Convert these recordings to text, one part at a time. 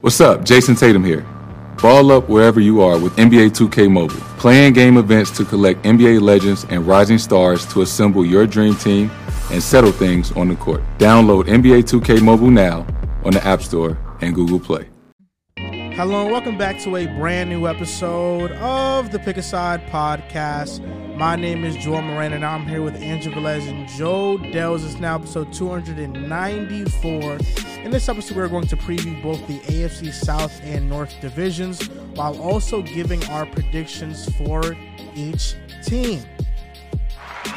What's up? Jayson Tatum here. Ball up wherever you are with NBA 2K Mobile. Playing game events to collect NBA legends and rising stars to assemble your dream team and settle things on the court. Download NBA 2K Mobile now on the App Store and Google Play. Hello and welcome back to a brand new episode of the Pick a Side podcast. My name is Joel Moran and I'm here with Andrew Velez and Joe Dehls. It's now episode 294. In this episode, we're going to preview both the AFC South and North divisions while also giving our predictions for each team.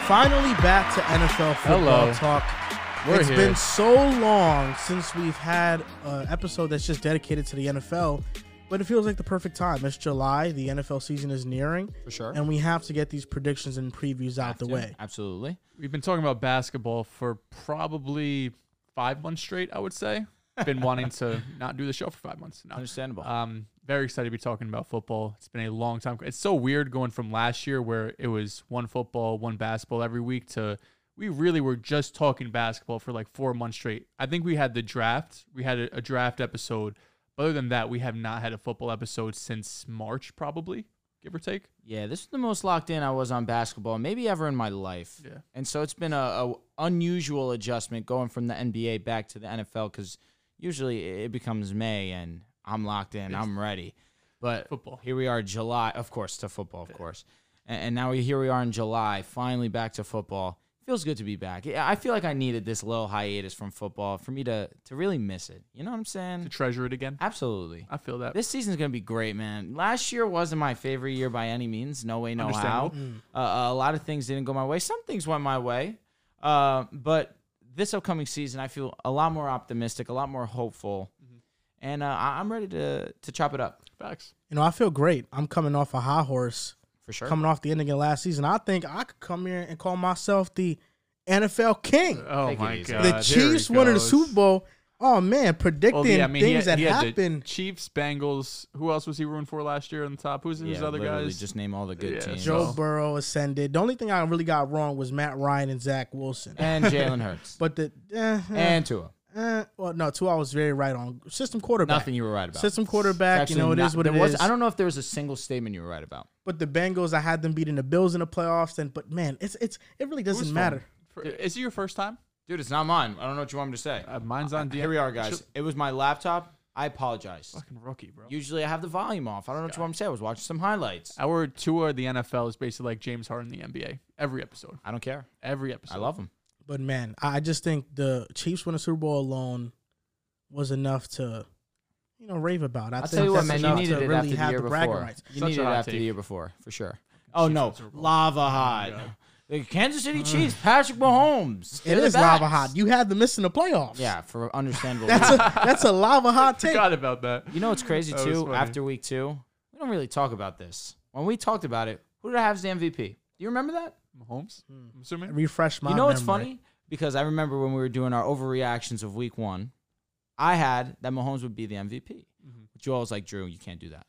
Finally back to NFL football Hello. talk. We're It's here. been so long since we've had an episode that's just dedicated to the NFL, but it feels like the perfect time. It's July, the NFL season is nearing, For sure. and we have to get these predictions and previews out the to. way. Absolutely. We've been talking about basketball for probably five months straight, I would say. Been wanting to not do the show for five months. No. Understandable. Um, very excited to be talking about football. It's been a long time. It's so weird going from last year where it was one football, one basketball every week to we really were just talking basketball for like four months straight. I think we had the draft. We had a, a draft episode. But other than that, we have not had a football episode since March, probably, give or take. yeah, this is the most locked in I was on basketball, maybe ever in my life. Yeah. And so it's been a, a unusual adjustment going from the NBA back to the NFL because usually it becomes May and I'm locked in, I'm ready. But Football. here we are, July, of course, to football, of course. And, and now we, here we are in July, finally back to football. Feels good to be back. Yeah, I feel like I needed this little hiatus from football for me to to really miss it. You know what I'm saying? To saying? treasure it again. Absolutely. I feel that. This season's gonna be great, man. Last year wasn't my favorite year by any means. No way, no how. Understandable. Uh, a lot of things didn't go my way. Some things went my way, uh, but this upcoming season, I feel a lot more optimistic, a lot more hopeful, and uh, I- I'm ready to to chop it up Facts. You know, I feel great. I'm coming off a high horse, for sure. coming off the ending of last season. I think I could come here and call myself the NFL king. Oh Take my god. the Chiefs he winning the. Super Bowl. Oh man, predicting Well, yeah, I mean, he things had, that he had happen. the Chiefs, Bengals. Who else was he rooting for last year on the top? Who's his yeah, other guys? Just name all the good Yeah, teams. Joe so- Burrow ascended. The only thing I really got wrong was Matt Ryan and Zach Wilson. and Jalen Hurts But the eh, eh, and Tua. Eh, well, no, two I was very right on. System quarterback. Nothing you were right about. System quarterback. You know, it actually is what it was- is. I don't know if there was a single statement you were right about. But the Bengals, I had them beating the Bills in the playoffs. And but man, it's it's it really doesn't Who's matter. For- is it your first time? Dude, it's not mine. I don't know what you want me to say. Uh, mine's on. Here we are, guys. Should- It was my laptop. I apologize. Fucking rookie, bro. Usually I have the volume off. I don't know what you want me to say. I was watching some highlights. Our tour of the NFL is basically like James Harden in the NBA. Every episode. I don't care. Every episode. I love him. But man, I I just think the Chiefs winning a Super Bowl alone was enough to, you know, rave about. I I'll think tell you what, that's man. You enough needed to it really after the have year the bragging before. rights. You Such a needed it hot after the take. year before, for sure. Oh no, Super lava hot. The Kansas City mm. Chiefs, Patrick Mahomes. It They're the is lava hot. You had them missing the playoffs. Yeah, for understandable. that's a reasons. that's a lava hot take. Forgot about that. you know what's crazy That was too? funny. After week two, we don't really talk about this. When we talked about it, who did I have as the MVP? Do you remember that? Mahomes. Hmm. I'm assuming. Refresh my. you know what's memory. funny? Because I remember when we were doing our overreactions of week one, I had that Mahomes would be the MVP. Mm-hmm. But you all was like, Drew, you can't do that.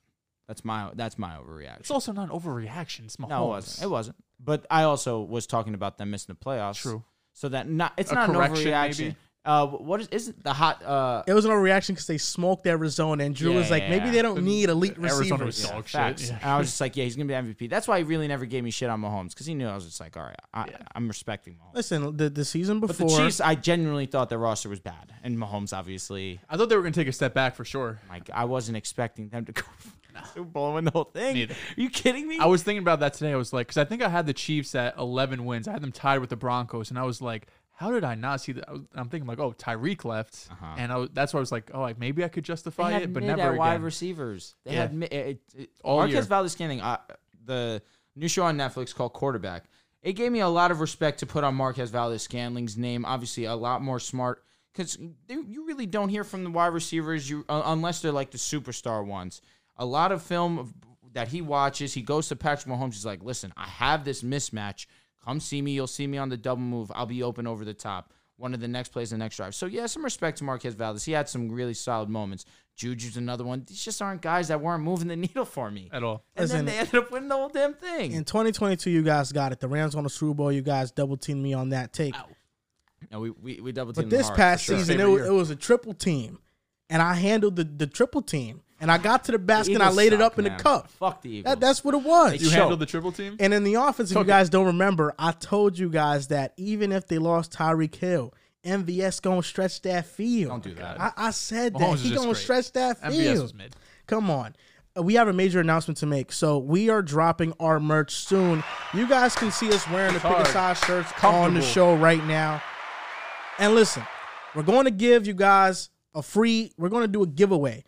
That's my that's my overreaction. It's also not an overreaction. It's Mahomes. no, it wasn't. It wasn't. But I also was talking about them missing the playoffs. True. So that not it's A not an overreaction. maybe? Uh, what is isn't the hot? Uh, It was no reaction because they smoked Arizona, and Drew Yeah, was like, maybe yeah. they don't need elite Arizona receivers. was dog shit. facts. Yeah. And I was just like, yeah, he's gonna be MVP. That's why he really never gave me shit on Mahomes because he knew I was just like, all right, I, Yeah. I'm respecting Mahomes. Listen, the the season But before, the Chiefs, I genuinely thought their roster was bad, and Mahomes obviously. I thought they were gonna take a step back for sure. Like I wasn't expecting them to go Super Bowl and win the whole thing. Neither. Are you kidding me? I was thinking about that today. I was like, because I think I had the Chiefs at 11 wins. I had them tied with the Broncos, and I was like, how did I not see that? I was- I'm thinking like, oh, Tyreek left, Uh-huh. and I was, that's why I was like, oh, like maybe I could justify it, but never at wide receivers. They Yeah. had mid, it, it, All Marquez. Valdes-Scantling, uh, the new show on Netflix called Quarterback. It gave me a lot of respect to put on Marquez Valdes-Scantling's name. Obviously, a lot more smart because you really don't hear from the wide receivers you uh, unless they're like the superstar ones. A lot of film of- that he watches, he goes to Patrick Mahomes. He's like, "Listen, I have this mismatch. Come see me. You'll see me on the double move. I'll be open over the top." One of the next plays, the next drive. So yeah, some respect to Marquez Valdes. He had some really solid moments. Juju's another one. These just aren't guys that weren't moving the needle for me. at all. And Listen, then they ended up winning the whole damn thing. in 2022, you guys got it. The Rams on the Super Bowl. You guys double teamed me on that take. No, we we, we double teamed. But this hard, past sure. season, it, was- it was a triple team. and I handled the, the triple team. And I got to the basket and I Eagles laid it up in man. the cup. Fuck the Eagles. That, that's what it was. You Choke. handled the triple team. And in the offense, if you guys don't remember, I told you guys that even if they lost Tyreek Hill, MVS gonna stretch that field. Don't do that. I, I said Mahomes that is he gonna great. stretch that MVS field. was mid. Come on. Uh, We have a major announcement to make. So we are dropping our merch soon. You guys can see us wearing the Pick a hard. Side shirts on the show right now. And listen, we're going to give you guys a free, we're going to do a giveaway.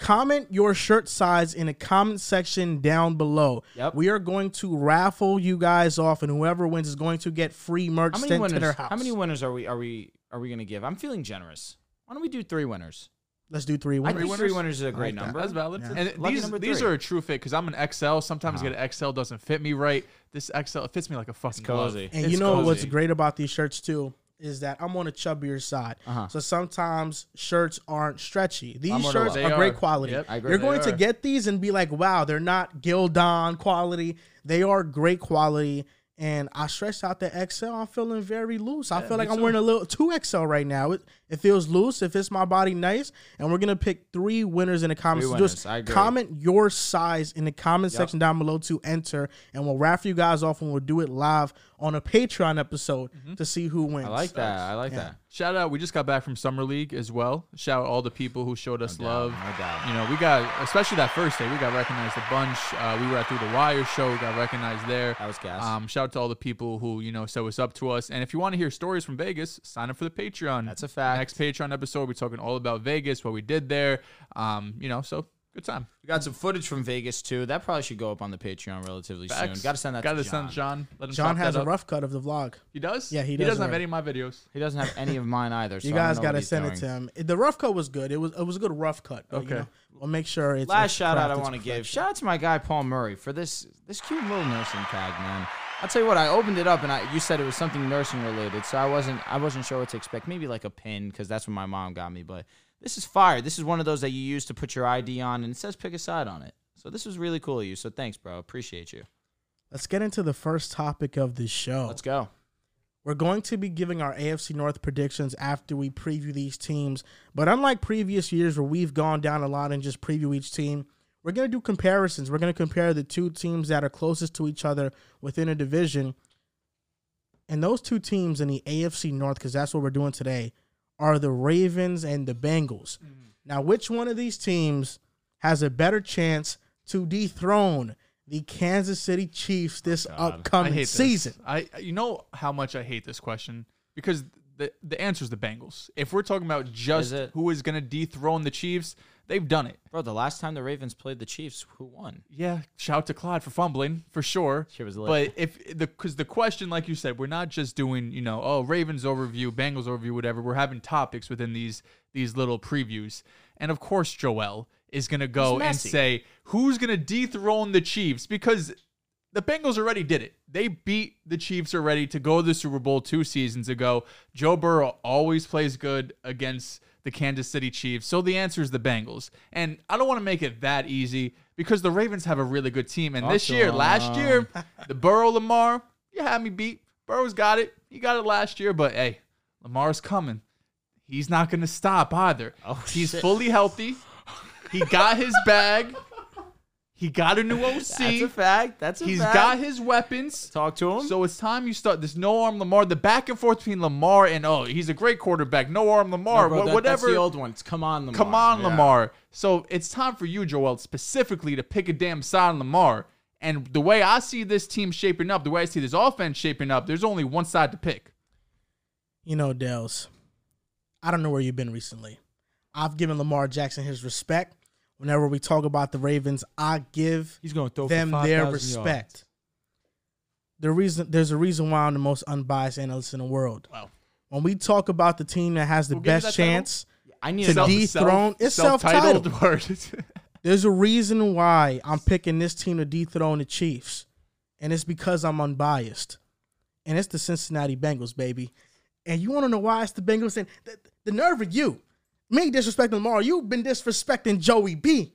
Comment your shirt size in the comment section down below. Yep. We are going to raffle you guys off, and whoever wins is going to get free merch How many sent to their winners? house. How many winners are we are we are we gonna give? I'm feeling generous. Why don't we do three winners? Let's do three winners. I winners. think three winners is a great like that. number. That's valid. Yeah. And Lucky these these. Uh-huh. are a true fit because I'm an XL. Sometimes get an XL doesn't fit me right. This XL it fits me like a fucking glove. cozy. And It's you know what's great about these shirts too is that I'm on a chubbier side. Uh-huh. So sometimes shirts aren't stretchy. These I'm shirts low. are great quality. Yep. You're going to get these and be like, wow, they're not Gildan quality. They are great quality. And I stretched out the XL. I'm feeling very loose. I feel like I'm too. wearing a little 2XL right now. It, it feels loose. It fits my body nice. And we're going to pick three winners in the comments. Three So Just winners. I agree. comment your size in the comment section down below to enter. And we'll raffle you guys off and we'll do it live on a Patreon episode to see who wins. I like that. I like Yeah. that. Shout out, we just got back from Summer League as well. Shout out all the people who showed us No love. no doubt. You know, we got, especially that first day, we got recognized a bunch. Uh, we were at Through the Wire show, we got recognized there. That was gas. Um, shout out to all the people who, you know, set us up to us. And if you want to hear stories from Vegas, sign up for the Patreon. That's a fact. Next Patreon episode, we're talking all about Vegas, what we did there. Um, you know, so good time. We got some footage from Vegas too. That probably should go up on the Patreon relatively soon. Facts. Got to send that Gotta to John. send John. Let him John chop has that a up. rough cut of the vlog. He does? Yeah, he He does doesn't have already. any of my videos. He doesn't have any of mine either. So You I don't guys know got what to he's send doing. it to him. The rough cut was good. It was it was a good rough cut. but, you Okay. know, we'll make sure it's Last it's shout out I crafted want to to give. perfection. Shout out to my guy Paul Murray for this this cute little nursing tag, man. I'll tell you what. I opened it up and I you said it was something nursing related, so I wasn't I wasn't sure what to expect. Maybe like a pin because that's what my mom got me. But this is fire. This is one of those that you use to put your ID on, and it says pick a side on it. So this was really cool of you. So thanks, bro. Appreciate you. Let's get into the first topic of the show. Let's go. We're going to be giving our AFC North predictions after we preview these teams. But unlike previous years where we've gone down a lot and just preview each team, we're going to do comparisons. We're going to compare the two teams that are closest to each other within a division. And those two teams in the AFC North, because that's what we're doing today, are the Ravens and the Bengals. Mm-hmm. Now, which one of these teams has a better chance to dethrone the Kansas City Chiefs oh, this I upcoming hate season? This. I you know how much I hate this question because the the answer is the Bengals. If we're talking about just Is who is going to dethrone the Chiefs, they've done it. Bro, the last time the Ravens played the Chiefs, who won? Yeah, shout out to Clyde for fumbling for sure. Shit was lit. But if the because the question, like you said, we're not just doing you know oh Ravens overview, Bengals overview, whatever. We're having topics within these these little previews, and of course Joel is gonna go and say who's gonna dethrone the Chiefs because the Bengals already did it. They beat the Chiefs already to go to the Super Bowl two seasons ago. Joe Burrow always plays good against the Kansas City Chiefs. So the answer is the Bengals. And I don't want to make it that easy because the Ravens have a really good team. And this to last year, the Burrow Lamar, you had me beat. Burrow's got it. He got it last year, but hey, Lamar's coming. He's not going to stop either. Oh, He's shit. fully healthy. He got his bag. He got a new OC. That's a fact. That's a He's fact. got his weapons. Talk to him. So it's time you start this no arm Lamar, the back and forth between Lamar and oh, he's a great quarterback. No arm Lamar, No, bro, wha- that- whatever. That's the old one. It's Come on, Lamar. Come on, Yeah. Lamar. So it's time for you, Joel, specifically to pick a damn side on Lamar. And the way I see this team shaping up, the way I see this offense shaping up, there's only one side to pick. You know, Dehls, I don't know where you've been recently. I've given Lamar Jackson his respect. Whenever we talk about the Ravens, I give He's going to throw them for their 5,000 respect. The reason there's a reason why I'm the most unbiased analyst in the world. Wow. When we talk about the team that has the Who gave you best that title? chance. I need To to de- dethrone- it's self-titled. word. there's a reason why I'm picking this team to dethrone the Chiefs. And it's because I'm unbiased. And it's the Cincinnati Bengals, baby. And you want to know why it's the Bengals? And the, the nerve of you, me disrespecting Lamar, you've been disrespecting Joey B.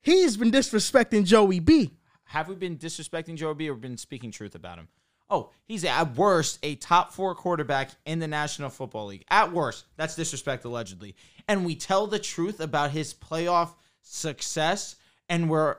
He's been disrespecting Joey B. Have we been disrespecting Joey B or been speaking truth about him? Oh, he's at worst a top four quarterback in the National Football League. At worst, that's disrespect allegedly. And we tell the truth about his playoff success, and we're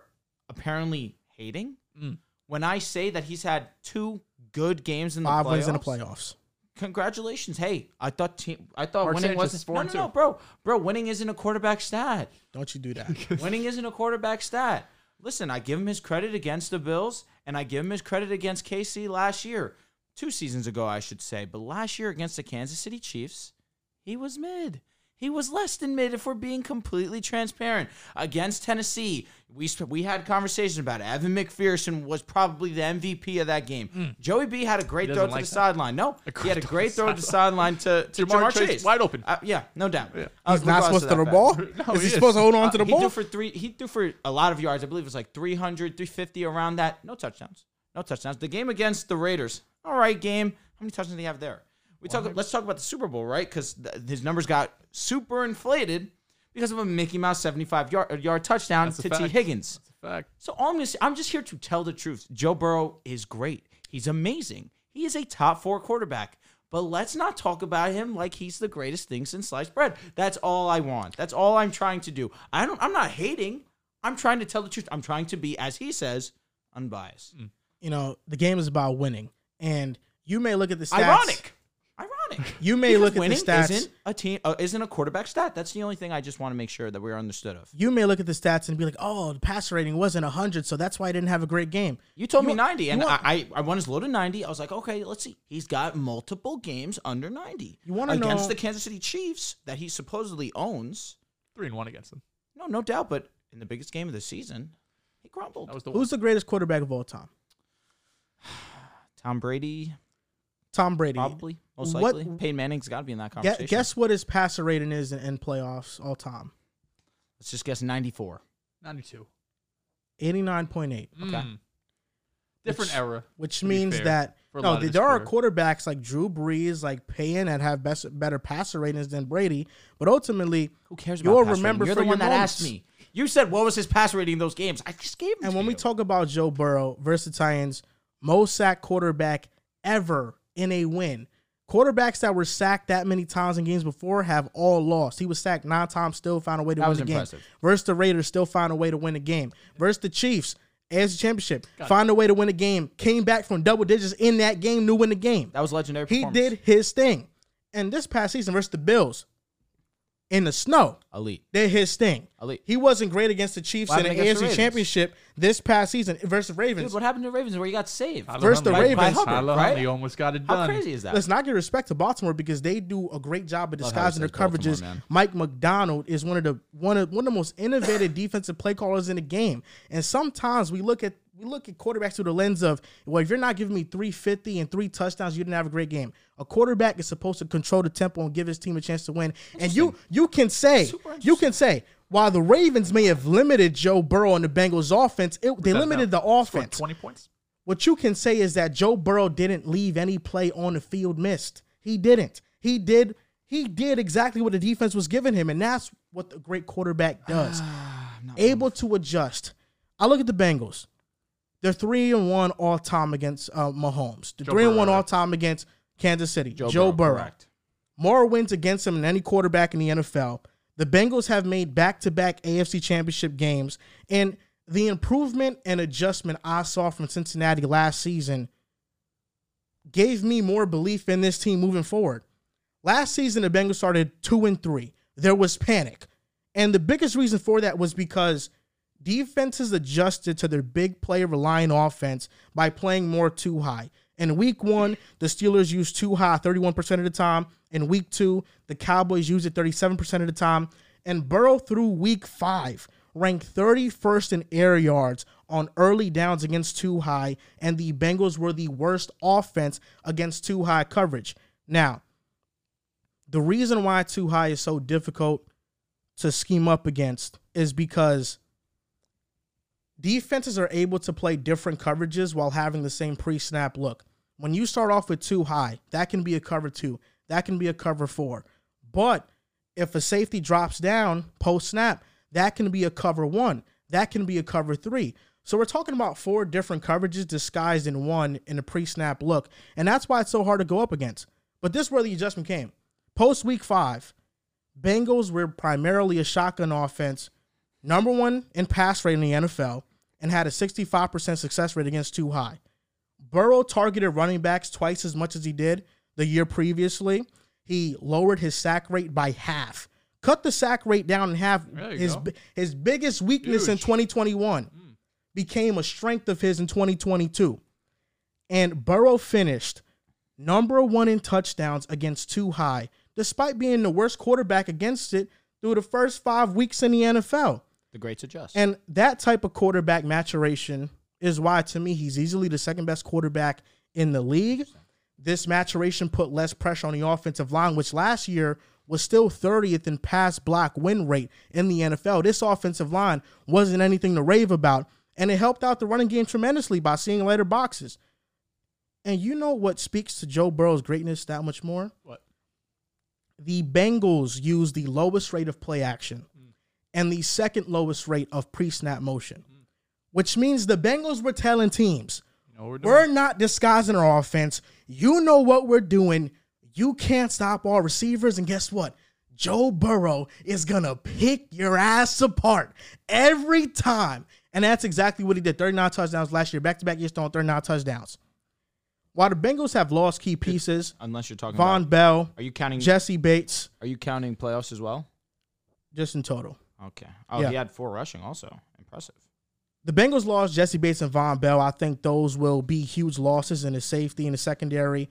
apparently hating. Mm. When I say that he's had two good games in the Five playoffs, wins in the playoffs. Congratulations. Hey, I thought team, I thought Mark winning Sanchez was four no, no, no, bro, bro. Winning isn't a quarterback stat. Don't you do that. winning isn't a quarterback stat. Listen, I give him his credit against the Bills, and I give him his credit against KC last year, two seasons ago, I should say. But last year against the Kansas City Chiefs, he was mid. He was less than mid if we're being completely transparent. Against Tennessee, we sp- we had conversations about it. Evan McPherson was probably the MVP of that game. Joey B had a great throw to like the sideline. No, he had a great great throw throw to to the the sideline to, to Ja'Marr Ja'Marr, Chase, Chase. wide open. Uh, yeah, no doubt. Yeah. Uh, He's not supposed to throw the ball. No, Is he he is. supposed to hold on to the Uh, he ball? threw for three. He threw for a lot of yards. I believe it was like 300, 350 around that. No touchdowns. No touchdowns. The game against the Raiders. All right, game. How many touchdowns do you have there? We talk. Let's talk about the Super Bowl, right? Because th- his numbers got super inflated because of a Mickey Mouse seventy-five yard uh, yard touchdown That's to Tee Higgins. That's a fact. So all I'm gonna say, I'm just here to tell the truth. Joe Burrow is great. He's amazing. He is a top four quarterback. But let's not talk about him like he's the greatest thing since sliced bread. That's all I want. That's all I'm trying to do. I don't. I'm not hating. I'm trying to tell the truth. I'm trying to be, as he says, unbiased. Mm. you know, the game is about winning. And you may look at the stats. Ironic. Ironic. You may Because look at the stats. Isn't a team? Uh, isn't a quarterback stat? That's the only thing I just want to make sure that we're understood of. You may look at the stats and be like, "Oh, the passer rating wasn't 100, so that's why I didn't have a great game." You told You me want- 90, and want- I, I I went as low to 90. I was like, okay, let's see. He's got multiple games under 90. You wanna against know- the Kansas City Chiefs that he supposedly owns. Three and one against them. No, no doubt. But in the biggest game of the season, he crumbled. That was the Who's the greatest quarterback of all time? Tom Brady, Tom Brady. probably most What- likely. Peyton Manning's got to be in that conversation. guess what his passer rating is in, in playoffs all time? Let's just guess 94. ninety-two. 89.8, Okay. Mm. Different Which- era. which means fair, that no, there are career. quarterbacks like Drew Brees, like Payne that have best, better passer ratings than Brady, but ultimately, Who cares about You'll remember rating? You're for the one your that asked me. You said what was his passer rating in those games? I just gave him and to when we talk about Joe Burrow versus the Titans, most sack quarterback ever in a win. Quarterbacks that were sacked that many times in games before have all lost. He was sacked nine times, still found a way to That win was the impressive. game. Versus the Raiders, still found a way to win the game. Versus the Chiefs, AFC Championship, found a way to win the game. Came back from double digits in that game, knew win the game. that was legendary. He did his thing. And this past season versus the Bills, in the snow, elite. did his thing. Elite. He wasn't great against the Chiefs in the happened AFC Championship this past season versus Ravens. Dude, what happened to the Ravens where he got saved? Tyler Versus the Huntley. Ravens. Tyler Hubbard, right? Huntley almost got it done. How crazy is that? Let's not give respect to Baltimore because they do a great job of Love how he disguising their coverages. Mike Macdonald is one of the one of one of the most innovative defensive play callers in the game. And sometimes we look at we look at quarterbacks through the lens of well, if you're not giving me 350 and three touchdowns, you didn't have a great game. A quarterback is supposed to control the tempo and give his team a chance to win. And you you can say you can say while the Ravens may have limited Joe Burrow and the Bengals offense, it, they limited the now. Scored offense. Twenty points. What you can say is that Joe Burrow didn't leave any play on the field missed. He didn't. He did. He did exactly what the defense was giving him, and that's what the great quarterback does. Able to adjust. I look at the Bengals. They're three and one all time against uh, Mahomes. They're Joe three and Burrow, one all time against Kansas City. Joe, Burrow. correct. More wins against him than any quarterback in the NFL. The Bengals have made back to back AFC championship games. And the improvement and adjustment I saw from Cincinnati last season gave me more belief in this team moving forward. Last season, the Bengals started two and three. There was panic. And the biggest reason for that was because defenses adjusted to their big play relying offense by playing more two high. In week one, the Steelers used two high 31% of the time. In week two, the Cowboys used it 37% of the time. And Burrow through week five ranked 31st in air yards on early downs against two high. And the Bengals were the worst offense against two high coverage. Now, the reason why too high is so difficult to scheme up against is because defenses are able to play different coverages while having the same pre-snap look. When you start off with two high, that can be a cover two, that can be a cover four. But if a safety drops down post snap, that can be a cover one, that can be a cover three. So we're talking about four different coverages disguised in one in a pre-snap look, and that's why it's so hard to go up against. But this is where the adjustment came. Post week five, Bengals were primarily a shotgun offense, number one in pass rate in the NFL, and had a 65% success rate against two high. Burrow targeted running backs twice as much as he did the year previously. He lowered his sack rate by half. Cut the sack rate down in half. His go. his biggest weakness in Huge. 2021 hmm. became a strength of his in 2022. And Burrow finished number one in touchdowns against two high, despite being the worst quarterback against it through the first five weeks in the NFL. The greats adjust. And that type of quarterback maturation is why, to me, he's easily the second best quarterback in the league. This maturation put less pressure on the offensive line, which last year was still 30th in pass block win rate in the NFL. This offensive line wasn't anything to rave about, and it helped out the running game tremendously by seeing later boxes. And you know what speaks to Joe Burrow's greatness that much more? What? The Bengals use the lowest rate of play action and the second lowest rate of pre-snap motion, which means the Bengals were telling teams, You know we're we're not disguising our offense. You know what we're doing. You can't stop our receivers. And guess what? Joe Burrow is going to pick your ass apart every time. And that's exactly what he did. 39 touchdowns last year, back to back years throwing 39 touchdowns. While the Bengals have lost key pieces, Unless you're talking Vonn about, Bell, are you counting? Jessie Bates, are you counting playoffs as well? just in total. Okay. Oh, Yeah. he had four rushing also. Impressive. The Bengals lost Jessie Bates and Vonn Bell. I think those will be huge losses in the safety and the secondary.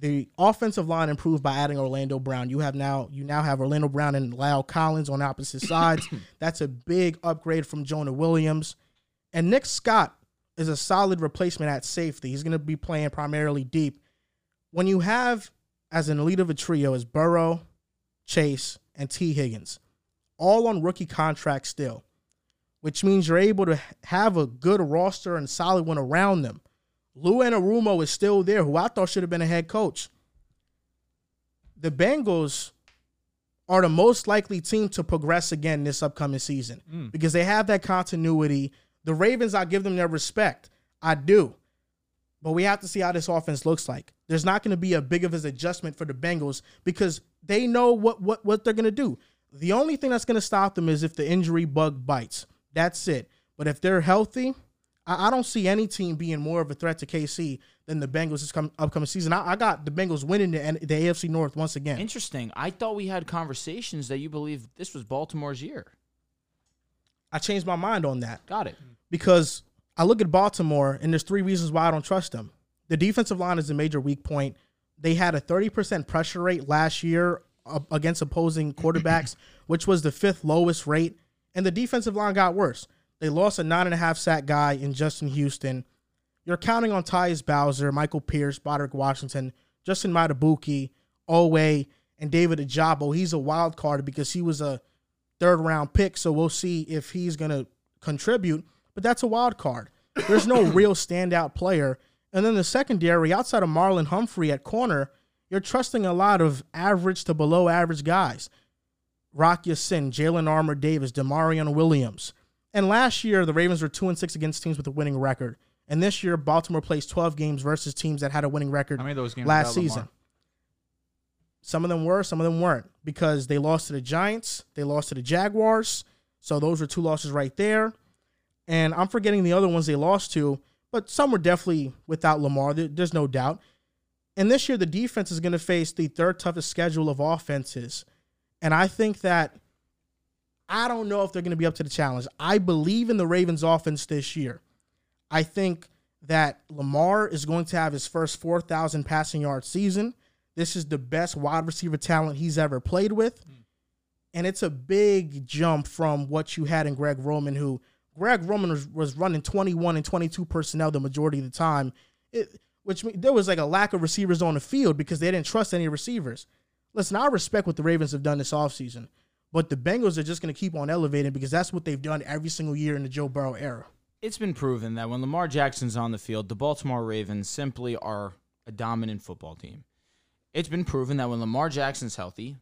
The offensive line improved by adding Orlando Brown. You have now you now have Orlando Brown and La'el Collins on opposite sides. That's a big upgrade from Jonah Williams. And Nick Scott is a solid replacement at safety. He's going to be playing primarily deep. When you have as an elite of a trio is Burrow, Chase, and Tee Higgins, all on rookie contracts still which means you're able to have a good roster and solid one around them. Lou Anarumo is still there, who I thought should have been a head coach. The Bengals are the most likely team to progress again this upcoming season Mm. because they have that continuity. The Ravens, I give them their respect. I do. But we have to see how this offense looks like. There's not going to be a big of an adjustment for the Bengals because they know what what, what they're going to do. The only thing that's going to stop them is if the injury bug bites. That's it. But if they're healthy, I, I don't see any team being more of a threat to KC than the Bengals this come, upcoming season. I, I got the Bengals winning the, the AFC North once again. Interesting. I thought we had conversations that you believe this was Baltimore's year. I changed my mind on that. Got it. because I look at Baltimore and there's three reasons why I don't trust them. The defensive line is a major weak point. They had a 30% pressure rate last year against opposing quarterbacks, which was the fifth lowest rate. And the defensive line got worse. They lost a nine and a half sack guy in Justin Houston. You're counting on Tyus Bowser, Michael Pierce, Broderick Washington, Justin Madubuike, Oweh, and David Ojabo. He's a wild card because he was a third round pick, so we'll see if he's going to contribute. But that's a wild card. There's no real standout player. And then the secondary, outside of Marlon Humphrey at corner, you're trusting a lot of average to below average guys. Rock Ya-Sin, Jalen Armour Davis, Damarion Williams. And last year, the Ravens were 2 and 6 against teams with a winning record. And this year, Baltimore plays 12 games versus teams that had a winning record How many of those games last season. Some of them were, some of them weren't, because they lost to the Giants, they lost to the Jaguars. So those were two losses right there. And I'm forgetting the other ones they lost to, but some were definitely without Lamar. There's no doubt. And this year, the defense is going to face the third toughest schedule of offenses. And I think that I don't know if they're going to be up to the challenge. I believe in the Ravens offense this year. I think that Lamar is going to have his first 4,000 passing yard season. This is the best wide receiver talent he's ever played with. And it's a big jump from what you had in Greg Roman, who Greg Roman was, was running 21 and 22 personnel the majority of the time, it, which there was like a lack of receivers on the field because they didn't trust any receivers. Listen, I respect what the Ravens have done this offseason, but the Bengals are just going to keep on elevating because that's what they've done every single year in the Joe Burrow era. It's been proven that when Lamar Jackson's on the field, the Baltimore Ravens simply are a dominant football team. It's been proven that when Lamar Jackson's healthy,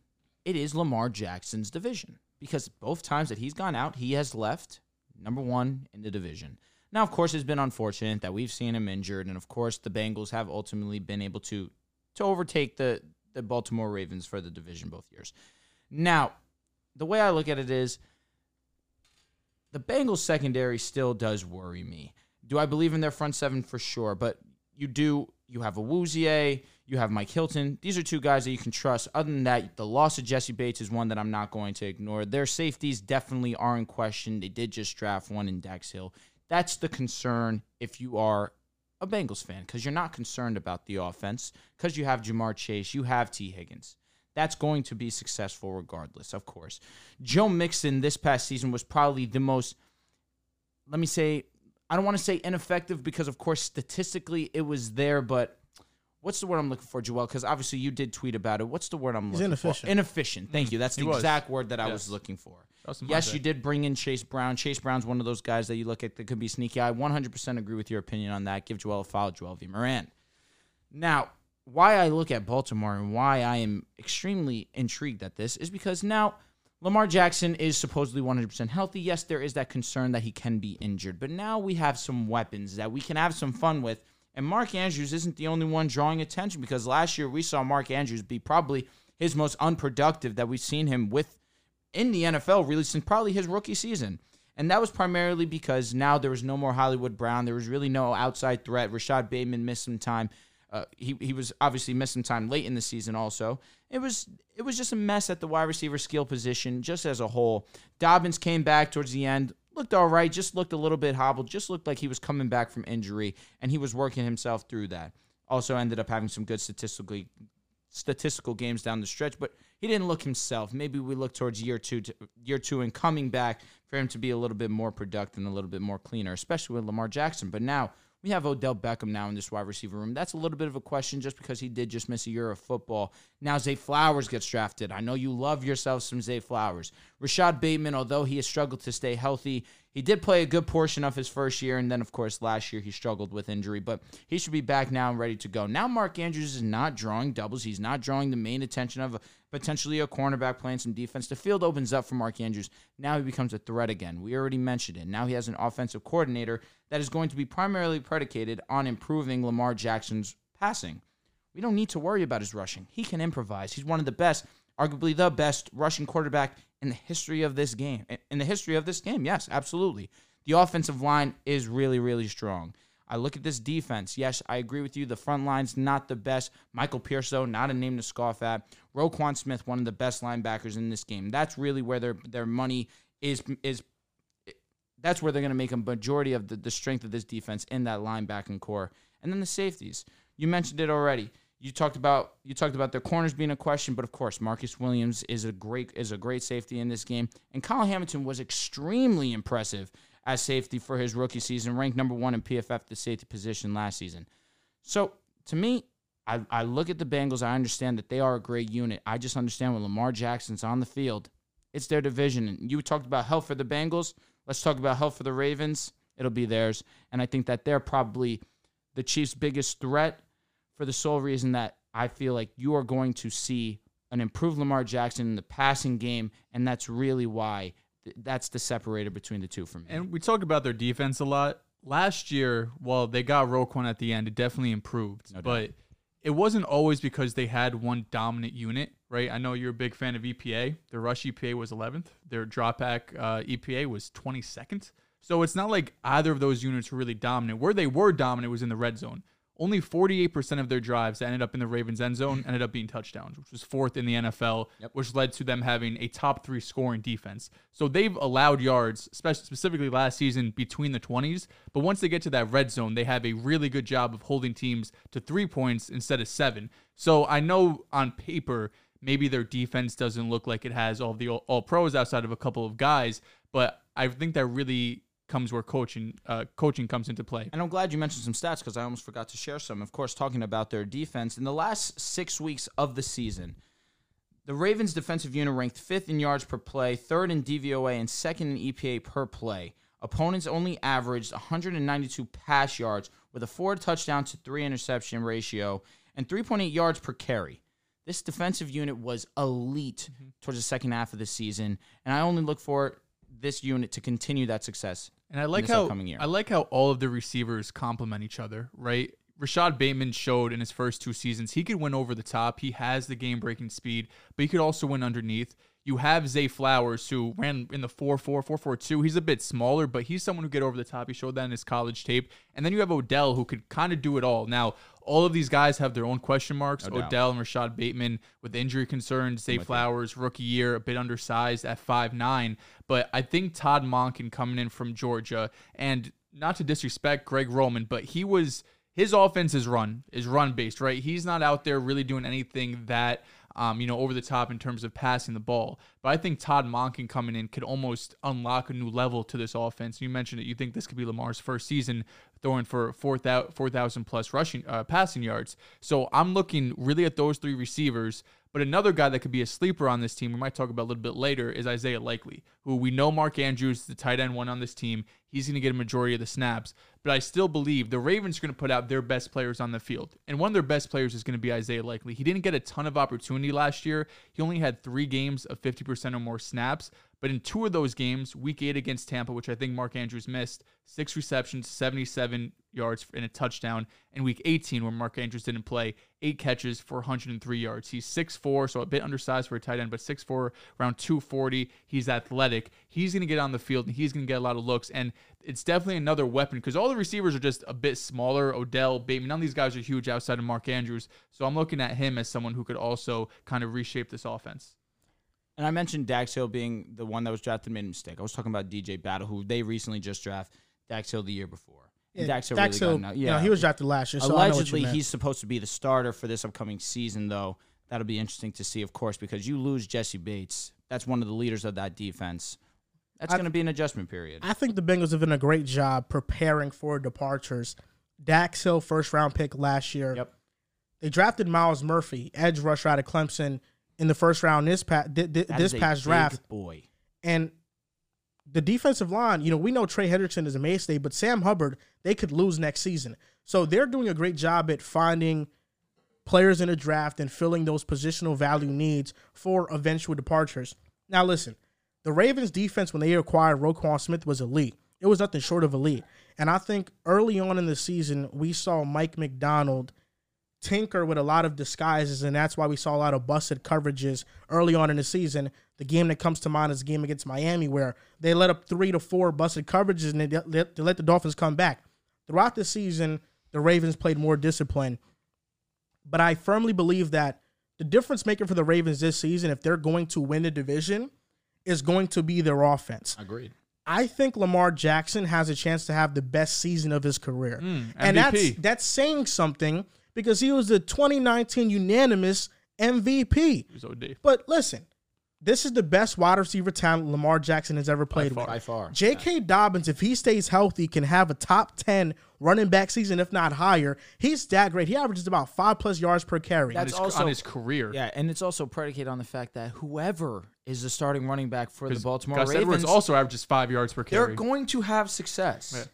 it is Lamar Jackson's division because both times that he's gone out, he has left number one in the division. Now, of course, it's been unfortunate that we've seen him injured, and of course, the Bengals have ultimately been able to to overtake the the Baltimore Ravens for the division both years. Now, the way I look at it is the Bengals secondary still does worry me. Do I believe in their front seven for sure? But you do. You have a Awuzie, you have Mike Hilton. These are two guys that you can trust. Other than that, the loss of Jessie Bates is one that I'm not going to ignore. Their safeties definitely are in question. They did just draft one in Dax Hill. That's the concern if you are a Bengals fan because you're not concerned about the offense because you have Ja'Marr Chase, you have Tee Higgins. That's going to be successful regardless, of course. Joe Mixon this past season was probably the most, let me say, I don't want to say ineffective because, of course, statistically it was there, but what's the word I'm looking for, Joel? Because obviously you did tweet about it. What's the word I'm He's looking inefficient. for? Inefficient. Thank you. That's He the was. exact word that I Yes. was looking for. That was Yes, hindsight. you did bring in Chase Brown. Chase Brown's one of those guys that you look at that could be sneaky. I 100% agree with your opinion on that. Give Joel a follow, Joel V. Moran. Now, why I look at Baltimore and why I am extremely intrigued at this is because now Lamar Jackson is supposedly 100% healthy. Yes, there is that concern that he can be injured, but now we have some weapons that we can have some fun with. And Mark Andrews isn't the only one drawing attention because last year we saw Mark Andrews be probably his most unproductive that we've seen him with in the NFL really since probably his rookie season. And that was primarily because now there was no more Hollywood Brown. There was really no outside threat. Rashod Bateman missed some time. Uh, he he was obviously missing time late in the season. Also, it was it was just a mess at the wide receiver skill position, just as a whole. Dobbins came back towards the end, looked all right, just looked a little bit hobbled, just looked like he was coming back from injury, and he was working himself through that. Also, ended up having some good statistically statistical games down the stretch, but he didn't look himself. Maybe we look towards year two, to, year two, and coming back for him to be a little bit more productive and a little bit more cleaner, especially with Lamar Jackson. But now we have Odell Beckham now in this wide receiver room. That's a little bit of a question just because he did just miss a year of football. Now Zay Flowers gets drafted. I know you love yourself some Zay Flowers. Rashod Bateman, although he has struggled to stay healthy, he did play a good portion of his first year, and then of course last year he struggled with injury, but he should be back now and ready to go. Now Mark Andrews is not drawing doubles. He's not drawing the main attention of potentially a cornerback playing some defense. The field opens up for Mark Andrews. Now he becomes a threat again. We already mentioned it. Now he has an offensive coordinator that is going to be primarily predicated on improving Lamar Jackson's passing. We don't need to worry about his rushing. He can improvise. He's one of the best, arguably the best rushing quarterback in the history of this game. In the history of this game, yes, absolutely. The offensive line is really, really strong. I look at this defense. Yes, I agree with you. The front line's not the best. Michael Pierce, though, not a name to scoff at. Roquan Smith, one of the best linebackers in this game. That's really where their their money is is that's where they're going to make a majority of the, the strength of this defense in that linebacking corps. And then the safeties. You mentioned it already. You talked about you talked about their corners being a question, but of course, Marcus Williams is a great is a great safety in this game, and Kyle Hamilton was extremely impressive as safety for his rookie season, ranked number one in PFF the safety position last season. So to me, I, I look at the Bengals. I understand that they are a great unit. I just understand when Lamar Jackson's on the field, it's their division. And you talked about health for the Bengals. Let's talk about health for the Ravens. It'll be theirs. And I think that they're probably the Chiefs' biggest threat for the sole reason that I feel like you are going to see an improved Lamar Jackson in the passing game. And that's really why th- that's the separator between the two for me. And we talk about their defense a lot. Last year, while they got Roquan at the end, it definitely improved. No but it wasn't always because they had one dominant unit, right? I know you're a big fan of EPA. Their rush EPA was 11th. Their drop back uh, EPA was 22nd. So it's not like either of those units were really dominant. Where they were dominant was in the red zone. Only 48% of their drives that ended up in the Ravens' end zone ended up being touchdowns, which was fourth in the NFL, Yep. which led to them having a top three scoring defense. So they've allowed yards, specifically last season, between the 20s. But once they get to that red zone, they have a really good job of holding teams to three points instead of seven. So I know on paper, maybe their defense doesn't look like it has all the all pros outside of a couple of guys, but I think that really comes where coaching uh, coaching comes into play. And I'm glad you mentioned some stats because I almost forgot to share some. Of course, talking about their defense in the last six weeks of the season, the Ravens' defensive unit ranked fifth in yards per play, third in DVOA, and second in EPA per play. Opponents only averaged 192 pass yards with a four touchdown to three interception ratio and 3.8 yards per carry. This defensive unit was elite towards the second half of the season, and I only look for this unit to continue that success. And I like how. I like how all of the receivers complement each other, right? Rashod Bateman showed in his first two seasons he could win over the top. He has the game breaking speed, but he could also win underneath. You have Zay Flowers, who ran in the 4 4, 4 4 2. He's a bit smaller, but he's someone who get over the top. He showed that in his college tape. And then you have Odell, who could kind of do it all. Now, all of these guys have their own question marks. No doubt. Odell and Rashod Bateman with injury concerns. Zay Flowers, rookie year, a bit undersized at five nine. But I think Todd Monken coming in from Georgia, and not to disrespect Greg Roman, but he was his offense is run is run based, right? He's not out there really doing anything that um, you know, over the top in terms of passing the ball. But I think Todd Monken coming in could almost unlock a new level to this offense. You mentioned it. You think this could be Lamar's first season throwing for 4,000 4,000 plus rushing uh, passing yards. So I'm looking really at those three receivers. But another guy that could be a sleeper on this team, we might talk about a little bit later, is Isaiah Likely, who we know Mark Andrews, is the tight end one on this team. He's going to get a majority of the snaps. But I still believe the Ravens are going to put out their best players on the field. And one of their best players is going to be Isaiah Likely. He didn't get a ton of opportunity last year. He only had three games of 50% or more snaps. But in two of those games, week eight against Tampa, which I think Mark Andrews missed, six receptions, 77 yards and a touchdown. And week 18, where Mark Andrews didn't play, eight catches for 103 yards. He's 6'4, so a bit undersized for a tight end, but 6'4, around 240. He's athletic. He's going to get on the field and he's going to get a lot of looks. And it's definitely another weapon because all the receivers are just a bit smaller. Odell, Bateman, none of these guys are huge outside of Mark Andrews. So I'm looking at him as someone who could also kind of reshape this offense. And I mentioned Dax Hill being the one that was drafted made a mistake. I was talking about DJ Battle, who they recently just drafted Dax Hill the year before. And Dax Hill Dax really Hill, out- you he was drafted last year. So I know what you Allegedly, he's supposed to be the starter for this upcoming season, though. That'll be interesting to see, of course, because you lose Jessie Bates. That's one of the leaders of that defense. That's going to be an adjustment period. I think the Bengals have done a great job preparing for departures. Dax Hill, first round pick last year. Yep. They drafted Myles Murphy, edge rusher out of Clemson, in the first round this past this past draft. boy. And the defensive line, you know, we know Trey Hendrickson is a mainstay, but Sam Hubbard, they could lose next season. So they're doing a great job at finding players in the draft and filling those positional value needs for eventual departures. Now, listen, the Ravens defense, when they acquired Roquan Smith, was elite. It was nothing short of elite. And I think early on in the season, we saw Mike Macdonald tinker with a lot of disguises, and that's why we saw a lot of busted coverages early on in the season. The game that comes to mind is the game against Miami, where they let up three to four busted coverages and they let, they let the Dolphins come back. Throughout the season, the Ravens played more discipline. But I firmly believe that the difference maker for the Ravens this season, if they're going to win the division, is going to be their offense. Agreed. I think Lamar Jackson has a chance to have the best season of his career. and that's that's saying something because he was the 2019 unanimous MVP. He was OD. But listen, this is the best wide receiver talent Lamar Jackson has ever played with. By far. J.K. Dobbins, if he stays healthy, can have a top 10 running back season, if not higher. He's that great. He averages about five plus yards per carry. On his, also- on his career. Yeah, and it's also predicated on the fact that whoever is the starting running back for the Baltimore Gus Ravens, Edwards also averages five yards per carry. they're going to have success. Yeah.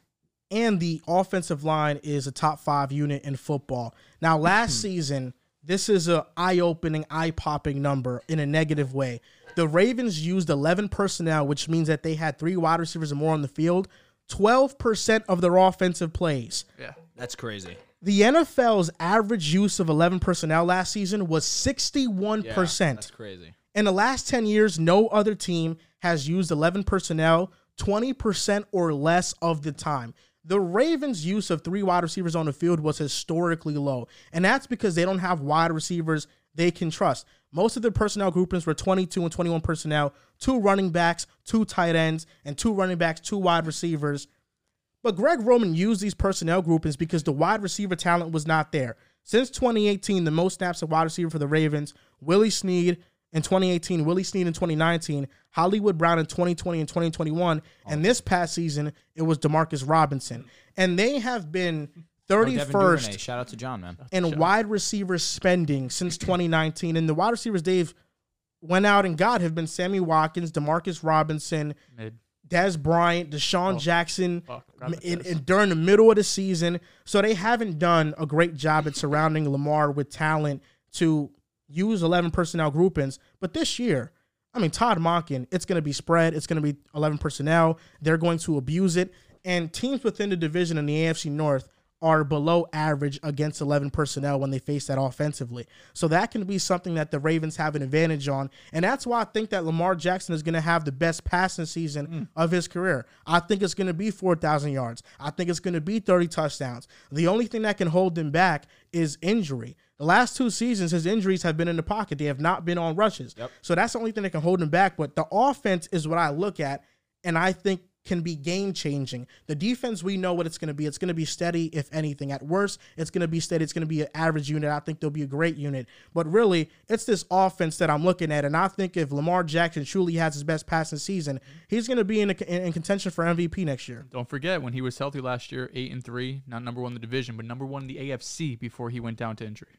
And the offensive line is a top five unit in football. Now, last Hmm. season, this is a eye-opening, eye-popping number in a negative way. The Ravens used 11 personnel, which means that they had three wide receivers or more on the field. 12% of their offensive plays. yeah. That's crazy. The NFL's average use of 11 personnel last season was 61%. That's crazy. In the last 10 years, no other team has used 11 personnel 20% or less of the time. The Ravens' use of three wide receivers on the field was historically low, and that's because they don't have wide receivers they can trust. Most of their personnel groupings were 22 and 21 personnel, two running backs, two tight ends, and two running backs, two wide receivers. But Greg Roman used these personnel groupings because the wide receiver talent was not there. Since 2018, the most snaps of wide receiver for the Ravens, Willie Snead in 2018, Willie Snead in 2019, Hollywood Brown in 2020 and 2021, and this past season it was Demarcus Robinson. And they have been Oh, Devin Duvernay. 31st Shout out to John, man. in wide receiver spending since 2019. And the wide receivers they've went out and got have been Sammy Watkins, Demarcus Robinson, Mid. Dez Bryant, DeSean Oh, Jackson fuck, forgot about in, Dez. in- during the middle of the season. So they haven't done a great job at surrounding Lamar with talent to use 11 personnel groupings. But this year, I mean, Todd Monken, it's going to be spread. It's going to be 11 personnel. They're going to abuse it. And teams within the division in the AFC North are below average against 11 personnel when they face that offensively. So that can be something that the Ravens have an advantage on. And that's why I think that Lamar Jackson is going to have the best passing season mm. of his career. I think it's going to be 4,000 yards. I think it's going to be 30 touchdowns. The only thing that can hold them back is injury. The last two seasons, his injuries have been in the pocket. They have not been on rushes. Yep. So that's the only thing that can hold him back. But the offense is what I look at. And I think can be game changing. The defense, we know what it's going to be. It's going to be steady, if anything. At worst, it's going to be steady. It's going to be an average unit. I think they'll be a great unit. But really, it's this offense that I'm looking at. And I think if Lamar Jackson truly has his best passing season, he's going to be in, a, in contention for MVP next year. Don't forget, when he was healthy last year, 8 and 3, not number one in the division, but number one in the AFC before he went down to injury.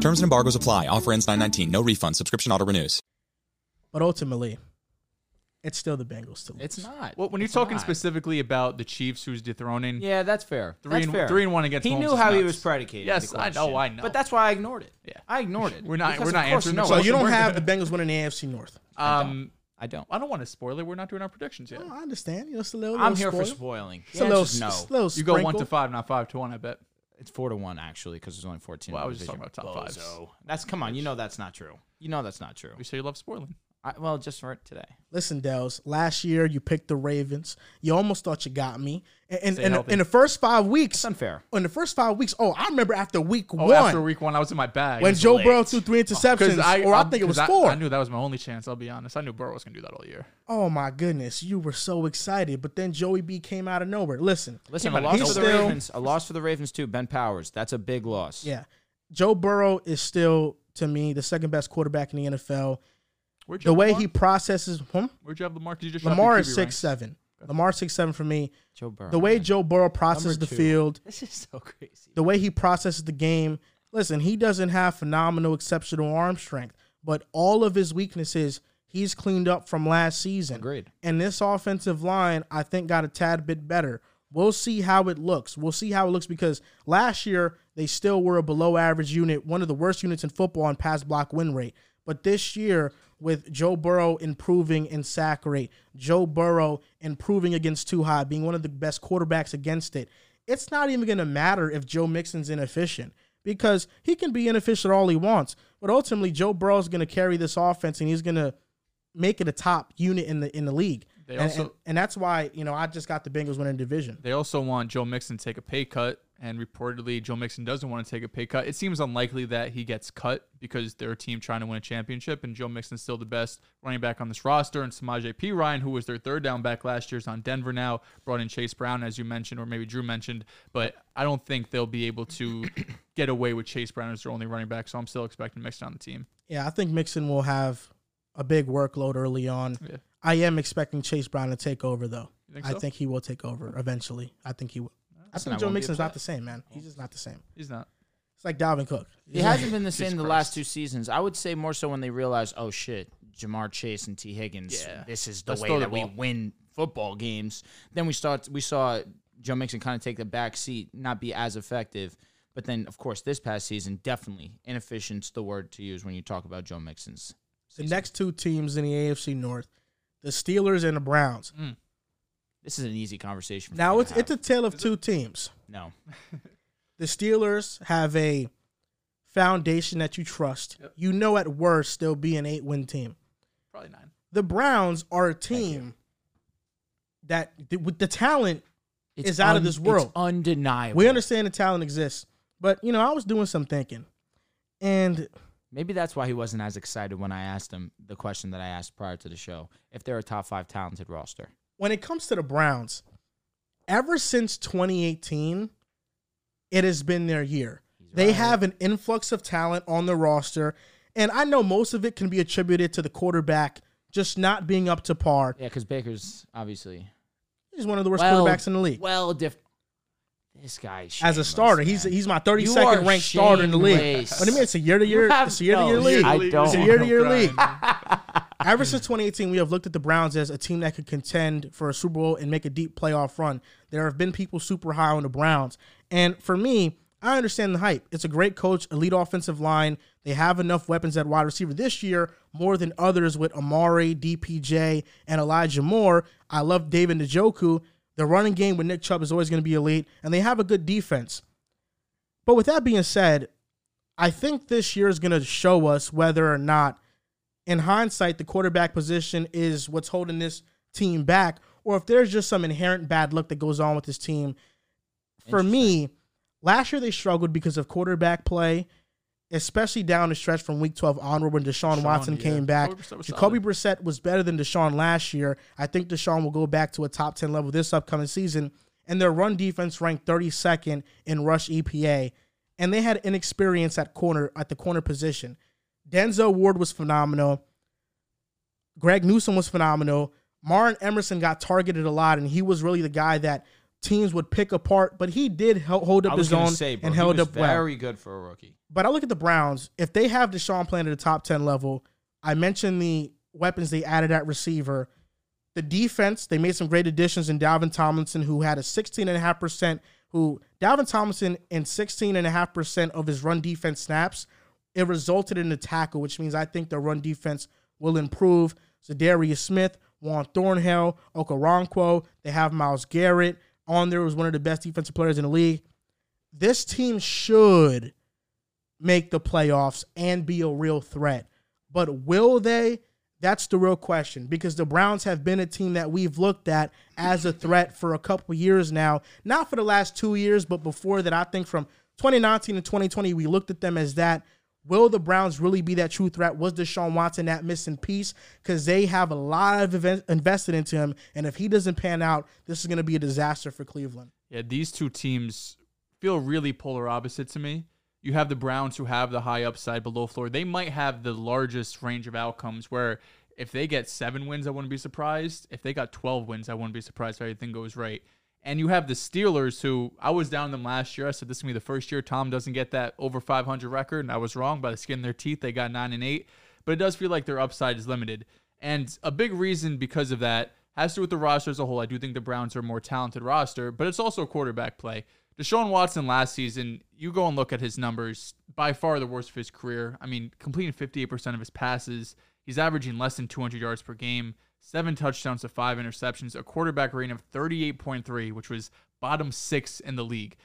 Terms and embargoes apply. Offer ends 919. No refund. Subscription auto renews. But ultimately, it's still the Bengals to lose. It's not. Well, when you're It's talking not. specifically about the Chiefs, who's dethroning, Yeah, that's fair. three that's and fair. three and one against. He Mahomes knew is how he nuts. was predicated. Yes, the I know, question. I know. But that's why I ignored it. Yeah. I ignored it. We're not- Because we're of not course answering no. so you don't have the Bengals winning the AFC North. Um, I don't. I don't want to spoil it. We're not doing our predictions yet. Oh, I understand. You know, it's a little. I'm little here for spoil. spoiling. It's The a little, answer's no. a little You go one sprinkle. to five, not five to one. I bet. It's four to one actually because there's only fourteen. Well, I was just talking about top. Bozo. That's come on. You know that's not true. You know that's not true. We say you love spoiling. I, well, just for today. Listen, Dehls. Last year you picked the Ravens. You almost thought you got me. And, and, and in the first five weeks, It's unfair. in the first five weeks, oh, I remember after week Oh, one after week one, I was in my bag. when Joe late. Burrow threw three oh, interceptions, or I I'm- think it was I- four. I, knew that was my only chance. I'll be honest. I knew Burrow was gonna do that all year. oh my goodness, you were so excited, but then Joey B came out of nowhere. Listen, Listen, a loss for the still- Ravens. A loss for the Ravens too. Ben Powers. That's a big loss. yeah, Joe Burrow is still to me the second best quarterback in the NFL. Where'd you The way Lamar? he processes, hmm? Where'd you have Lamar? 'Cause you just Lamar the is six ranks. seven. Lamar six seven for me. Joe Burrow. The way man. Joe Burrow processes the field, This is so crazy. the way he processes the game. Listen, he doesn't have phenomenal, exceptional arm strength, but all of his weaknesses he's cleaned up from last season. Agreed. And this offensive line, I think, got a tad bit better. We'll see how it looks. We'll see how it looks because last year they still were a below average unit, one of the worst units in football on pass block win rate. But this year, with Joe Burrow improving in sack rate, Joe Burrow improving against two high, being one of the best quarterbacks against it, it's not even going to matter if Joe Mixon's inefficient because he can be inefficient all he wants. But ultimately, Joe Burrow's going to carry this offense and he's going to make it a top unit in the in the league. They And- also- and, and that's why you know I just got the Bengals winning division. They also want Joe Mixon to take a pay cut, and reportedly Joe Mixon doesn't want to take a pay cut. It seems unlikely that he gets cut because they're a team trying to win a championship, and Joe Mixon's still the best running back on this roster. And Samaje Perine, who was their third down back last year, is on Denver now. Brought in Chase Brown, as you mentioned, or maybe Drew mentioned, but I don't think they'll be able to get away with Chase Brown as their only running back. So I'm still expecting Mixon on the team. Yeah, I think Mixon will have a big workload early on. Yeah. I am expecting Chase Brown to take over though. Think I think he will take over eventually. I think he will. I think Joe won't Mixon's not the same, man. He's just not the same. He's not. It's like Dalvin Cook. He hasn't been the same the last two seasons. I would say more so when they realized, oh shit, Ja'Marr Chase and Tee Higgins. Yeah. This is the Let's way throw the that we ball. win football games. Then we start. We saw Joe Mixon kind of take the back seat, not be as effective. But then, of course, this past season, definitely inefficient's the word to use when you talk about Joe Mixon's. The next two teams in the AFC North, the Steelers and the Browns. Mm. This is an easy conversation. For Now me it's it's a tale of two teams. no. The Steelers have a foundation that you trust. Yep. You know at worst they'll be an eight win team. Probably nine. The Browns are a team that th- with the talent It's It's out of this it's world. undeniable. we understand the talent exists. But you know, I was doing some thinking. And Maybe that's why he wasn't as excited when I asked him the question that I asked prior to the show. If they're a top five talented roster. When it comes to the Browns, ever since 2018, it has been their year. They right. have an influx of talent on the roster, and I know most of it can be attributed to the quarterback just not being up to par. Yeah, because Baker's obviously He's one of the worst well, quarterbacks in the league. Well, diff- this guy As a starter, he's he's my 32nd are ranked starter in the league. shameless. What do you mean? It's a year to year. It's a year to year league. I It's a year to year league. Ever since 2018, we have looked at the Browns as a team that could contend for a Super Bowl and make a deep playoff run. There have been people super high on the Browns. And for me, I understand the hype. It's a great coach, elite offensive line. They have enough weapons at wide receiver this year, more than others with Amari, DPJ, and Elijah Moore. I love David Njoku. The running game with Nick Chubb is always going to be elite, and they have a good defense. But with that being said, I think this year is going to show us whether or not in hindsight, the quarterback position is what's holding this team back, or if there's just some inherent bad luck that goes on with this team. For me, last year they struggled because of quarterback play, especially down the stretch from week 12 onward when Deshaun, Watson yeah. came back. Jacoby Brissett was Jacoby solid. Brissett was better than Deshaun last year. I think Deshaun will go back to a top 10 level this upcoming season. And their run defense ranked 32nd in rush EPA. And they had inexperience at corner at the corner position. Denzel Ward was phenomenal. Greg Newsome was phenomenal. Martin Emerson got targeted a lot, and he was really the guy that teams would pick apart. But he did hold up his own say, bro, and he held up well. very good for a rookie. But I look at the Browns. If they have Deshaun playing at the top 10 level, I mentioned the weapons they added at receiver. The defense, they made some great additions in Dalvin Tomlinson, who had a 16.5%, who Dalvin Tomlinson in 16.5% of his run defense snaps, it resulted in a tackle, which means I think the run defense will improve. Za'Darius Smith, Juan Thornhill, Okoronkwo, they have Myles Garrett on there, was one of the best defensive players in the league. This team should make the playoffs and be a real threat. But will they? That's the real question because the Browns have been a team that we've looked at as a threat for a couple years now. Not for the last two years, but before that, I think from 2019 to 2020, we looked at them as that. Will the Browns really be that true threat? Was Deshaun Watson that missing piece? Because they have a lot of event- invested into him. And if he doesn't pan out, this is going to be a disaster for Cleveland. Yeah, these two teams feel really polar opposite to me. You have the Browns who have the high upside below floor. They might have the largest range of outcomes where if they get seven wins, I wouldn't be surprised. If they got 12 wins, I wouldn't be surprised if everything goes right. And you have the Steelers who I was down them last year. I said this is gonna be the first year Tom doesn't get that over 500 record, and I was wrong. By the skin of their teeth, they got nine and eight. But it does feel like their upside is limited. And a big reason because of that has to do with the roster as a whole. I do think the Browns are a more talented roster, but it's also quarterback play. Deshaun Watson last season, you go and look at his numbers, by far the worst of his career. I mean, completing 58% of his passes. He's averaging less than 200 yards per game, seven touchdowns to five interceptions, a quarterback rating of 38.3, which was bottom six in the league.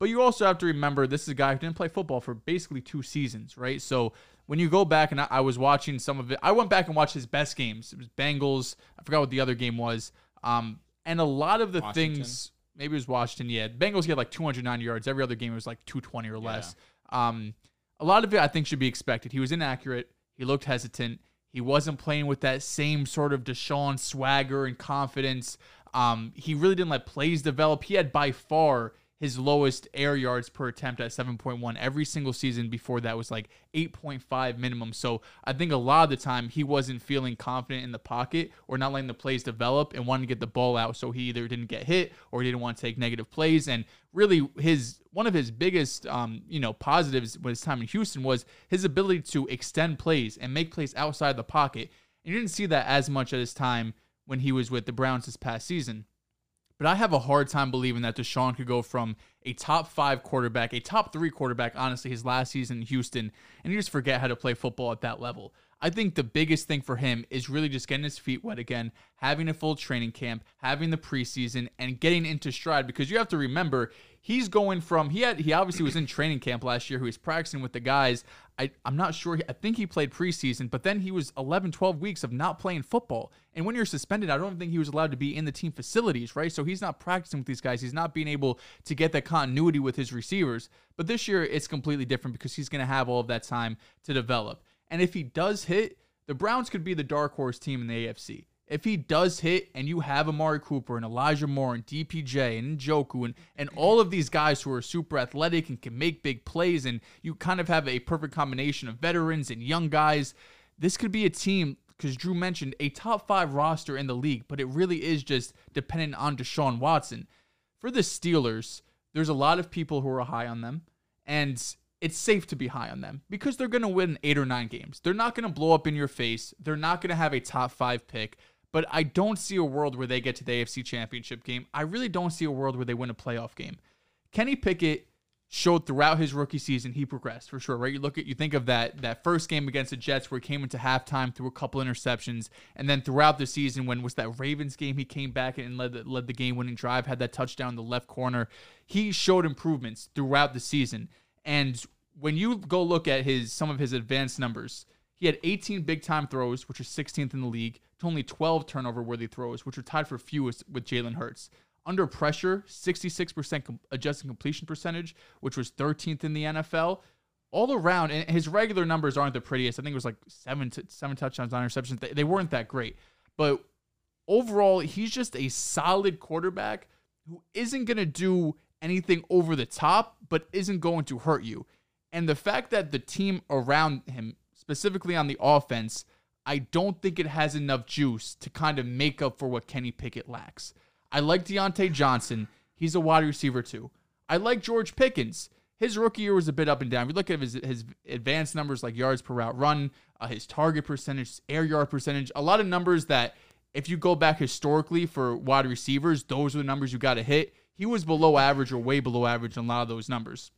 But you also have to remember this is a guy who didn't play football for basically two seasons, right? So when you go back and I, I was watching some of it, I went back and watched his best games. It was Bengals. I forgot what the other game was. Um, and a lot of the Washington. things, maybe it was Washington. Yeah, Bengals get like 209 yards. Every other game it was like 220 or less. Um, a lot of it I think should be expected. He was inaccurate. He looked hesitant. He wasn't playing with that same sort of Deshaun swagger and confidence. Um, he really didn't let plays develop. He had by far his lowest air yards per attempt at 7.1 every single season before that was like 8.5 minimum. So i think a lot of the time he wasn't feeling confident in the pocket or not letting the plays develop and wanting to get the ball out. So he either didn't get hit or he didn't want to take negative plays. And really his one of his biggest um, you know positives with his time in houston was his ability to extend plays and make plays outside the pocket. And you didn't see that as much at his time when he was with the browns this past season but I have a hard time believing that Deshaun could go from a top five quarterback, a top three quarterback, honestly, his last season in Houston, and you just forget how to play football at that level. I think the biggest thing for him is really just getting his feet wet again, having a full training camp, having the preseason, and getting into stride. Because you have to remember, he's going from he had he obviously was in training camp last year, who was practicing with the guys. I, I'm not sure. I think he played preseason, but then he was 11, 12 weeks of not playing football. And when you're suspended, I don't think he was allowed to be in the team facilities, right? So he's not practicing with these guys. He's not being able to get that continuity with his receivers. But this year, it's completely different because he's going to have all of that time to develop. And if he does hit, the Browns could be the dark horse team in the AFC. If he does hit and you have Amari Cooper and Elijah Moore and DPJ and Njoku and, and all of these guys who are super athletic and can make big plays, and you kind of have a perfect combination of veterans and young guys, this could be a team because Drew mentioned a top five roster in the league, but it really is just dependent on Deshaun Watson. For the Steelers, there's a lot of people who are high on them, and it's safe to be high on them because they're going to win eight or nine games. They're not going to blow up in your face. They're not going to have a top five pick, but I don't see a world where they get to the AFC championship game. I really don't see a world where they win a playoff game. Kenny Pickett showed throughout his rookie season he progressed for sure, right? You look at you think of that that first game against the Jets where he came into halftime through a couple interceptions, and then throughout the season when was that Ravens game he came back and led the, led the game winning drive, had that touchdown in the left corner. He showed improvements throughout the season, and when you go look at his some of his advanced numbers, he had 18 big time throws, which are 16th in the league, to only 12 turnover worthy throws, which are tied for fewest with Jalen Hurts. Under pressure, 66% com- adjusted completion percentage, which was 13th in the NFL. All around, and his regular numbers aren't the prettiest. I think it was like seven to seven touchdowns, nine interceptions. They, they weren't that great, but overall, he's just a solid quarterback who isn't going to do anything over the top, but isn't going to hurt you. And the fact that the team around him, specifically on the offense, I don't think it has enough juice to kind of make up for what Kenny Pickett lacks. I like Diontae Johnson. He's a wide receiver too. I like George Pickens. His rookie year was a bit up and down. If you look at his, his advanced numbers like yards per route run, uh, his target percentage, air yard percentage, a lot of numbers that if you go back historically for wide receivers, those are the numbers you got to hit. He was below average or way below average in a lot of those numbers.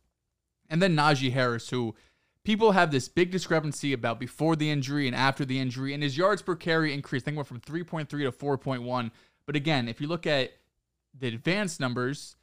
And then Najee Harris, who people have this big discrepancy about before the injury and after the injury, and his yards per carry increased. I think went from 3.3 to 4.1. But again, if you look at the advanced numbers,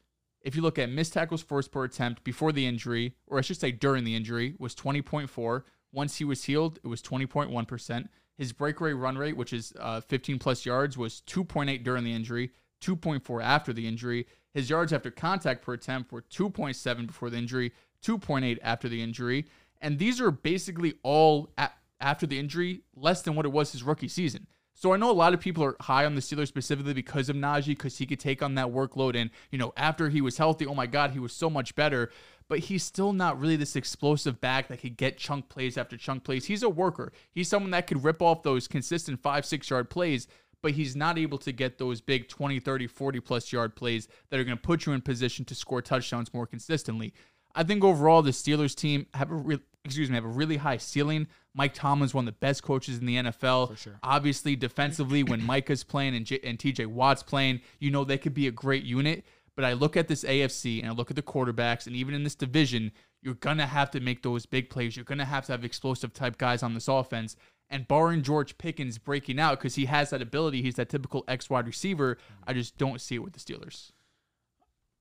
if you look at missed tackles forced per attempt before the injury, or I should say during the injury, was 20.4. Once he was healed, it was 20.1%. His breakaway run rate, which is uh, 15 plus yards, was 2.8 during the injury, 2.4 after the injury. His yards after contact per attempt were 2.7 before the injury, 2.8 after the injury. And these are basically all at, after the injury, less than what it was his rookie season. So I know a lot of people are high on the Steelers specifically because of Najee, because he could take on that workload. And, you know, after he was healthy, oh my God, he was so much better. But he's still not really this explosive back that could get chunk plays after chunk plays. He's a worker. He's someone that could rip off those consistent five, six yard plays, but he's not able to get those big 20, 30, 40 plus yard plays that are going to put you in position to score touchdowns more consistently. I think overall the Steelers team have a re- excuse me have a really high ceiling. Mike Tomlin's one of the best coaches in the NFL. For sure. Obviously, defensively, when Micah's playing and, J- and TJ Watt's playing, you know they could be a great unit. But I look at this AFC and I look at the quarterbacks, and even in this division, you're gonna have to make those big plays. You're gonna have to have explosive type guys on this offense. And barring George Pickens breaking out because he has that ability, he's that typical X wide receiver. I just don't see it with the Steelers.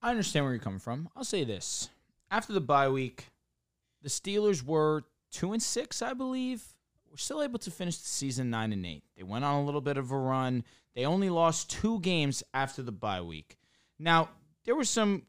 I understand where you're coming from. I'll say this: after the bye week, the Steelers were two and six, I believe. Were still able to finish the season nine and eight. They went on a little bit of a run. They only lost two games after the bye week. Now there was some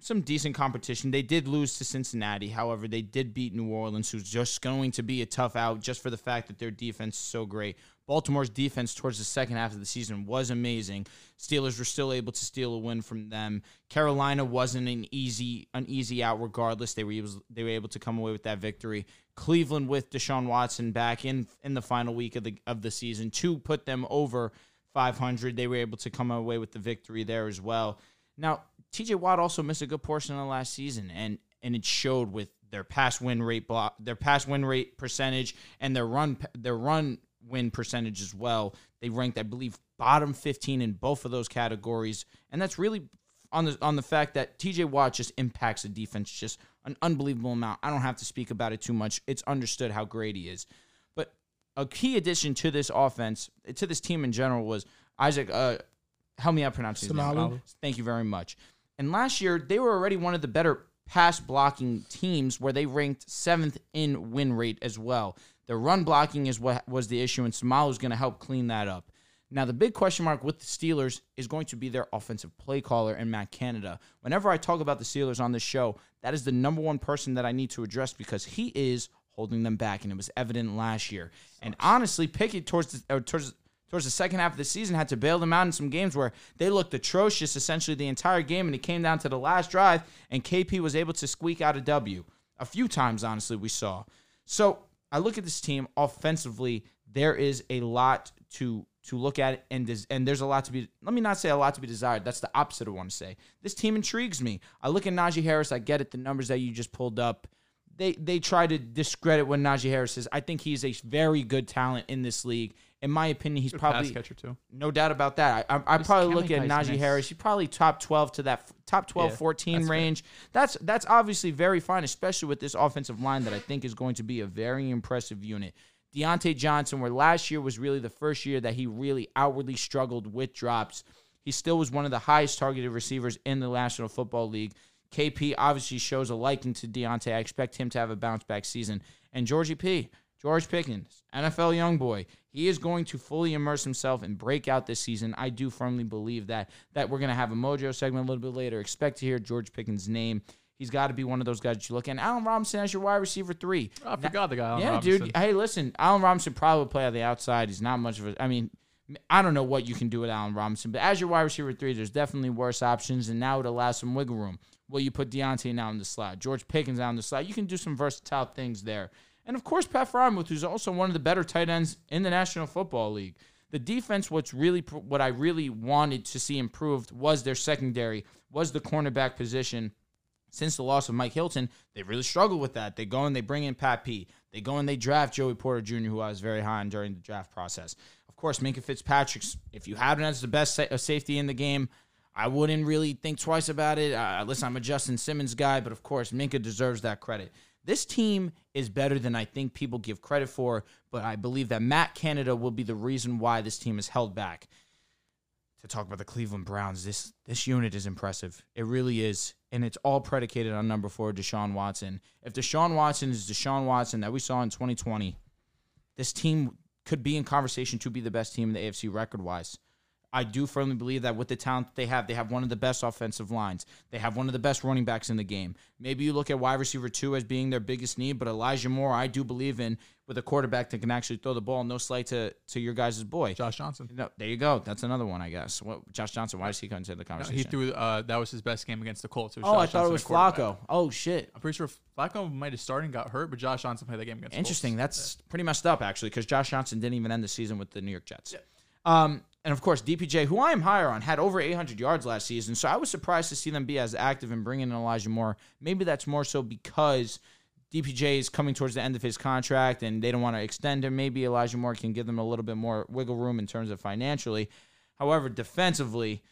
some decent competition. They did lose to Cincinnati. However, they did beat New Orleans, who's just going to be a tough out just for the fact that their defense is so great. Baltimore's defense towards the second half of the season was amazing. Steelers were still able to steal a win from them. Carolina wasn't an easy an easy out regardless. They were able they were able to come away with that victory. Cleveland with Deshaun Watson back in in the final week of the of the season to put them over 500. They were able to come away with the victory there as well. Now, TJ Watt also missed a good portion of the last season, and and it showed with their pass win rate block, their pass win rate percentage, and their run their run win percentage as well. They ranked, I believe, bottom 15 in both of those categories, and that's really on the on the fact that TJ Watt just impacts the defense just an unbelievable amount. I don't have to speak about it too much. It's understood how great he is. But a key addition to this offense, to this team in general, was Isaac. Uh, help me out pronouncing his name. Thank you very much. And last year, they were already one of the better pass blocking teams where they ranked seventh in win rate as well. The run blocking is what was the issue, and Seumalo is going to help clean that up. Now, the big question mark with the Steelers is going to be their offensive play caller and Matt Canada. Whenever I talk about the Steelers on this show, that is the number one person that I need to address because he is holding them back, and it was evident last year. And honestly, Pickett towards the, towards towards the second half of the season had to bail them out in some games where they looked atrocious essentially the entire game, and it came down to the last drive, and KP was able to squeak out a W. A few times, honestly, we saw. So I look at this team offensively, there is a lot to to look at and des- and there's a lot to be let me not say a lot to be desired that's the opposite of what i want to say. This team intrigues me. I look at najee harris i get it the numbers that you just pulled up. They they try to discredit what najee harris is. I think he's a very good talent in this league in my opinion he's Good probably pass catcher too. no doubt about that. I, I, I probably look at guy's Najee nice. Harris. He's probably top twelve to that top 12, Yeah, 14 that's fair. range. That's that's obviously very fine, especially with this offensive line that I think is going to be a very impressive unit. Diontae Johnson, where last year was really the first year that he really outwardly struggled with drops, he still was one of the highest targeted receivers in the National Football League. KP obviously shows a liking to Diontae. I expect him to have a bounce back season. And Georgie P, George Pickens, NFL young boy, he is going to fully immerse himself and break out this season. I do firmly believe that. That we're going to have a Mojo segment a little bit later. Expect to hear George Pickens' name. He's got to be one of those guys that you look at. And Allen Robinson as your wide receiver three. Oh, I forgot the guy. Allen Yeah, Robinson. dude. Hey, listen, Allen Robinson probably would play on the outside. He's not much of a. I mean, I don't know what you can do with Allen Robinson, but as your wide receiver three, there's definitely worse options, and now it allows some wiggle room. Well, you put Diontae now in the slot, George Pickens out in the slot. You can do some versatile things there, and of course, Pat Freiermuth, who's also one of the better tight ends in the National Football League. The defense, what's really what I really wanted to see improved was their secondary, was the cornerback position since the loss of Mike Hilton, they really struggled with that. They go and they bring in Pat P. They go and they draft Joey Porter Jr., who I was very high on during the draft process. Of course, Minkah Fitzpatrick's, if you have him as the best uh, safety in the game, I wouldn't really think twice about it. Uh, listen, I'm a Justin Simmons guy, but of course, Minkah deserves that credit. This team is better than I think people give credit for, but I believe that Matt Canada will be the reason why this team is held back to talk about the Cleveland Browns. This this unit is impressive. It really is. And it's all predicated on number four, Deshaun Watson. If Deshaun Watson is Deshaun Watson that we saw in 2020, this team could be in conversation to be the best team in the AFC record wise. I do firmly believe that with the talent that they have, they have one of the best offensive lines. They have one of the best running backs in the game. Maybe you look at wide receiver two as being their biggest need, but Elijah Moore, I do believe in with a quarterback that can actually throw the ball. No slight to to your guys' boy. Josh Johnson. No, there you go. That's another one, I guess. What, Josh Johnson, why does he come into the No, conversation? he threw. Uh, that was his best game against the Colts. It was oh, I Josh thought it Johnson was at quarterback. Flacco. Oh shit. I'm pretty sure Flacco might have started and got hurt, but Josh Johnson played that game against. the Interesting. That's pretty messed up, actually, because Josh Johnson didn't even end the season with the New York Jets. Um, and of course, DPJ, who I am higher on, had over 800 yards last season. So I was surprised to see them be as active in bringing in Elijah Moore. Maybe that's more so because DPJ is coming towards the end of his contract and they don't want to extend him. Maybe Elijah Moore can give them a little bit more wiggle room in terms of financially. However, defensively,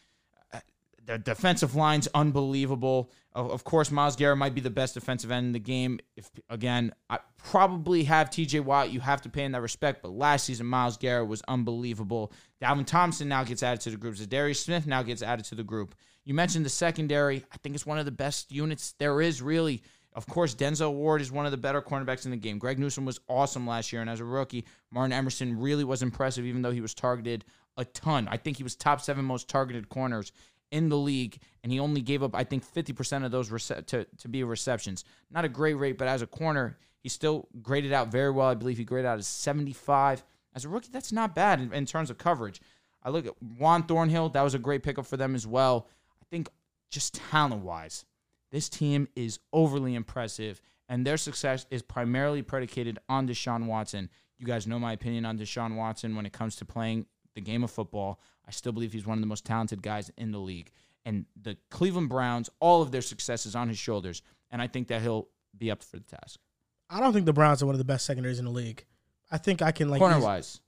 uh, the defensive line's unbelievable. Of, course, Myles Garrett might be the best defensive end in the game. If again, I probably have T.J. Watt. You have to pay in that respect. But last season, Myles Garrett was unbelievable. Dalvin Thompson now gets added to the group. Za'Darius Smith now gets added to the group. You mentioned the secondary. I think it's one of the best units there is. Really, of course, Denzel Ward is one of the better cornerbacks in the game. Greg Newsome was awesome last year, and as a rookie, Martin Emerson really was impressive, even though he was targeted a ton. I think he was top seven most targeted corners in the league, and he only gave up, I think, 50% of those rece- to, to be receptions. Not a great rate, but as a corner, he still graded out very well. I believe he graded out as 75. As a rookie, that's not bad in, in terms of coverage. I look at Juan Thornhill, that was a great pickup for them as well. I think just talent wise, this team is overly impressive, and their success is primarily predicated on Deshaun Watson. You guys know my opinion on Deshaun Watson when it comes to playing the game of football. I still believe he's one of the most talented guys in the league. And the Cleveland Browns, all of their success is on his shoulders, and I think that he'll be up for the task. I don't think the Browns are one of the best secondaries in the league. I think I can like Corner wise,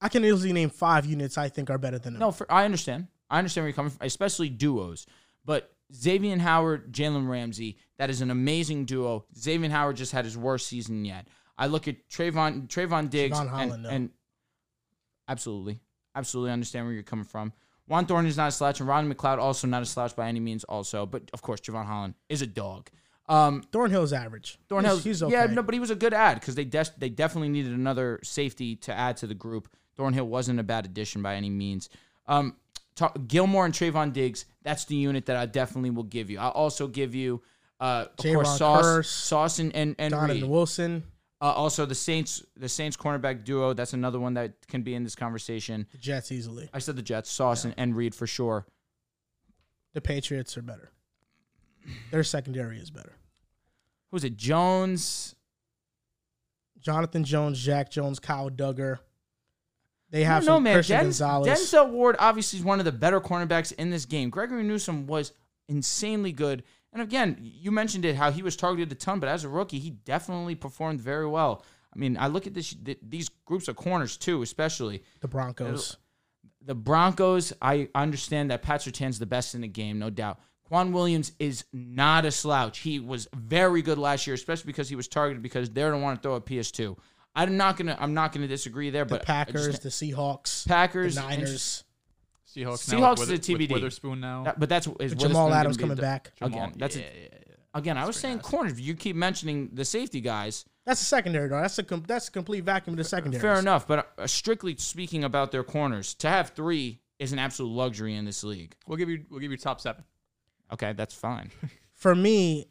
I can easily name five units I think are better than them. no, for, I understand. I understand where you're coming from, especially duos. But Xavier Howard, Jalen Ramsey, that is an amazing duo. Xavier Howard just had his worst season yet. I look at Trevon Trevon Diggs Jevon and, Holland, and absolutely, absolutely understand where you're coming from. Juan Thornton is not a slouch, and Ronnie McLeod also not a slouch by any means. Also, but of course, Jevon Holland is a dog. Um, Thornhill's average. Thornhill, he's, he's okay. yeah, no, but he was a good ad because they des- they definitely needed another safety to add to the group. Thornhill wasn't a bad addition by any means. Um, talk, Gilmore and Trevon Diggs, that's the unit that I definitely will give you. I'll also give you, uh, of course, Sauce, Sauce and and, and Donovan Reed. Wilson, Uh, also, the Saints, the Saints cornerback duo. That's another one that can be in this conversation. the Jets easily. I said the Jets, Sauce and, and Reed for sure. The Patriots are better. Their secondary is better. Who's it? Jones. Jonathan Jones, Jack Jones, Kyle Dugger. They have some man. Christian Denz- Gonzalez. Denzel Ward obviously is one of the better cornerbacks in this game. Gregory Newsome was insanely good. And again, you mentioned it how he was targeted a ton, but as a rookie, he definitely performed very well. I mean, I look at this th- these groups of corners too, especially the Broncos. the Broncos. I understand that Pat Surtain's the best in the game, no doubt. K'Waun Williams is not a slouch. He was very good last year, especially because he was targeted because they don't want to throw a PS2. I'm not gonna I'm not gonna disagree there, The but I just- Packers, the Seahawks, Packers, the Niners. Seahawks. Seahawks now with is a Wither- TBD. With Witherspoon now. That- but that's is Jamal Witherspoon gonna Adams be coming the- back. Jamal- Again, that's a- yeah, yeah, yeah. again. I was saying corners. You keep mentioning the safety guys. That's a secondary though. That's a com- that's a complete vacuum of the secondary. Fair enough, but uh, strictly speaking about their corners, to have three is an absolute luxury in this league. We'll give you. We'll give you top seven. Okay, that's fine. For me,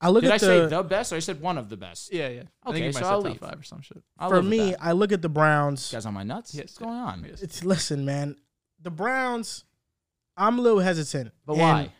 I look Did I at the, say the best? or I said one of the best. Yeah, yeah. I Okay, think you so might I'll say leave. top five or some shit. I'll for live with me, that. I look at the Browns. You guys on my nuts? Yes, What's going on? yes. It's listen, man. The Browns. I'm a little hesitant. But why?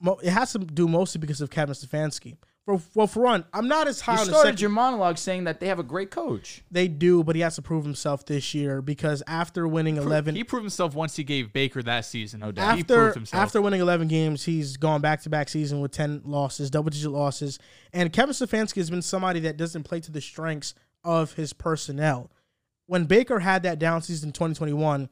Mo- it has to do mostly because of Kevin Stefanski. For well, for one, I'm not as high You on started second. your monologue saying that they have a great coach. they do, but he has to prove himself this year because after winning 11, He proved himself once he gave Baker that season. No doubt. He after proved himself. after winning 11 games, he's gone back to back season with 10 losses, double digit losses. And Kevin Stefanski has been somebody that doesn't play to the strengths of his personnel. When Baker had that down season in 2021,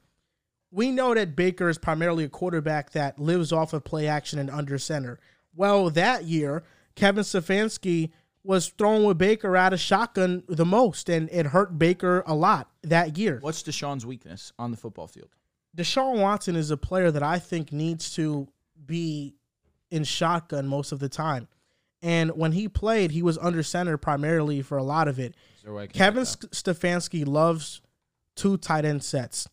we know that Baker is primarily a quarterback that lives off of play action and under center. Well, that year, Kevin Stefanski was throwing with Baker out of shotgun the most, and it hurt Baker a lot that year. What's Deshaun's weakness on the football field? Deshaun Watson is a player that I think needs to be in shotgun most of the time. And when he played, he was under center primarily for a lot of it. Is there a way I can Kevin? Stefanski loves two tight end sets,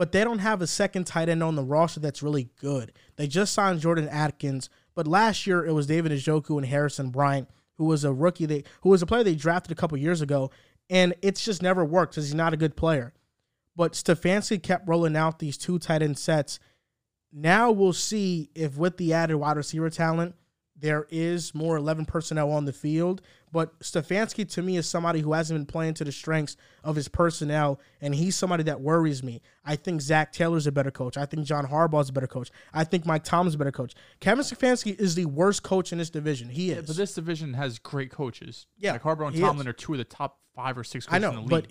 but they don't have a second tight end on the roster that's really good. They just signed Jordan Akins, but last year it was David Njoku and Harrison Bryant, who was a rookie they who was a player they drafted a couple years ago, and it's just never worked because he's not a good player. But Stefanski kept rolling out these two tight end sets. Now we'll see if with the added wide receiver talent, there is more 11 personnel on the field. But Stefanski, to me, is somebody who hasn't been playing to the strengths of his personnel, and he's somebody that worries me. I think Zach Taylor's a better coach. I think John Harbaugh's a better coach. I think Mike Tomlin's a better coach. Kevin Stefanski is the worst coach in this division. He is. But this division has great coaches. Yeah, like Harbaugh and Tomlin is. are two of the top five or six I coaches in know, the but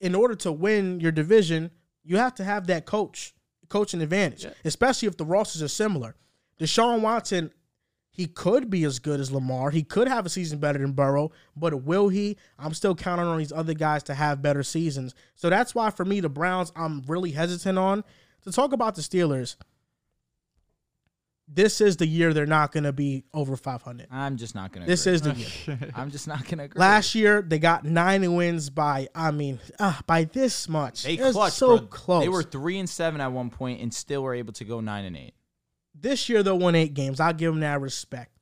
in order to win your division, you have to have that coach, coaching advantage, Yeah. especially if the rosters are similar. Deshaun Watson, he could be as good as Lamar. He could have a season better than Burrow, but will he? I'm still counting on these other guys to have better seasons. So that's why, for me, the Browns, I'm really hesitant on. To talk about the Steelers, this is the year they're not going to be over 500. I'm just not gonna. This agree. is the year. I'm just not gonna agree. Last year they got nine wins by I mean uh, by this much. they clutched, so bro. close. They were three and seven at one point, and still were able to go nine and eight. This year they won eight games. I'll give them that respect.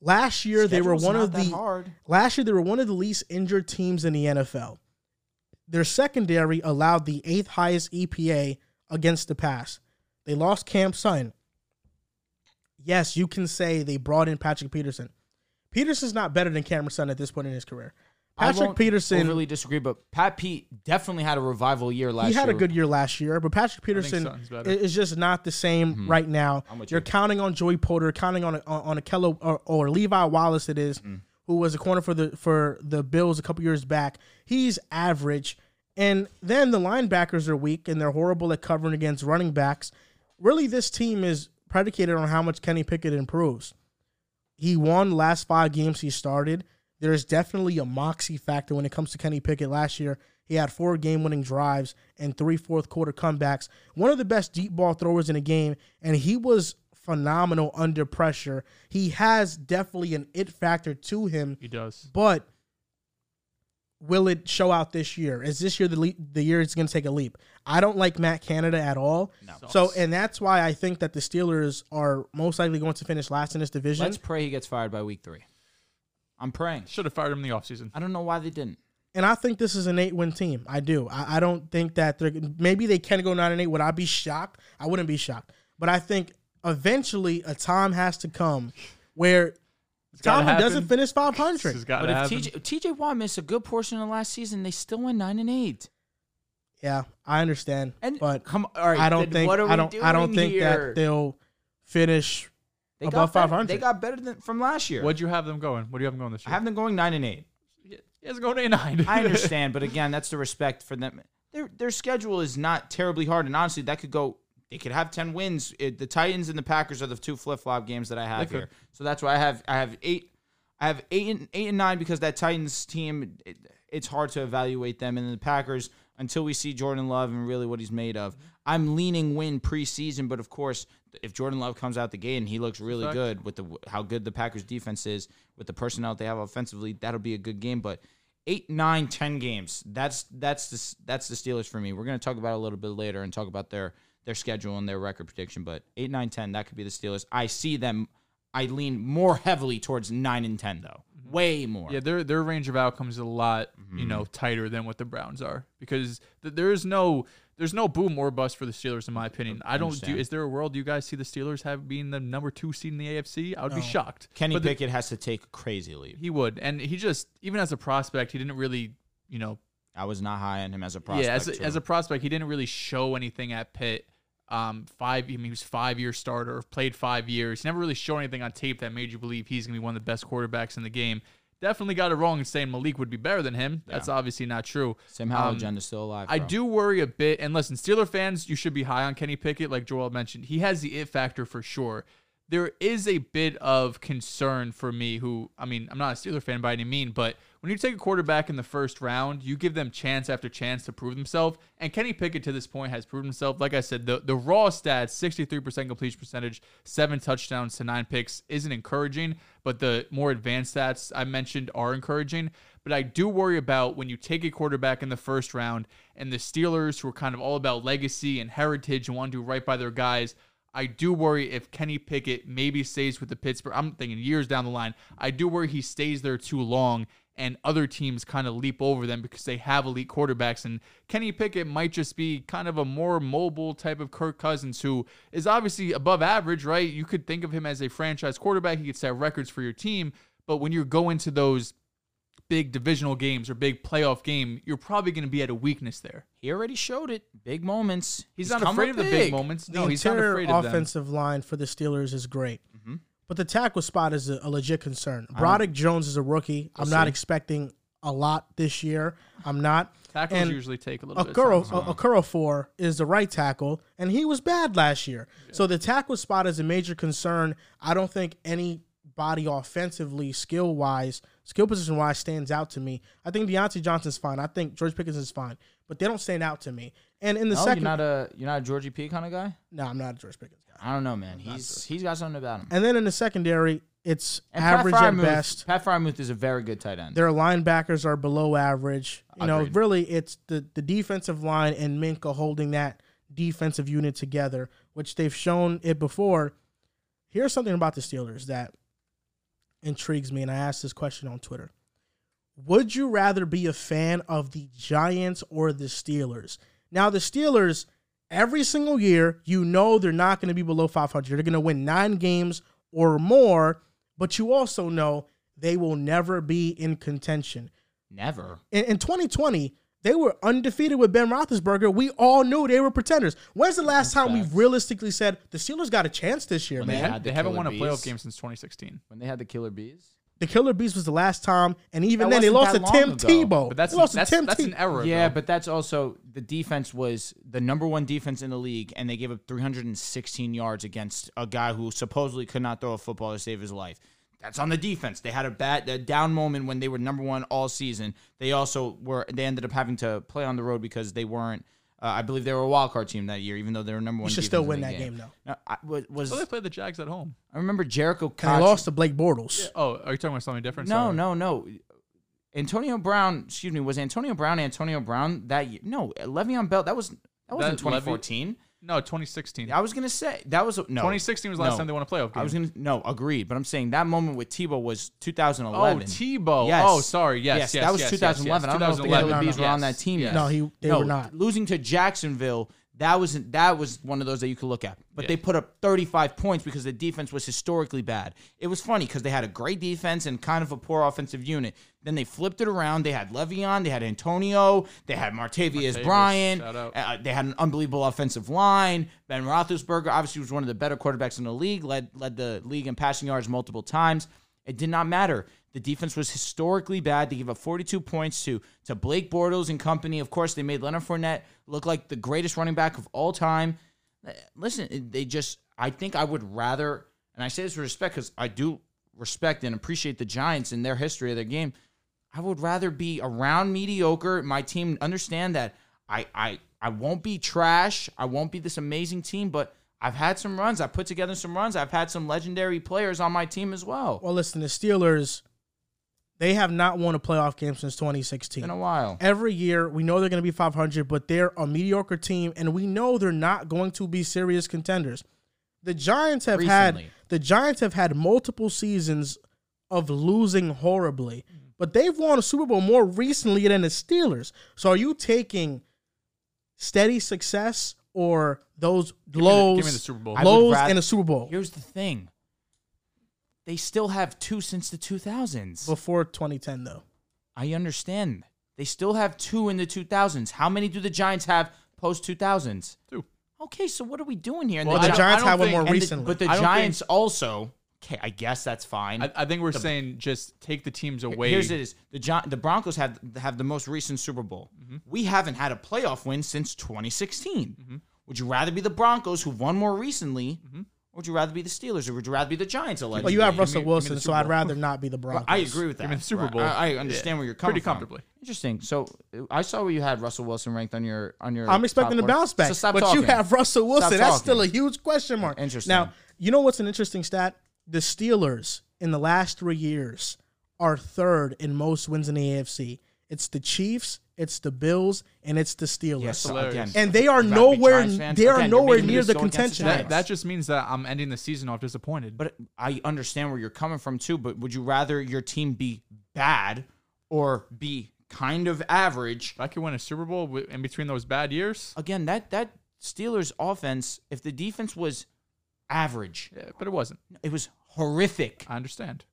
Last year they were one of the hard. last year they were one of the least injured teams in the NFL. Their secondary allowed the eighth highest EPA against the pass. They lost Cam Sutton. Yes, you can say they brought in Patrick Peterson. Peterson's not better than Cameron Sutton at this point in his career. I Patrick won't Peterson overly disagree, but Pat Pete definitely had a revival year last year. he year. had a good year last year, but Patrick Peterson Sutton's is just not the same right now. Mm-hmm. I'm with You're you. counting on Joey Porter, counting on a, on Ahkello or, or Levi Wallace. It is, Mm. who was a corner for the for the Bills a couple years back. He's average, and then the linebackers are weak and they're horrible at covering against running backs. Really, this team is predicated on how much Kenny Pickett improves. He won last five games he started. There's definitely a moxie factor when it comes to Kenny Pickett. Last year, he had four game winning drives and three fourth quarter comebacks. One of the best deep ball throwers in the game, and he was phenomenal under pressure. He has definitely an it factor to him, he does. but will it show out this year? Is this year the le- the year it's going to take a leap? I don't like Matt Canada at all. So, and that's why I think that the Steelers are most likely going to finish last in this division. Let's pray he gets fired by week three. I'm praying. Should have fired him in the offseason. I don't know why they didn't. and I think this is an eight win team. I do. I, I don't think that they're maybe they can go nine and eight. Would I be shocked? I wouldn't be shocked. But I think eventually a time has to come where gotta Tomlin doesn't finish five This hundred. has got But if happen. TJ, TJ Watt missed a good portion of the last season, they still went nine and eight. Yeah, I understand, And but come, all right. I don't think what are I don't I don't think here? that they'll finish. They above got better- 500. They got better than from last year. What'd you have them going? What do you have them going this year? I year? have them going nine and eight. Has going eight nine. I understand, but again, that's the respect for them. Their their schedule is not terribly hard, and honestly, that could go. They could have ten wins. It, the Titans and the Packers are the two flip flop games that I have They could. here. So that's why I have I have eight. I have eight and eight and nine because that Titans team. It, it's hard to evaluate them, and the Packers until we see Jordan Love and really what he's made of. I'm leaning win preseason, but of course, if Jordan Love comes out the gate and he looks really Fact. good with the how good the Packers defense is with the personnel they have offensively, that'll be a good game. But eight, nine, ten games. That's that's the that's the Steelers for me. We're gonna talk about it a little bit later and talk about their their schedule and their record prediction. But eight, nine, ten, that could be the Steelers. I see them. I lean more heavily towards nine and ten though, way more. Yeah, their their range of outcomes is a lot, you know, mm-hmm. tighter than what the Browns are because th- there is no there's no boom or bust for the Steelers in my opinion. I don't do. Is there a world you guys see the Steelers have being the number two seed in the AFC? I would be shocked. Kenny But the- Pickett has to take a crazy leap. he would, and he just even as a prospect, he didn't really, you know, I was not high on him as a prospect. yeah, as a, as a prospect, he didn't really show anything at Pitt. Um, five, I mean, he was five year starter, played five years. Never really showed anything on tape that made you believe he's gonna be one of the best quarterbacks in the game. Definitely got it wrong in saying Malik would be better than him. That's obviously not true. Sam Howell um, agenda's still alive. I do worry a bit. And listen, Steeler fans, you should be high on Kenny Pickett, like Joel mentioned. He has the it factor for sure. There is a bit of concern for me who, I mean, I'm not a Steeler fan by any mean, but when you take a quarterback in the first round, you give them chance after chance to prove themselves. And Kenny Pickett to this point has proven himself. Like I said, the, the raw stats, 63% completion percentage, seven touchdowns to nine picks, isn't encouraging, but the more advanced stats I mentioned are encouraging. But I do worry about when you take a quarterback in the first round and the Steelers, who are kind of all about legacy and heritage and want to do right by their guys, I do worry if Kenny Pickett maybe stays with the Pittsburgh. I'm thinking years down the line. I do worry he stays there too long and other teams kind of leap over them because they have elite quarterbacks. And Kenny Pickett might just be kind of a more mobile type of Kirk Cousins who is obviously above average, right? You could think of him as a franchise quarterback. He could set records for your team. But when you go into those big divisional games or big playoff game, you're probably going to be at a weakness there. He already showed it. Big moments. He's, not afraid of the big big. moments. the No, he's not afraid of them. offensive line for the Steelers is great. Mm-hmm. But the tackle spot is a, a legit concern. Broderick Jones is a rookie. I'm not expecting a lot this year. I'm not. Tackles And usually take a little bit. Okuro, time. uh, Okorafor is the right tackle, and he was bad last year. So the tackle spot is a major concern. I don't think anybody offensively, skill wise, skill position wise, stands out to me. I think Diontae Johnson's fine. I think George Pickens is fine, but they don't stand out to me. And in the oh, No, second, you're not a you're not a Georgie P kind of guy. no, I'm not a George Pickens guy. I don't know, man. He's he's got something about him. And then in the secondary, it's And average at best. Pat Freiermuth is a very good tight end. Their linebackers are below average. You know, really, it's the the defensive line and Minkah holding that defensive unit together, which they've shown it before. Here's something about the Steelers that intrigues me, and I asked this question on Twitter. Would you rather be a fan of the Giants or the Steelers? Now, the Steelers, every single year, you know they're not going to be below 500. They're going to win nine games or more, but you also know they will never be in contention. Never. In, in 2020, they were undefeated with Ben Roethlisberger. We all knew they were pretenders. When's the last time we realistically said the Steelers got a chance this year, When They, man? had the they haven't won a Bees. playoff game since 2016. When they had the killer bees. The Killer Bees was the last time, and even That then they lost wasn't to that Tim ago. Tebow. But that's they lost that's, to Tim that's an Tebow. error. Yeah, though. but that's also the defense was the number one defense in the league, and they gave up 316 yards against a guy who supposedly could not throw a football to save his life. That's on the defense. They had a bad a down moment when they were number one all season. They also were. They ended up having to play on the road because they weren't. Uh, I believe they were a wild card team that year, even though they were number one. should still win that game, though. No, I, was, was so they played the Jags at home. I remember Jericho. And Cox, they lost to Blake Bortles. Oh, are you talking about something different? No, Sorry. no, no. Antonio Brown, excuse me, was Antonio Brown Antonio Brown that year? No, Le'Veon Bell. That was that wasn't That Levy- 2014. No, 2016. I was gonna say that was no. 2016 was the last No. time they won a playoff game. I was gonna no agreed, but I'm saying that moment with Tebow was 2011. Oh, 2011. Tebow. Oh, yes. Oh, sorry. Yes, yes, yes, that was yes, 2011. yes, I don't know if the 2011. Killer Bees were on that team yes. yet. No, he they no, were not. losing to Jacksonville That was that was one of those that you could look at. But they put up 35 points because the defense was historically bad. It was funny because they had a great defense and kind of a poor offensive unit. Then they flipped it around. They had Le'Veon, they had Antonio, they had Martavis, Martavis, Bryant. shout out. Uh, they had an unbelievable offensive line. Ben Roethlisberger obviously was one of the better quarterbacks in the league. led led the league in passing yards multiple times. It did not matter. The defense was historically bad. They gave up 42 points to to Blake Bortles and company. Of course, they made Leonard Fournette look like the greatest running back of all time. Uh, Listen, they just. I think I would rather, and I say this with respect because I do respect and appreciate the Giants and their history of their game. I would rather be around mediocre. My team understand that I I I won't be trash. I won't be this amazing team, but I've had some runs. I put together some runs. I've had some legendary players on my team as well. Well, listen, the Steelers, they have not won a playoff game since 2016. In a while. Every year, we know they're going to be 500, but they're a mediocre team, and we know they're not going to be serious contenders. The Giants have Recently. had the Giants have had multiple seasons of losing horribly, but they've won a Super Bowl more recently than the Steelers. So, are you taking steady success or those me the- lows, give me the Super Bowl. I would lows, rath- and a Super Bowl Here's the thing. They still have two since the 2000s. before 2010, though? I understand. They still have two in the 2000s. How many do the Giants have post 2000s? Two. Okay, so what are we doing here? And Well, I the don't- Giants I don't have one think- more and the- recently. but the I don't Giants also. Okay, I guess that's fine. I, I think we're saying just take the teams away. Here's it is the Gi- the Broncos have have the most recent Super Bowl. Mm-hmm. We haven't had a playoff win since 2016. Mm-hmm. Would you rather be the Broncos who won more recently, mm-hmm. or would you rather be the Steelers, or would you rather be the Giants? Oh, allegedly, Well, you have Russell me Wilson, so I'd rather not be the Broncos. I agree with that. me the Super Right. Bowl. I, I understand Yeah. where you're coming from. Pretty from. comfortably. Interesting. So uh, I saw where you had Russell Wilson ranked on your on your. I'm expecting top to bounce back, So stop but you have Russell Wilson. That's still a huge question mark. Interesting. Now, you know what's an interesting stat? The Steelers in the last three years are third in most wins in the AFC. It's the Chiefs, it's the Bills, and it's the Steelers. Yes, so again, And they are you gotta be nowhere. They are Again, nowhere near the go against contention. that, that just means that I'm ending the season off disappointed. But I understand where you're coming from too. But would you rather your team be bad or be kind of average? if I could win a Super Bowl in between those bad years, Again, that that Steelers offense, if the defense was average, yeah, but it wasn't. it was horrific. I understand.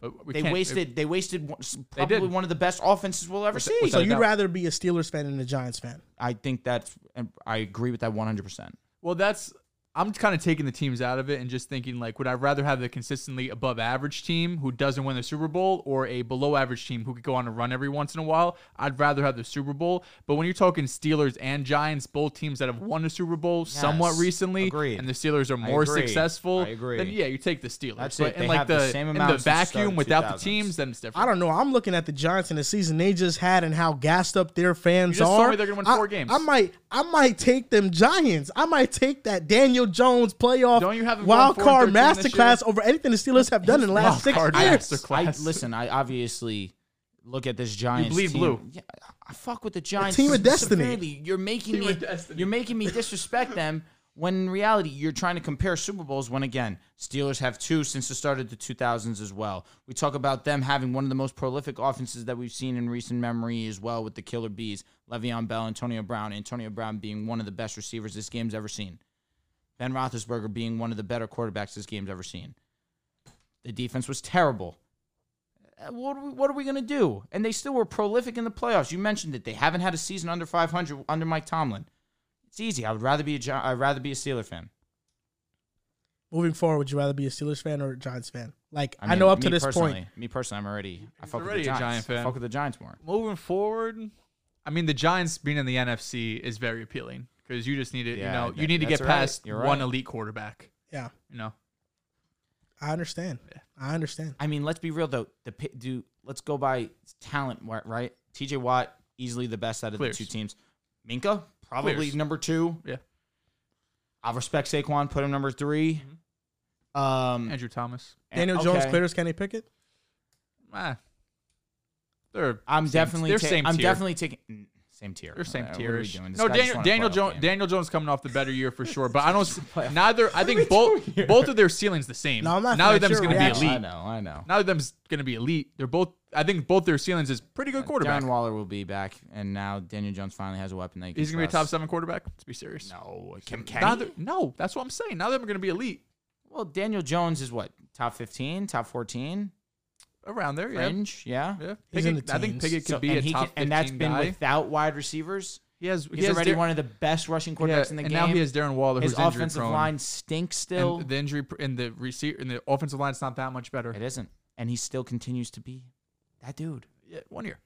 But we They can't- wasted. They wasted one- They probably did. one of the best offenses we'll ever see. So that- you'd doubt. rather be a Steelers fan than a Giants fan. I think that's. and I agree with that 100. percent Well, that's I'm kind of taking the teams out of it and just thinking like, would I rather have the consistently above average team who doesn't win the Super Bowl or a below average team who could go on a run every once in a while? I'd rather have the Super Bowl. But when you're talking Steelers and Giants, both teams that have won the Super Bowl somewhat recently, agreed. and the Steelers are I more agree. successful, I agree. then yeah, you take the Steelers. That's but it. in They like the the, same in amount the the vacuum of without the teams, then it's different. I don't know. I'm looking at the Giants in the season they just had and how gassed up their fans You just told are. me they're gonna win I- four games. I might, I might take them Giants. I might take that Daniel Jones playoff Don't you have them wild card and 13 masterclass over anything the Steelers have done in the last six card years. masterclass. I listen. I obviously look at this Giants. You bleed team. blue. Yeah, I fuck with the Giants. team of destiny. severely. You're making Team me. You're making me disrespect them. When in reality, you're trying to compare Super Bowls. When again, Steelers have two since the start of the 2000s as well. We talk about them having one of the most prolific offenses that we've seen in recent memory as well, with the Killer Bees, Le'Veon Bell, Antonio Brown. Antonio Brown being one of the best receivers this game's ever seen. Ben Roethlisberger being one of the better quarterbacks this game's ever seen. The defense was terrible. Uh, What are we, what are we going to do? And they still were prolific in the playoffs. You mentioned it. They haven't had a season under 500 under Mike Tomlin. It's easy. I would rather be a Gi- I'd rather be a Steeler fan. Moving forward, would you rather be a Steelers fan or a Giants fan? Like I, mean, know up to this point, Me personally, I'm already. I fuck already with the a Giants. Giant fan. I fuck with the Giants more. moving forward, I mean, the Giants being in the NFC is very appealing because you just need to, you know, that- you need to get past You're one right. elite quarterback. yeah, You know, I understand. I understand. I mean, let's be real though. The pi- do let's go by talent, ri- right? T.J. Watt easily the best out of Clears. the two teams. Minkah probably Clears. number two. yeah. I respect Saquon. Put him number 3 Um, Andrew Thomas. Daniel Jones okay. clears Kenny Pickett. Ah, they're I'm same- definitely. they're ta- same I'm tier. definitely taking. Same tier. They're same Uh, what are tier. we doing? This No, Daniel Daniel Jones. Daniel Jones coming off the better year for sure, but I don't. s- neither I think both both of their ceilings the same. No, I'm not Neither of them's going to be elite. I know, I know. Neither of them's going to be elite. They're both. I think both their ceilings is pretty good quarterback. Darren Waller will be back, and now Daniel Jones finally has a weapon that he can He's going to be a top seven quarterback. Let's be serious. No, can, can Neither, no, that's what I'm saying. Neither of them are going to be elite. Well, Daniel Jones is what top fifteen, top fourteen, Around there, yeah. fringe, yeah. Yeah, He's in Pickett, the I think teens. Pickett could So- be and a he top can- and that's 15 been guy. without wide receivers. he has He's he has already Dar- one of the best rushing yeah, quarterbacks in the and game. now he has Darren Waller, His who's injury offensive prone. line stinks still. And the injury pr- in the receiver in the offensive line's not that much better. it isn't, and he still continues to be that dude. Yeah, one year.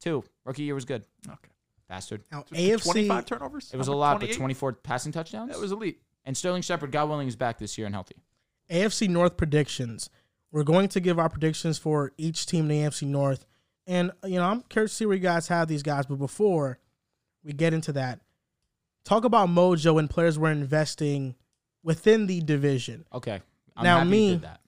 Two rookie year was good. Okay. Bastard. Now, AFC. five turnovers. It was a Number lot, 28? but 24 passing touchdowns. That was elite. and Sterling Shepard, God willing, is back this year and healthy. AFC North predictions. We're going to give our predictions for each team in the AFC North. And, you know, I'm curious to see where you guys have these guys. But before we get into that, talk about mojo and players we're investing within the division. Okay. I'm Now, happy me- you did that.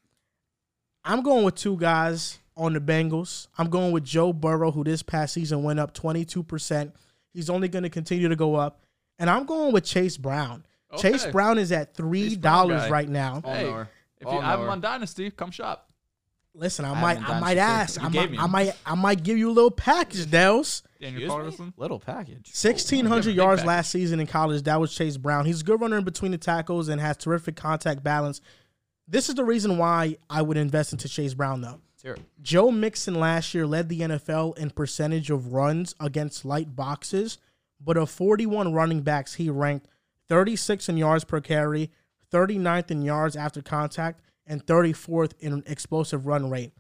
I'm going with two guys on the Bengals. I'm going with Joe Burrow, who this past season went up 22%. He's only going to continue to go up. And I'm going with Chase Brown. Chase Brown is at $3 right now. Hey, knower. If you have him on Dynasty, come shop. Listen, I, I might, I might ask, I might, I might, I might give you a little package, Dehls. Daniel Carlson. Little package. Sixteen Yeah, hundred big yards package. last season in college. That was Chase Brown. He's a good runner in between the tackles and has terrific contact balance. This is the reason why I would invest into Chase Brown, though. Let's hear it. Joe Mixon last year led the NFL in percentage of runs against light boxes, but of 41 running backs, he ranked 36 in yards per carry, 39th in yards after contact, and 34th in explosive run rate.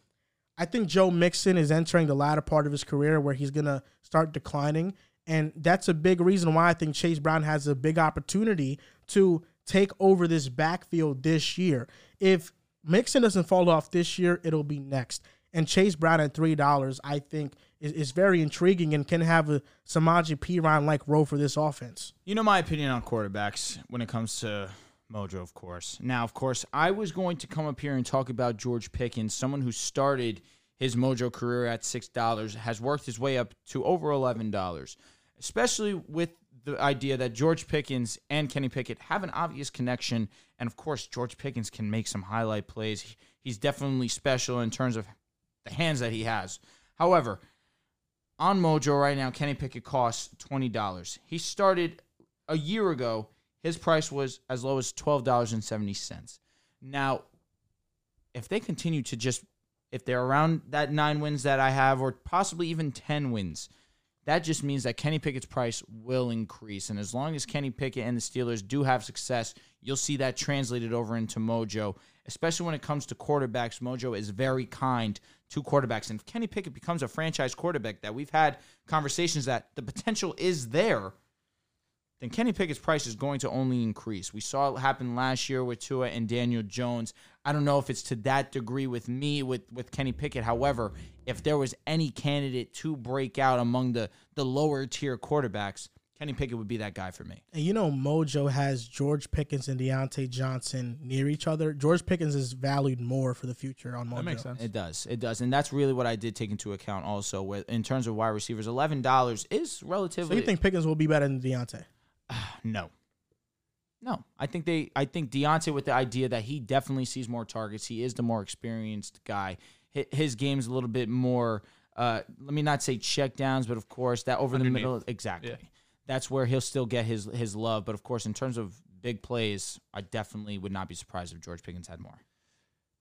I think Joe Mixon is entering the latter part of his career where he's going to start declining. And that's a big reason why I think Chase Brown has a big opportunity to take over this backfield this year. If Mixon doesn't fall off this year, it'll be next. And Chase Brown at $3, I think, is, is very intriguing and can have a Samaje Perine like role for this offense. You know my opinion on quarterbacks when it comes to Mojo, of course. Now, of course, I was going to come up here and talk about George Pickens, someone who started his Mojo career at $6, has worked his way up to over $11, especially with the idea that George Pickens and Kenny Pickett have an obvious connection. And of course, George Pickens can make some highlight plays. He's definitely special in terms of the hands that he has. However, on Mojo right now, Kenny Pickett costs twenty dollars. He started a year ago. His price was as low as twelve dollars and seventy cents. Now, if they continue to just if they're around that nine wins that I have, or possibly even ten wins, that just means that Kenny Pickett's price will increase. And as long as Kenny Pickett and the Steelers do have success, you'll see that translated over into Mojo. Especially when it comes to quarterbacks, Mojo is very kind to quarterbacks. And if Kenny Pickett becomes a franchise quarterback that we've had conversations that the potential is there, then Kenny Pickett's price is going to only increase. We saw it happen last year with Tua and Daniel Jones. I don't know if it's to that degree with me with with Kenny Pickett. However, if there was any candidate to break out among the the lower tier quarterbacks, Kenny Pickett would be that guy for me. And you know, Mojo has George Pickens and Diontae Johnson near each other. George Pickens is valued more for the future on Mojo. That makes sense. It does. It does. And that's really what I did take into account also with in terms of wide receivers. Eleven dollars is So relatively you think Pickens will be better than Diontae? No. No. I think they I think Diontae with the idea that he definitely sees more targets. He is the more experienced guy. Hi- His game's a little bit more uh let me not say check downs, but of course that over Underneath. the middle exactly. Yeah. That's where he'll still get his his love. But of course in terms of big plays, I definitely would not be surprised if George Pickens had more.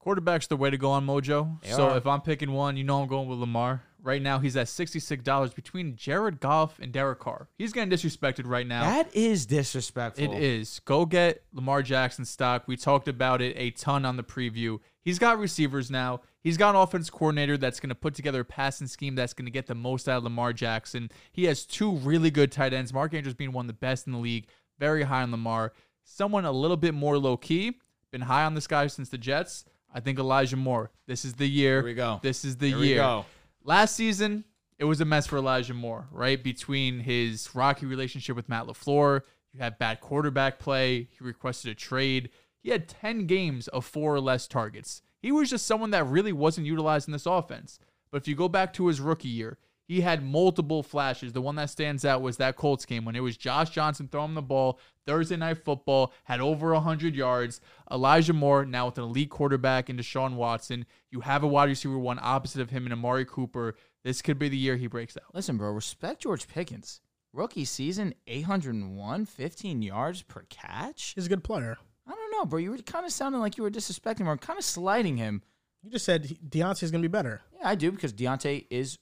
Quarterback's the way to go on Mojo. They so are. if I'm picking one, you know I'm going with Lamar. Right now, he's at $66 between Jared Goff and Derek Carr. He's getting disrespected right now. That is disrespectful. It is. Go get Lamar Jackson stock. We talked about it a ton on the preview. He's got receivers now. He's got an offense coordinator that's going to put together a passing scheme that's going to get the most out of Lamar Jackson. He has two really good tight ends. Mark Andrews being one of the best in the league. Very high on Lamar. Someone a little bit more low key. Been high on this guy since the Jets. I think Elijah Moore. This is the year. Here we go. This is the Here we year. go. Last season, it was a mess for Elijah Moore, right? Between his rocky relationship with Matt LaFleur, you had bad quarterback play, he requested a trade. He had 10 games of four or less targets. He was just someone that really wasn't utilized in this offense. But if you go back to his rookie year, he had multiple flashes. The one that stands out was that Colts game when it was Josh Johnson throwing the ball Thursday night football, had over 100 yards. Elijah Moore, now with an elite quarterback in Deshaun Watson. You have a wide receiver one opposite of him and Amari Cooper. This could be the year he breaks out. Listen, bro, respect George Pickens. Rookie season, 801, 15 yards per catch. He's a good player. I don't know, bro. You were kind of sounding like you were disrespecting him or kind of slighting him. You just said he- Diontae's gonna be better. Yeah, I do because Diontae is.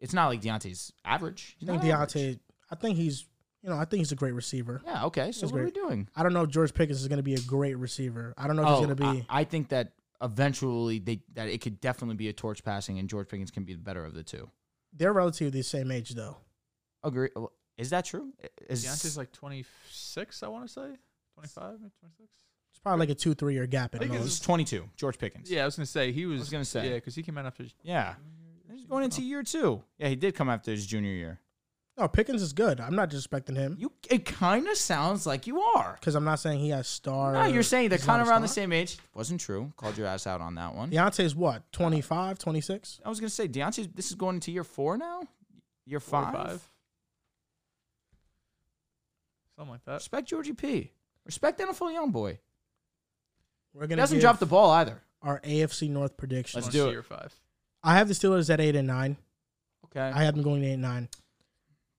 It's not like Diontae's average. I He's think not average. Diontae. I think he's. You know, I think he's a great receiver. Yeah, okay. So He's what are we doing? I don't know if George Pickens is going to be a great receiver. I don't know if Oh, he's going to be. I, I think that eventually they that it could definitely be a torch passing, and George Pickens can be the better of the two. they're relatively the same age, though. Agree? Uh, is that true? Is Diontae's like 26, I want to say. 25, maybe 26. It's probably like a two, three year gap at I think it's most. He's 22. George Pickens. Yeah, I was going to say he was. I was gonna say. Yeah, because he came out after. Yeah. He's going into year two. Yeah, he did come after his junior year. No, Pickens is good. I'm not disrespecting him You, it kind of sounds like you are. because I'm not saying he has star. No, you're saying they're kind of a around the same age. Wasn't true. Called your ass out on that one. Diontae's what? 25, 26? I was gonna say Diontae's. This is going into year four now. Year four five. five. Something like that. Respect Georgie P. Respect NFL young boy. We're gonna doesn't give drop the ball either. our AFC North predictions. Let's do it. Year five. I have the Steelers at eight and nine. Okay. I have them going to eight and nine.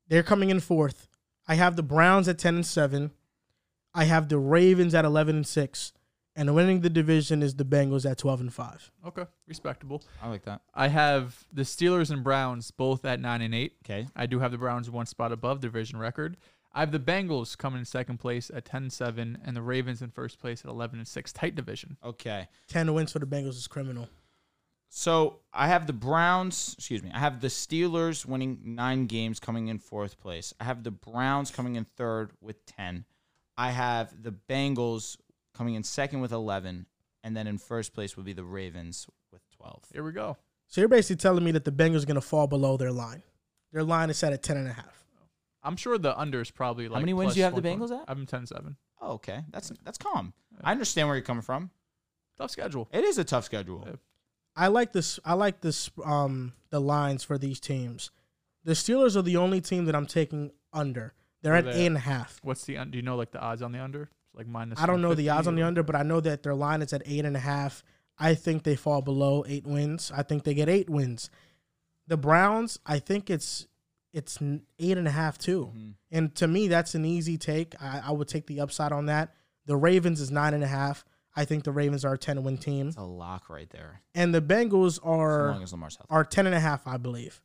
They're coming in fourth. I have the Browns at ten and seven. I have the Ravens at eleven and six. And winning the division is the Bengals at twelve and five. Okay, respectable. I like that. I have the Steelers and Browns both at nine and eight. Okay. I do have the Browns one spot above division record. I have the Bengals coming in second place at 10 and 7, and the Ravens in first place at 11 and 6. Tight division. Okay. Ten wins for the Bengals is criminal. So I have the Browns. Excuse me. I have the Steelers winning nine games, coming in fourth place. I have the Browns coming in third with ten. I have the Bengals coming in second with eleven, and then in first place would be the Ravens with twelve. Here we go. So you're basically telling me that the Bengals are going to fall below their line. Their line is set at ten and a half. I'm sure the under is probably like. How many wins do you have the 1.5. Bengals at? I'm them 10 7. Oh, okay. That's that's calm. I understand where you're coming from. Tough schedule. It is a tough schedule. Yeah. I like this. I like this. Um, the lines for these teams. The Steelers are the only team that I'm taking under. They're at eight and a half. What's the. Do you know like the odds on the under? It's like minus. I don't know the 150 odds on the under, but I know that their line is at eight and a half. I think they fall below eight wins. I think they get eight wins. The Browns, I think it's it's eight and a half too. Mhm. And to me, that's an easy take. I, I would take the upside on that. The Ravens is nine and a half. I think the Ravens are a ten win team, It's a lock right there. and the Bengals As are long as Lamar's healthy. are ten and a half, I believe,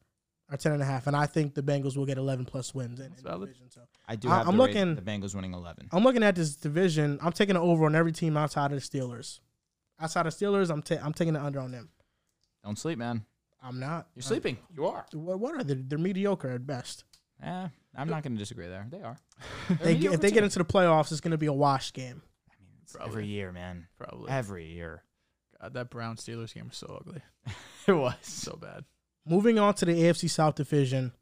are ten and a half, and I think the Bengals will get eleven plus wins. In, in the division, so. I do I- have I'm the, looking- the Bengals winning eleven. I'm looking at this division. I'm taking an over on every team outside of the Steelers. Outside of Steelers, I'm ta- I'm taking the under on them. Don't sleep, man. I'm not. You're sleeping. You are. What, what are they? They're mediocre at best. Eh, I'm not going to disagree there. They are. They get, if they get into the playoffs, it's going to be a wash game. I Probably. every year, man. Probably. Every year. God, that Brown Steelers game was so ugly. It was. So bad. Moving on to the AFC South division,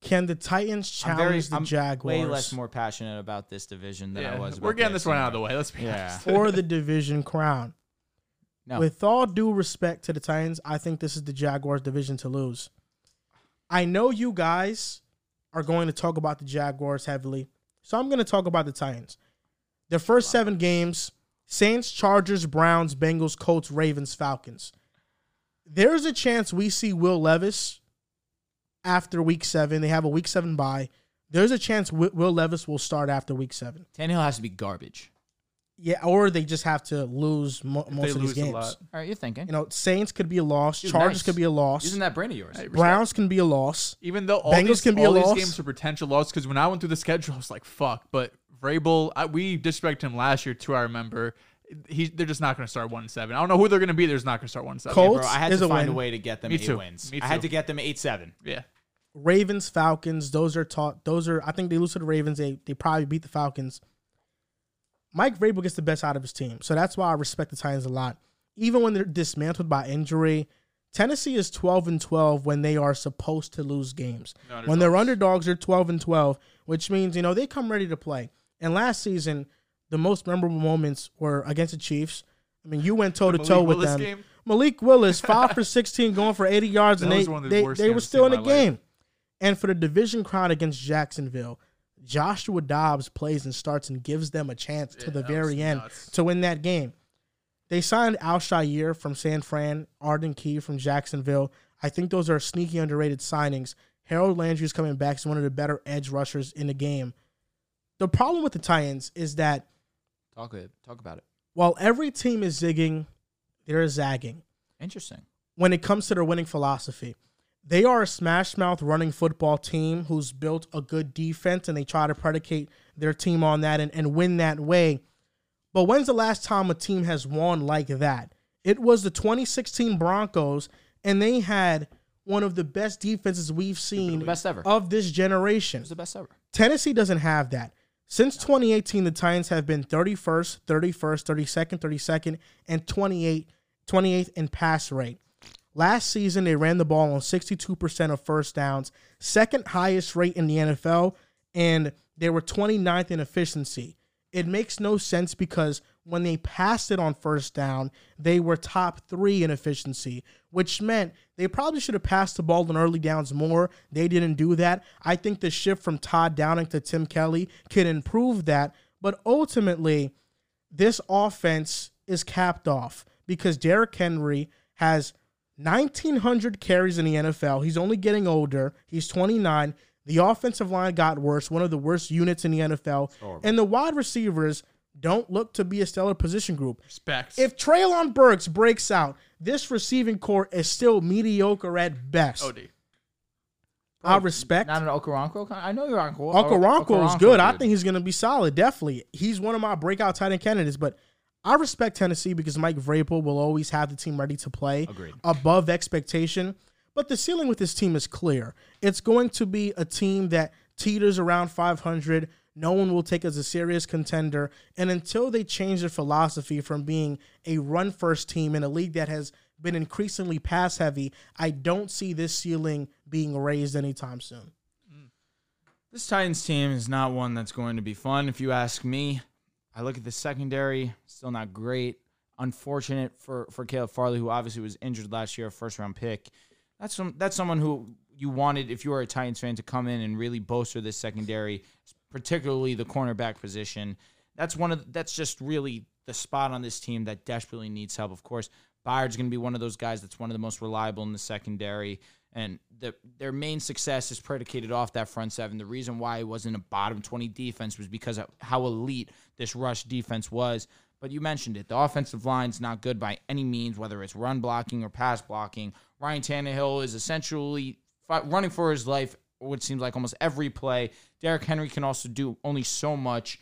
can the Titans I'm challenge very, the I'm Jaguars way less more passionate about this division than I Yeah, was. we're about getting this one out of the way. Let's be Yeah. honest. for the division crown? No. With all due respect to the Titans, I think this is the Jaguars' division to lose. I know you guys are going to talk about the Jaguars heavily, so I'm going to talk about the Titans. Their first seven games Saints, Chargers, Browns, Bengals, Colts, Ravens, Falcons. There's a chance we see Will Levis after week seven. They have a week seven bye. There's a chance Will Levis will start after week seven. Tannehill has to be garbage. Yeah, or they just have to lose mo- most they of these lose a games. lot. All right, you're thinking. You know, Saints could be a loss. Dude, Chargers nice. could be a loss. Using that brain of yours. Hey. Browns can be a loss. Even though all, Bengals these, can be a all these loss. games are potential loss, because when I went through the schedule, I was like, fuck. But Vrabel, I, we disrespected him last year too, I remember. He, they're just not going to start 1 7. I don't know who they're going to be. They're just not going to start 1 7. Colts Bro, I had is to a find win. a way to get them Me eight too. wins. Me I had too. to get them eight seven. Yeah. Ravens, Falcons, those are taught. Those are. I think they lose to the Ravens. They they probably beat the Falcons. Mike Vrabel gets the best out of his team, so that's why I respect the Titans a lot. Even when they're dismantled by injury, Tennessee is twelve and twelve when they are supposed to lose games. No When they're underdogs. underdogs, they're twelve and twelve, which means you know they come ready to play. And last season, the most memorable moments were against the Chiefs. I mean, you went toe to toe with Willis them. game? Malik Willis, five for 16, going for 80 yards, That and they, was one of the they, they were still in the my life. game. And for the division crown against Jacksonville, Joshua Dobbs plays and starts and gives them a chance to the very end nuts. to win that game. They signed Al-Shaair from San Fran, Arden Key from Jacksonville. I think those are sneaky underrated signings. Harold Landry's coming back. He's one of the better edge rushers in the game. The problem with the Titans is that Talk it. Talk about it. while every team is zigging, they're zagging Interesting. when it comes to their winning philosophy. They are a smash mouth running football team who's built a good defense and they try to predicate their team on that and, and win that way. But when's the last time a team has won like that? It was the 2016 Broncos, and they had one of the best defenses we've seen The best ever. of this It generation. was the best ever. Tennessee doesn't have that. Since 2018, the Titans have been 31st, 31st, 32nd, 32nd, and 28, 28th in pass rate. Last season, they ran the ball on 62% of first downs, second highest rate in the NFL, and they were 29th in efficiency. It makes no sense because when they passed it on first down, they were top three in efficiency, which meant they probably should have passed the ball on early downs more. They didn't do that. I think the shift from Todd Downing to Tim Kelly can improve that. But ultimately, this offense is capped off because Derrick Henry has 1,900 carries in the NFL. He's only getting older. He's 29. The offensive line got worse, one of the worst units in the NFL. And the wide receivers don't look to be a stellar position group. Respect. If Treylon Burks breaks out, this receiving corps is still mediocre at best. OD. I oh, respect. Not an Okonkwo. kind- I know you're Uncle. Uncle Ronco is good. I think he's going to be solid. Definitely. He's one of my breakout tight end candidates, but I respect Tennessee because Mike Vrabel will always have the team ready to play Agreed. above expectation. But the ceiling with this team is clear. It's going to be a team that teeters around 500. No one will take as a serious contender. And until they change their philosophy from being a run first team in a league that has been increasingly pass heavy, I don't see this ceiling being raised anytime soon. This Titans team is not one that's going to be fun, if you ask me. I look at the secondary, still not great. Unfortunate for for Caleb Farley, who obviously was injured last year, first round pick. That's some that's someone who you wanted if you were a Titans fan to come in and really bolster this secondary, particularly the cornerback position. That's one of that's just really the spot on this team that desperately needs help. Of course, Byard's going to be one of those guys that's one of the most reliable in the secondary, and the, their main success is predicated off that front seven. The reason why it wasn't a bottom twenty defense was because of how elite this rush defense was. But you mentioned it. The offensive line's not good by any means, whether it's run blocking or pass blocking. Ryan Tannehill is essentially running for his life, what seems like almost every play. Derrick Henry can also do only so much.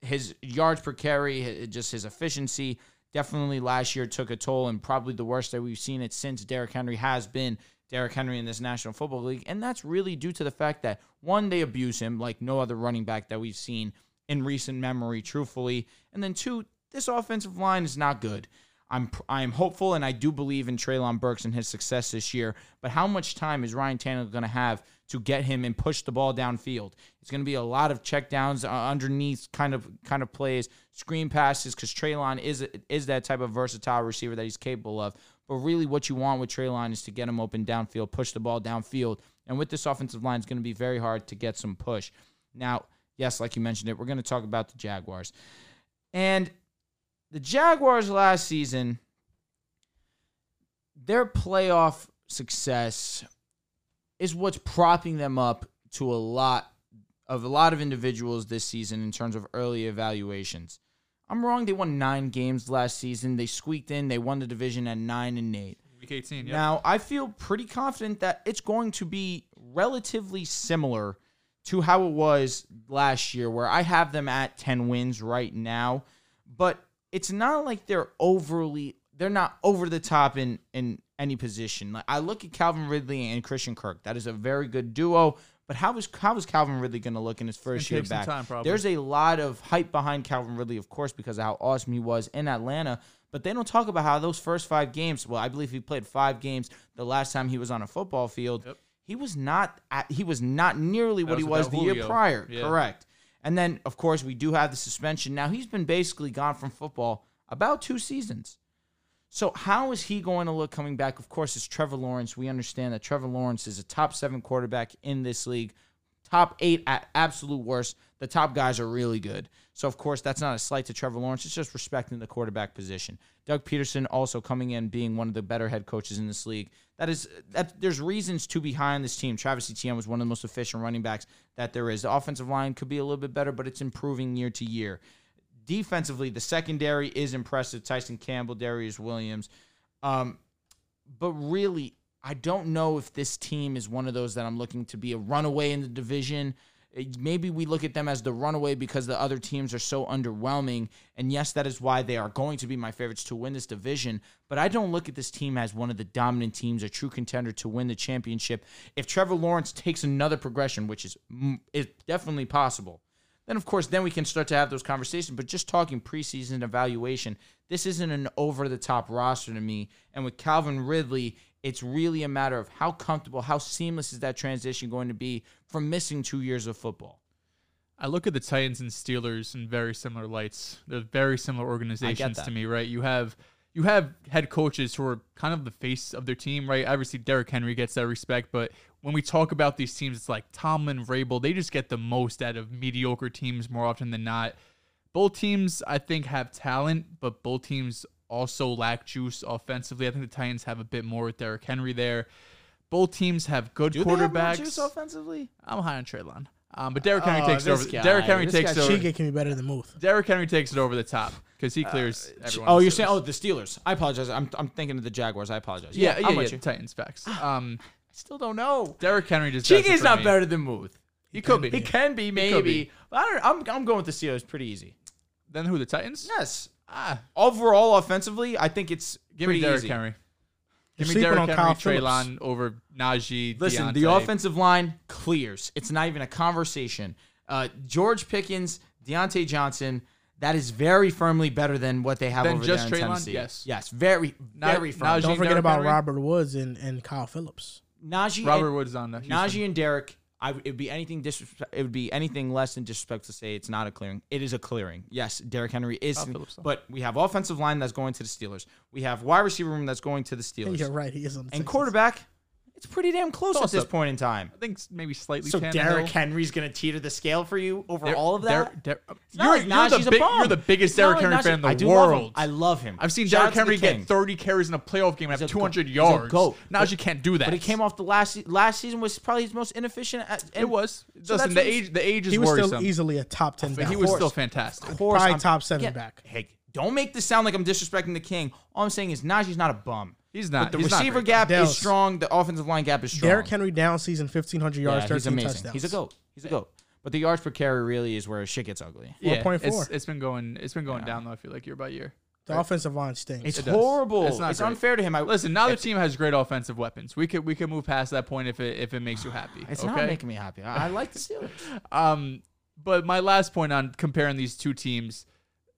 His yards per carry, just his efficiency, definitely last year took a toll, and probably the worst that we've seen it since Derrick Henry has been Derrick Henry in this National Football League. And that's really due to the fact that, one, they abuse him like no other running back that we've seen in recent memory, truthfully. And then, two, this offensive line is not good. I'm I'm hopeful and I do believe in Treylon Burks and his success this year. But how much time is Ryan Tannehill going to have to get him and push the ball downfield? It's going to be a lot of checkdowns uh, underneath kind of kind of plays, screen passes because Treylon is is that type of versatile receiver that he's capable of. But really, what you want with Treylon is to get him open downfield, push the ball downfield. And with this offensive line, it's going to be very hard to get some push. Now, yes, like you mentioned it, we're going to talk about the Jaguars. And the Jaguars last season, their playoff success is what's propping them up to a lot of a lot of individuals this season in terms of early evaluations. I'm wrong. They won nine games last season. They squeaked in. They won the division at nine and eight. Week 18. Yep. Now, I feel pretty confident that it's going to be relatively similar to how it was last year, where I have them at 10 wins right now. But it's not like they're overly, they're not over the top in, in any position. Like I look at Calvin Ridley and Christian Kirk. That is a very good duo. But how is how is Calvin Ridley going to look in his first year back? time. There's a lot of hype behind Calvin Ridley, of course, because of how awesome he was in Atlanta. But they don't talk about how those first five games. Well, I believe he played five games the last time he was on a football field. Yep. He was not. At, he was not nearly what was he was the year prior. Yeah. Correct. And then, of course, we do have the suspension. Now he's been basically gone from football about two seasons. So how is he going to look coming back? Of course, it's Trevor Lawrence. We understand that Trevor Lawrence is a top seven quarterback in this league, top eight at absolute worst. The top guys are really good. So of course, that's not a slight to Trevor Lawrence. It's just respecting the quarterback position. Doug Pederson also coming in being one of the better head coaches in this league. That is that there's reasons to be high on this team. Travis Etienne was one of the most efficient running backs that there is. The offensive line could be a little bit better, but it's improving year to year defensively, the secondary is impressive. Tyson Campbell, Darious Williams. Um, but really, I don't know if this team is one of those that I'm looking to be a runaway in the division. Eh, Maybe we look at them as the runaway because the other teams are so underwhelming. And yes, that is why they are going to be my favorites to win this division. But I don't look at this team as one of the dominant teams, a true contender to win the championship. If Trevor Lawrence takes another progression, which is, is definitely possible, then of course then we can start to have those conversations but just talking preseason evaluation this isn't an over the top roster to me and with calvin ridley it's really a matter of how comfortable how seamless is that transition going to be from missing two years of football I look at the Titans and Steelers in very similar lights. They're very similar organizations to me, right? You have you have head coaches who are kind of the face of their team, right? Obviously, Derrick Henry gets that respect, but when we talk about these teams, it's like Tomlin, Vrabel, they just get the most out of mediocre teams more often than not. Both teams, I think, have talent, but both teams also lack juice offensively. I think the Titans have a bit more with Derrick Henry there. Both teams have good Do they have quarterbacks. juice offensively I'm high on Treylon. Um, but Derrick Henry Oh, takes it over. guy. Derrick Henry This takes guy it over. Cheek can be better than Muth. Derrick Henry takes it over the top because he clears everyone. oh you're is. saying oh the steelers i apologize i'm, I'm thinking of the jaguars i apologize yeah, yeah, I'm yeah. Titans facts. Um, still don't know Derrick Henry just does it Cheeky's not me. better than Muth. He could be. He can be, maybe. be. I don't, I'm, I'm going with the Steelers pretty easy. Then who? The Titans? Yes. Ah, Overall, offensively, I think it's give pretty me Derrick easy. Henry. You're Give me sleeping Derrick on Henry, Treylon over Najee. Listen, the offensive line clears. It's not even a conversation. Uh, George Pickens, Diontae Johnson, that is very firmly better than what they have Than over just there in Treylon? Tennessee. Yes. Yes, very, Na- very firm. Don't forget Derrick about Henry? Robert Woods and, and Kyle Philips. Najee, Robert and, Woods on the Houston. Najee and Derrick. I, it would be anything disrespect. It would be anything less than disrespect to say it's not a clearing. It is a clearing. Yes, Derrick Henry is, Kyle but we have offensive line that's going to the Steelers. We have wide receiver room that's going to the Steelers. You're right. He is on the And Texans. quarterback, it's pretty damn close at this up. point in time. I think maybe slightly. So Tannehill. Derrick Henry's going to teeter the scale for you over Der- all of that. Der- Der- It's not you're, like you're Najee's the a big, bum. you're the biggest It's not Derrick like Henry Najee- fan in the I do love him. world. I love him. I've seen Shout Derrick to the Henry king. get 30 carries in a playoff game and He's have a 200 go- he's a yards. goat. Najee But- can't do that. But he came off the last se- last season was probably his most inefficient. At, and It was. So Listen, that's the what age, the age is He was worrisome. still easily a top ten. but back. he was still fantastic. Of course, Probably I'm- top seven back. Hey, don't make this sound like I'm disrespecting the king. All I'm saying is Najee's not a bum. He's not. But the he's receiver great. gap Dallas. is strong. The offensive line gap is strong. Derrick Henry down season, fifteen hundred yards, yeah, he's thirteen amazing. touchdowns. He's a goat. He's a goat. But the yards per carry really is where shit gets ugly. Yeah, 4.4. it's, it's been going. It's been going down though. I feel like year by year. The offensive line stinks. It's It horrible. It's It's, not great. unfair to him. I, Listen, now the team has great offensive weapons. We could we could move past that point if it if it makes you happy. It's okay? not making me happy. I, I like the Steelers. Um, but my last point on comparing these two teams,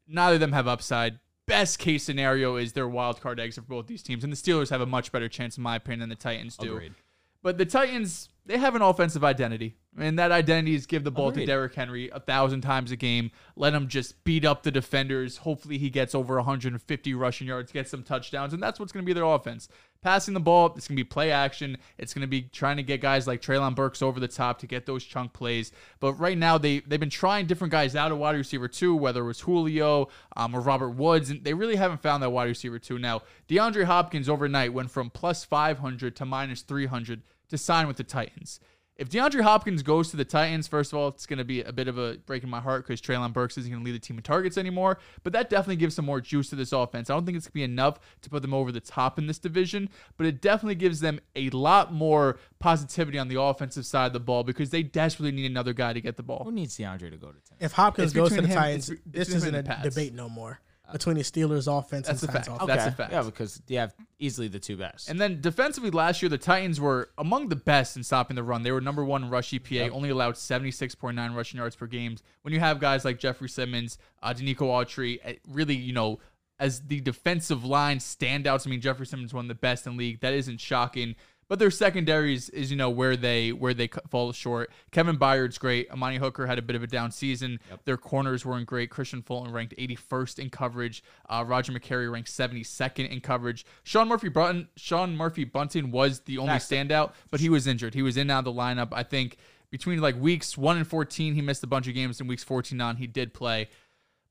neither of them have upside. Best case scenario is they're wild card eggs for both these teams, and the Steelers have a much better chance, in my opinion, than the Titans do. Agreed. But the Titans, they have an offensive identity. And that identity is give the ball Agreed. to Derrick Henry a thousand times a game. Let him just beat up the defenders. Hopefully he gets over 150 rushing yards, gets some touchdowns, and that's what's going to be their offense. Passing the ball, it's going to be play action. It's going to be trying to get guys like Treylon Burks over the top to get those chunk plays. But right now, they, they've been trying different guys out of wide receiver two, whether it was Julio um, or Robert Woods, and they really haven't found that wide receiver two. Now, DeAndre Hopkins overnight went from plus 500 to minus 300 to sign with the Titans. If DeAndre Hopkins goes to the Titans, first of all, it's going to be a bit of a break in my heart because Treylon Burks isn't going to lead the team in targets anymore. But that definitely gives some more juice to this offense. I don't think it's going to be enough to put them over the top in this division, but it definitely gives them a lot more positivity on the offensive side of the ball because they desperately need another guy to get the ball. Who needs DeAndre to go to Tennessee? if Hopkins It's goes to the him- Titans, it's be- this isn't a and the Pats. debate no more between the Steelers offense That's and a Titans fact. offense. That's a fact. Yeah, because they have easily the two best. And then defensively last year, the Titans were among the best in stopping the run. They were number one in rush EPA, only allowed 76.9 rushing yards per game. When you have guys like Jeffrey Simmons, uh, Denico Autry, eh, really, you know, as the defensive line standouts, I mean, Jeffrey Simmons is one of the best in the league. That isn't shocking. But their secondaries is you know where they where they fall short. Kevin Byard's great. Amani Hooker had a bit of a down season. Their corners weren't great. Kristian Fulton ranked 81st in coverage. Uh, Roger McCreary ranked 72nd in coverage. Sean Murphy Bunting Sean Murphy Bunting was the only standout, but he was injured. He was in and out of the lineup. I think between like weeks one and 14, he missed a bunch of games. In weeks 14 on, he did play.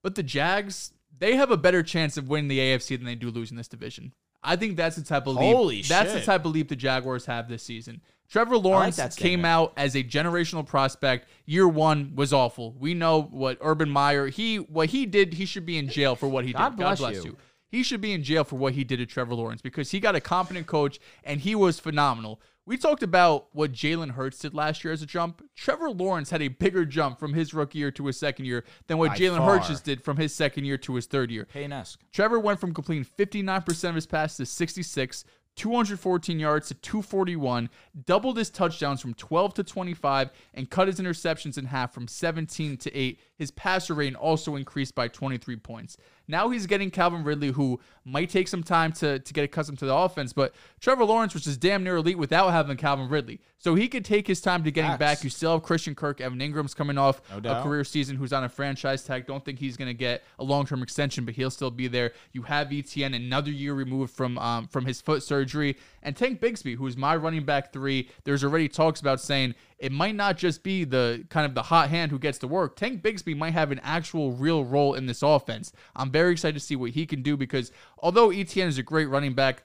But the Jags, they have a better chance of winning the AFC than they do losing this division. I think that's the type of leap. Holy that's the type of leap the Jaguars have this season. Trevor Lawrence that came out as a generational prospect. Year one was awful. We know what Urban Meyer he what he did. He should be in jail for what he God did. bless God bless you. you. He should be in jail for what he did to Trevor Lawrence because he got a competent coach and he was phenomenal. We talked about what Jalen Hurts did last year as a jump. Trevor Lawrence had a bigger jump from his rookie year to his second year than what By Jalen far. Hurts just did from his second year to his third year. Payne-esque. Trevor went from completing 59% of his passes to 66, 214 yards to 241, doubled his touchdowns from 12 to 25, and cut his interceptions in half from 17 to 8. His passer rating also increased by 23 points. Now he's getting Calvin Ridley, who might take some time to, to get accustomed to the offense, but Trevor Lawrence was just damn near elite without having Calvin Ridley. So he could take his time to getting Facts. back. You still have Christian Kirk, Evan Engram's coming off a career season who's on a franchise tag. Don't think he's going to get a long term extension, but he'll still be there. You have Etienne another year removed from um, from his foot surgery, and Tank Bigsby, who's my running back three. There's already talks about saying it might not just be the kind of the hot hand who gets to work. Tank Bigsby might have an actual real role in this offense. I'm very excited to see what he can do because although Etienne is a great running back.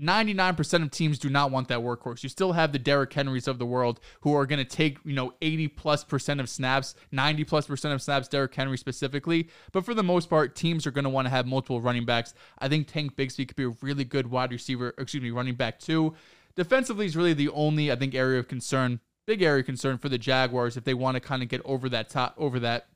99% of teams do not want that workhorse. You still have the Derrick Henrys of the world who are going to take, you know, 80 plus percent of snaps, 90 plus percent of snaps, Derrick Henry specifically. But for the most part, teams are going to want to have multiple running backs. I think Tank Bigsby could be a really good wide receiver, excuse me, running back too. Defensively is really the only, I think, area of concern, big area concern for the Jaguars if they want to kind of get over that top, over that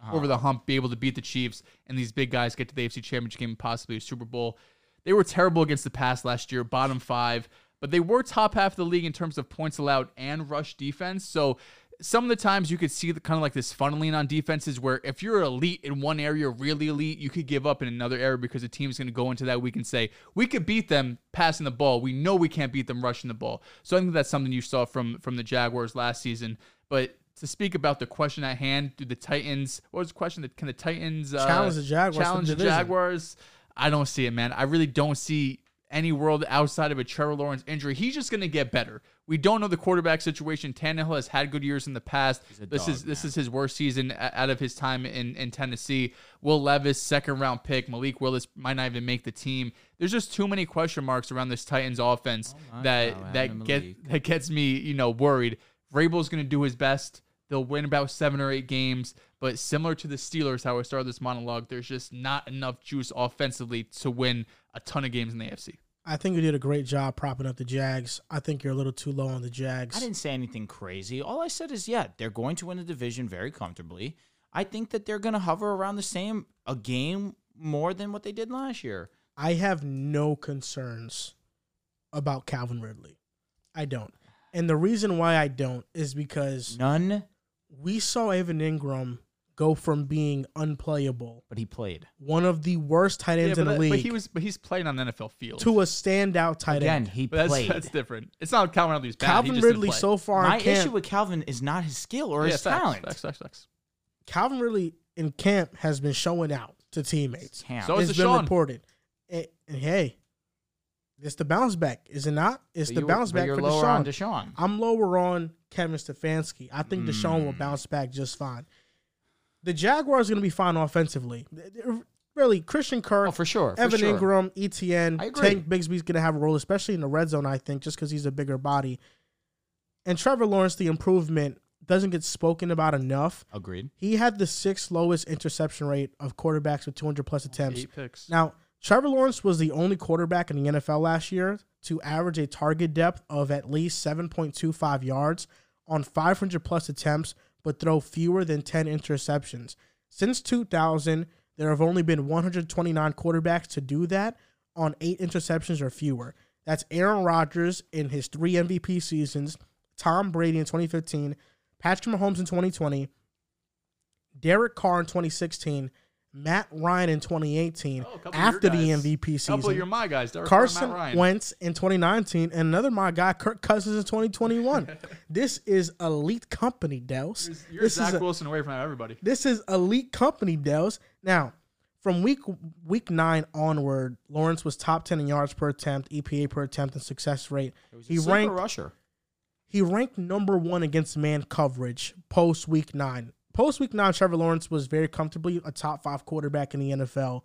uh-huh. over the hump, be able to beat the Chiefs, and these big guys get to the AFC Championship game and possibly a Super Bowl. They were terrible against the pass last year, bottom five, but they were top half of the league in terms of points allowed and rush defense. So some of the times you could see the kind of like this funneling on defenses where if you're elite in one area, really elite, you could give up in another area because the team's going to go into that week and say, we could beat them passing the ball. We know we can't beat them rushing the ball. So I think that's something you saw from from the Jaguars last season. But to speak about the question at hand, do the Titans? What was the question? That Can the Titans uh, Challenge the Jaguars for the Challenge the. Jaguars. I don't see it, man. I really don't see any world outside of a Trevor Lawrence injury. He's just going to get better. We don't know the quarterback situation. Tannehill has had good years in the past. This is this is his worst season out of his time in, in Tennessee. Will Levis, second round pick. Malik Willis might not even make the team. There's just too many question marks around this Titans offense that God, that get that gets me, you know, worried. Vrabel's going to do his best. They'll win about seven or eight games, but similar to the Steelers, how I started this monologue, there's just not enough juice offensively to win a ton of games in the AFC. I think you did a great job propping up the Jags. I think you're a little too low on the Jags. I didn't say anything crazy. All I said is, yeah, they're going to win the division very comfortably. I think that they're going to hover around the same a game more than what they did last year. I have no concerns about Calvin Ridley. I don't. And the reason why I don't is because None, we saw Evan Engram go from being unplayable, but he played. one of the worst tight ends but, in the that- league, but he was but he's playing on the NFL field. to a standout tight Again, end. he But that's, played. that's different. It's not Calvin Ridley's bad. Calvin just didn't Ridley play. so far My in camp, issue with Calvin is not his skill or yeah, his facts, talent. Facts, facts, facts. Calvin Ridley in camp has been showing out to teammates. Camp. So it's been Deshaun. reported. And, and hey, it's the bounce back, is it not? It's But the bounce but back you're for lower Deshaun. on Deshaun. I'm lower on Kevin Stefanski. I think Deshaun Hmm. will bounce back just fine. The Jaguars are going to be fine offensively. Really, Christian Kirk, Oh, for sure, for Evan sure. Engram, Etienne, I agree. Tank Bigsby's going to have a role, especially in the red zone. I think just because he's a bigger body. And Trevor Lawrence, the improvement doesn't get spoken about enough. Agreed. He had the sixth lowest interception rate of quarterbacks with 200 plus oh, attempts. Eight picks. Now, Trevor Lawrence was the only quarterback in the NFL last year to average a target depth of at least 7.25 yards on 500 plus attempts, but throw fewer than 10 interceptions. Since 2000, there have only been 129 quarterbacks to do that on eight interceptions or fewer. That's Aaron Rodgers in his three MVP seasons, Tom Brady in 2015, Patrick Mahomes in 2020, Derek Carr in 2016, Matt Ryan in 2018 Oh, a couple of after the. MVP Couple of season. your my guys, Carson. Wentz in 2019, and another my guy, Kirk Cousins in 2021. this is elite company, Dehls. You're This Zach is a- Wilson away from everybody. this is elite company, Dehls. Now, from week week nine onward, Lawrence was top 10 in yards per attempt, EPA per attempt, and success rate. He ranked rusher. he ranked number one against man coverage post week nine. Post week nine, Trevor Lawrence was very comfortably a top five quarterback in the NFL.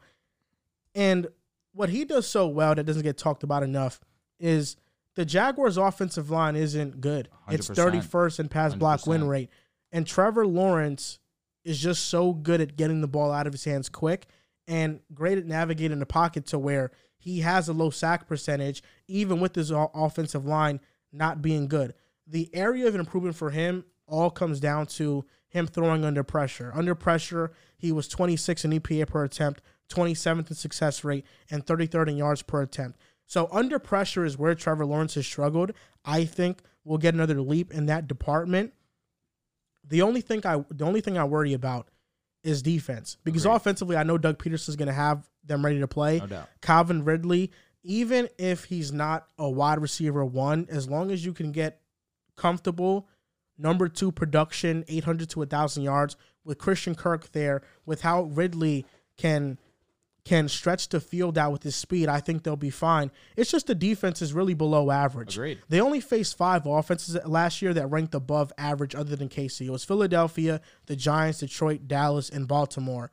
And what he does so well that doesn't get talked about enough is the Jaguars' offensive line isn't good. It's 100%. 31st in pass block win 100%. rate. And Trevor Lawrence is just so good at getting the ball out of his hands quick and great at navigating the pocket to where he has a low sack percentage, even with his offensive line not being good. The area of improvement for him all comes down to him throwing under pressure. Under pressure, he was 26 in EPA per attempt, 27th in success rate, and 33rd in yards per attempt. So under pressure is where Trevor Lawrence has struggled. I think we'll get another leap in that department. The only thing I the only thing I worry about is defense because Agreed. offensively, I know Doug Pederson's going to have them ready to play. No doubt. Calvin Ridley, even if he's not a wide receiver one, as long as you can get comfortable number two production, 800 to 1,000 yards with Christian Kirk there, with how Ridley can can stretch the field out with his speed, I think they'll be fine. It's just the defense is really below average. Agreed. They only faced five offenses last year that ranked above average other than KC. It was Philadelphia, the Giants, Detroit, Dallas, and Baltimore.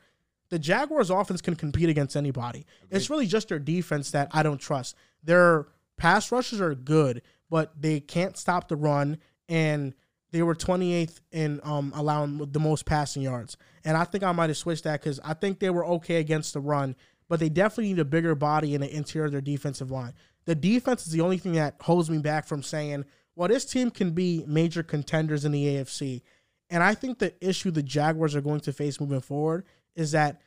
The Jaguars offense can compete against anybody. It's really just their defense that I don't trust. Their pass rushes are good, but they can't stop the run and they were 28th in um, allowing the most passing yards. And I think I might have switched that because I think they were okay against the run, but they definitely need a bigger body in the interior of their defensive line. The defense is the only thing that holds me back from saying, well, this team can be major contenders in the AFC. And I think the issue the Jaguars are going to face moving forward is that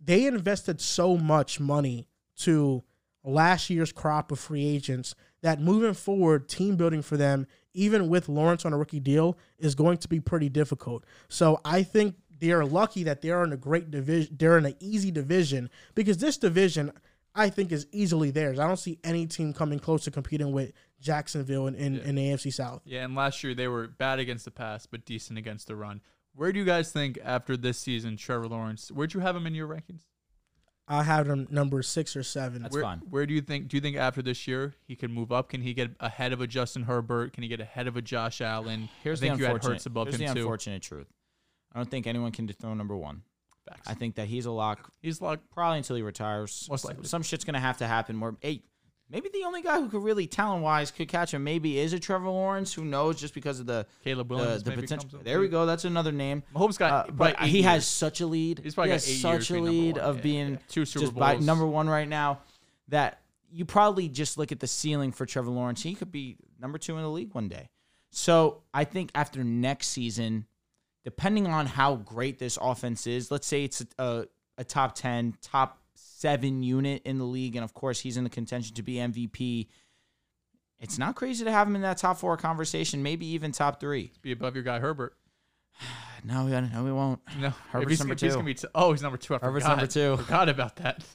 they invested so much money to last year's crop of free agents that moving forward, team building for them, even with Lawrence on a rookie deal, is going to be pretty difficult. So I think they are lucky that they're in a great division. They're in an easy division because this division, I think, is easily theirs. I don't see any team coming close to competing with Jacksonville in, in, in the AFC South. Yeah, and last year they were bad against the pass, but decent against the run. Where do you guys think after this season, Trevor Lawrence? Where'd you have him in your rankings? I have him number six or seven. That's where, fine. Where do you think? Do you think after this year he can move up? Can he get ahead of a Justin Herbert? Can he get ahead of a Josh Allen? Here's I think the you had unfortunate. Hurts above here's him the too. unfortunate truth. I don't think anyone can dethrone number one. Facts. I think that he's a lock He's like probably until he retires. Most likely. Some shit's gonna have to happen. Where hey, maybe the only guy who could really talent wise could catch him maybe is a Trevor Lawrence. Who knows? Just because of the Caleb Williams. the maybe potential. There we go. That's another name. Mahomes got, Uh, but he has such a lead. He's probably he got eight such a lead of Yeah, being yeah. Two Super just by Bowls. number one right now. That you probably just look at the ceiling for Trevor Lawrence. He could be number two in the league one day. So I think after next season, depending on how great this offense is, let's say it's a, a, a top 10, top seven unit in the league, and of course he's in the contention to be MVP. It's not crazy to have him in that top four conversation, maybe even top three. be above your guy Herbert. No, we- no, we won't. No, Herbert's he's, number if he's two. gonna be t- oh, he's number two. I Herbert's forgot. number two. Forgot about that.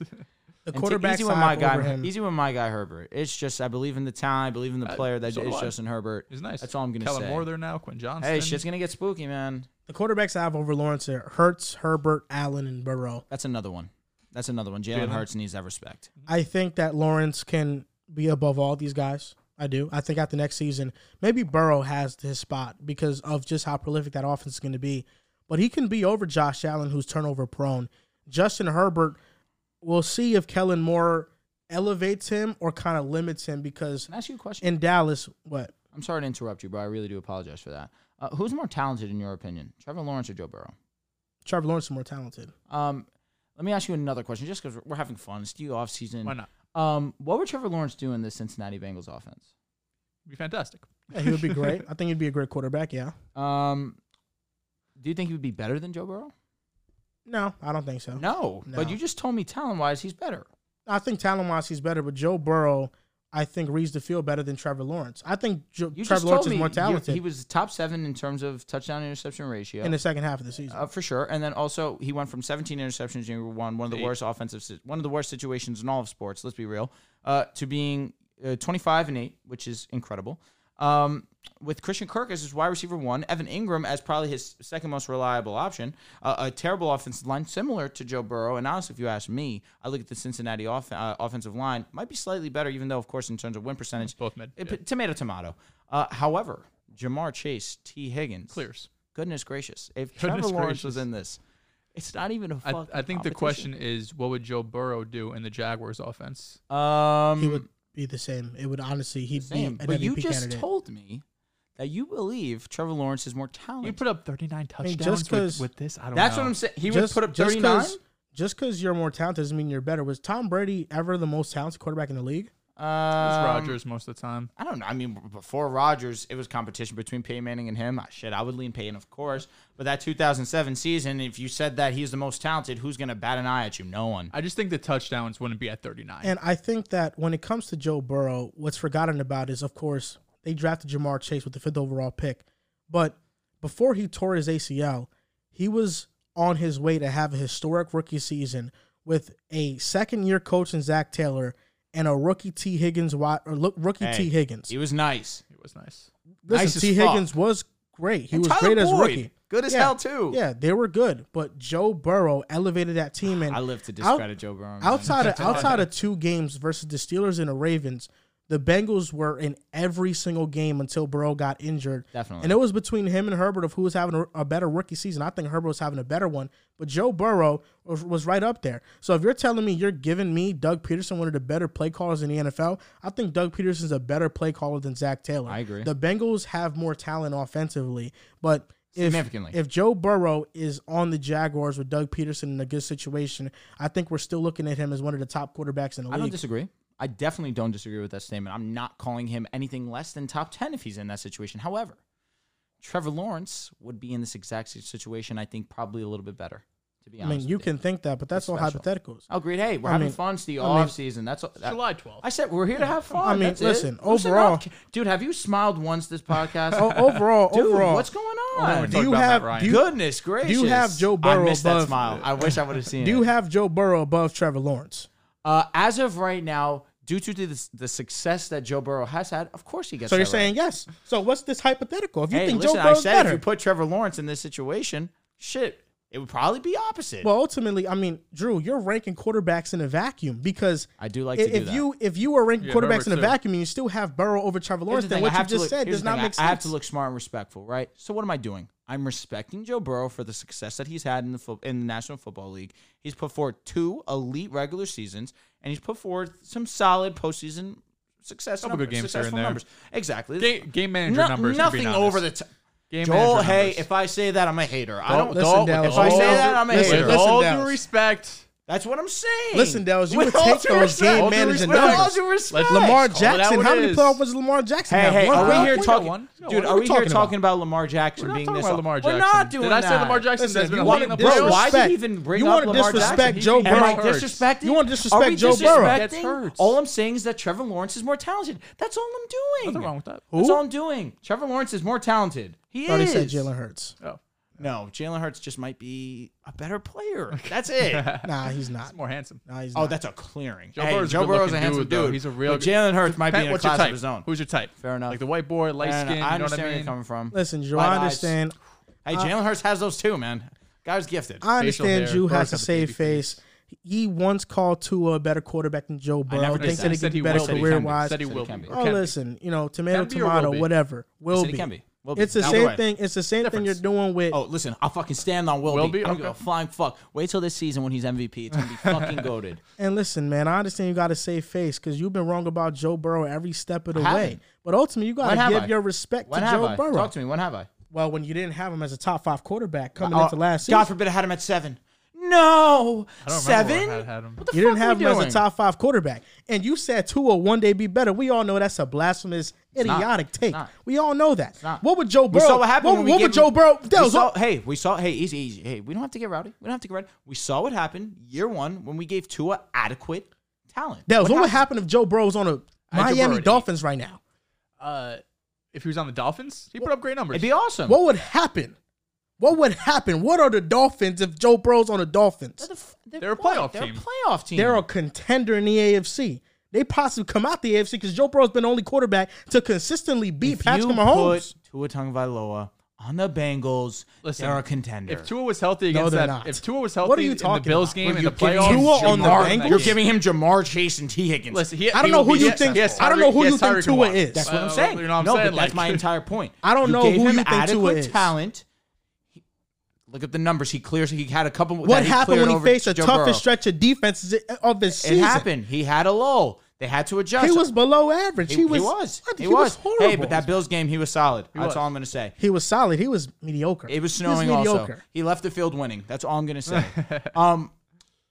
The And take quarterback easy with my guy, him. easy with my guy Herbert. It's just I believe in the talent, I believe in the Uh, player that is so do I. Justin Herbert. He's nice. That's all I'm gonna Kellen say. Moore there now. Quinn Johnson. Hey, shit's gonna get spooky, man. The quarterbacks I have over Lawrence are Hurts, Herbert, Allen, and Burrow. That's another one. That's another one. Jalen Jalen? Hurts needs that respect. I think that Lawrence can be above all these guys. I do. I think after next season, maybe Burrow has his spot because of just how prolific that offense is going to be. But he can be over Josh Allen, who's turnover prone. Justin Herbert, we'll see if Kellen Moore elevates him or kind of limits him because Can I ask you a question? in Dallas, what? I'm sorry to interrupt you, but I really do apologize for that. Uh, who's more talented in your opinion, Trevor Lawrence or Joe Burrow? Trevor Lawrence is more talented. Um, let me ask you another question, just because we're having fun. It's the off season. Why not? Um, what would Trevor Lawrence do in the Cincinnati Bengals offense? It'd be fantastic. Yeah, he would be great. I think he'd be a great quarterback. Yeah. Um, do you think he would be better than Joe Burrow? No, I don't think so. No, but you just told me talent wise he's better. I think talent wise he's better, but Joe Burrow I think reads the field better than Trevor Lawrence. I think Jo- Trevor just Lawrence is more talented He was top seven in terms of touchdown interception ratio. in the second half of the season. Uh, for sure, and then also he went from 17 interceptions in year one, one of the Eight. worst offensive, one of the worst situations in all of sports. Let's be real, uh, to being uh, 25 and eight, which is incredible. Um, with Christian Kirk as his wide receiver one, Evan Engram as probably his second most reliable option, uh, a terrible offensive line similar to Joe Burrow. And honestly, if you ask me, I look at the Cincinnati off- uh, offensive line might be slightly better, even though of course in terms of win percentage, Both mid, it- yeah. tomato tomato. Uh, however, Ja'Marr Chase, Tee Higgins, Clears. Goodness gracious! If Goodness Trevor Lawrence was in this, it's not even a I, fuck. I think the question is, what would Joe Burrow do in the Jaguars offense? um, he would be the same. It would honestly he'd same. be an But you MVP just candidate. told me that you believe Trevor Lawrence is more talented. You put up 39 mean, touchdowns just 'cause- with, with this. I don't know. That's know. what I'm saying. He would just put up 39. because just because you're more talented doesn't mean you're better. Was Tom Brady ever the most talented quarterback in the league? It's Um, Rodgers most of the time. I don't know. I mean, before Rogers, it was competition between Peyton Manning and him. Shit, I would lean Peyton, of course. But that 2007 season, if you said that he's the most talented, who's going to bat an eye at you? No one. I just think the touchdowns wouldn't be at 39. And I think that when it comes to Joe Burrow, what's forgotten about is, of course, they drafted Ja'Marr Chase with the fifth overall pick. But before he tore his ACL, he was on his way to have a historic rookie season with a second year coach in Zac Taylor and a rookie Tee Higgins, wi- or look, rookie Hey, Tee Higgins. He was nice. He was nice. Listen, nice as T. fuck. Higgins was great. He And was Tyler great as rookie. good as Yeah. hell, too. Yeah, they were good. But Joe Burrow elevated that team and I live to out- discredit Joe Burrow. man. outside of outside of two games versus the Steelers and the Ravens, the Bengals were in every single game until Burrow got injured. Definitely. And it was between him and Herbert of who was having a, a better rookie season. I think Herbert was having a better one, but Joe Burrow was, was right up there. So if you're telling me you're giving me Doug Pederson one of the better play callers in the NFL, I think Doug Pederson's a better play caller than Zac Taylor. I agree. The Bengals have more talent offensively, but if, Significantly. if Joe Burrow is on the Jaguars with Doug Pederson in a good situation, I think we're still looking at him as one of the top quarterbacks in the league. I don't disagree. I definitely don't disagree with that statement. I'm not calling him anything less than top 10 if he's in that situation. However, Trevor Lawrence would be in this exact situation, I think, probably a little bit better, to be honest, I mean, you with can think that, but that's all special. hypotheticals. Oh, great. Hey, we're I having mean- fun. It's the I mean- off season. That's all. that- July 12th. I said we're here to have fun. I mean, That's listen, Loosen overall- up. dude, have you smiled once this podcast? O- overall, dude, overall, what's going on? do you have Ryan. do you, Goodness gracious! Do you have Joe I Burrow missed that above- smile. I wish I would have seen do it. you have Joe Burrow above Trevor Lawrence? Uh, as of right now, due to the, the success that Joe Burrow has had, of course he gets. So you're right. saying yes. So what's this hypothetical? If you hey, think listen, Joe I said better, if you put Trevor Lawrence in this situation, shit, it would probably be opposite. well, ultimately, I mean, Drew, you're ranking quarterbacks in a vacuum because I do like i- to do if that. you if you were ranking Yeah, quarterbacks in a too. vacuum and you still have Burrow over Trevor Lawrence, the then thing, what I you have to just look- said does not thing, make sense. I have to look smart and respectful, right? So what am I doing? I'm respecting Joe Burrow for the success that he's had in the fo- in the National Football League. He's put forward two elite regular seasons, and he's put forward some solid postseason success. Couple number- good games here and there. numbers. Exactly. Game, game manager No- numbers. for Nothing being over the top. Game Joel, manager hey, numbers. if I say that, I'm a hater. I Don't- don't. Listen, don't- Dallas, if I say due- that, I'm a listen, hater. With listen, all Dallas. due respect, That's what I'm saying. Listen, Dallas, you With would all take due those respect. game All due. With all numbers. due respect. Lamar Call it Jackson, what how many is. playoff was Lamar Jackson? Hey, have? hey, One are we here win? talking? one. No, Dude, what are are we we here talking talking about? about Lamar Jackson we're not being talking this? about Lamar We're not doing Did I that. say Lamar Jackson Listen, has been you a want leading to the playoffs? Bro, why did disrespect- he even bring you up wanna Lamar disrespect Jackson? Joe He Am I gets hurt. disrespecting? You wanna disrespect Are we Joe Burrow. disrespecting? Gets hurt. All I'm saying is that Trevor Lawrence is more talented. That's all I'm doing. Nothing wrong with that. That's all I'm doing. Trevor Lawrence is more talented. He Thought he is. said Jalen Hurts. Oh, No, Jalen Hurts just might be a better player. That's it. Nah, he's not. more handsome. Nah, he's oh, not. that's a clearing. Joe hey, Burrow's a Joe Burrow's a handsome dude, though. dude. He's a real But good- Jalen Hurts might be in a what's your class type? of his own. Who's your type? Fair enough. Like the white boy, light Fair enough. skin. I You know what understand I where mean? you're coming from. Listen, Drew, Light I eyes. understand. Hey, Jalen Hurts has those too, man. Guy's gifted. I Facial understand hair, Drew Burrow's has to got the save face. He once called Tua a better quarterback than Joe I never did Thinks that. that He he said could be he better will be. career wise. Said he will be. be. Oh, Can be. listen, you know, tomato, Can be or will tomato, be? whatever. Will said be. he can be. Will be. It's the Down same way. thing. It's the same thing you're doing with. Oh, listen, I'll fucking stand on Will, Will be. be? I don't give Okay. a flying fuck. Wait till this season when he's MVP. It's gonna be fucking goaded. And listen, man, I understand you got to save face because you've been wrong about Joe Burrow every step of the I way. haven't. But ultimately, you got to give I? your respect When to have Joe I? Burrow. Talk to me. When have I? Well, when you didn't have him as a top five quarterback coming Uh, into last God forbid I had him at seven. No, I don't remember seven. I had him. What the you didn't have we him as a top five quarterback, and you said Tua one day be better. We all know that's a blasphemous, not. idiotic take. not. We all know that. What would Joe We saw what happened. What, when we what gave would Joe him- Burrow? we was saw, hey, we saw. Hey, easy, easy. Hey, we don't have to get rowdy. We don't have to get rowdy. We saw what happened year one when we gave Tua adequate talent. That was what would happen if Joe Burrow was on a I had Joe Burrow Miami. Dolphins right now. Uh, if he was on the Dolphins, he put up great numbers. It'd be awesome. What would happen? What would happen? What are the Dolphins if Joe Burrow's on the Dolphins? They're, the f- They're a what? playoff They're team. a playoff team. They're a contender in the AFC. They possibly come out the AFC because Joe Burrow's been the only quarterback to consistently beat if Patrick you Mahomes. put Tua Tagovailoa on the Bengals, Listen, they're a contender. if Tua was healthy No, against they're that, not. if Tua was healthy, What are healthy you in the Bills about? game in You're the playoffs, him Tua on the Bengals? You're giving him Ja'Marr Chase and Tee Higgins. Listen, he, I don't he know who you think- has I don't know who you think Tua is. That's what I'm saying. You know what I'm no, saying? but that's my entire point. I don't know who you think Tua is. talent. He- Look at the numbers. He clears. He had a couple. What happened cleared when he faced the Joe toughest Burrow. stretch of defenses of his season? It happened. He had a lull. They had to adjust. He was below average. He, He, he was. was. what? He, was. horrible. Hey, but that Bills game, he was solid. That's was. all I'm going to say. he was solid. He was mediocre. It was He was snowing also. He left the field winning. That's all I'm going to say. um,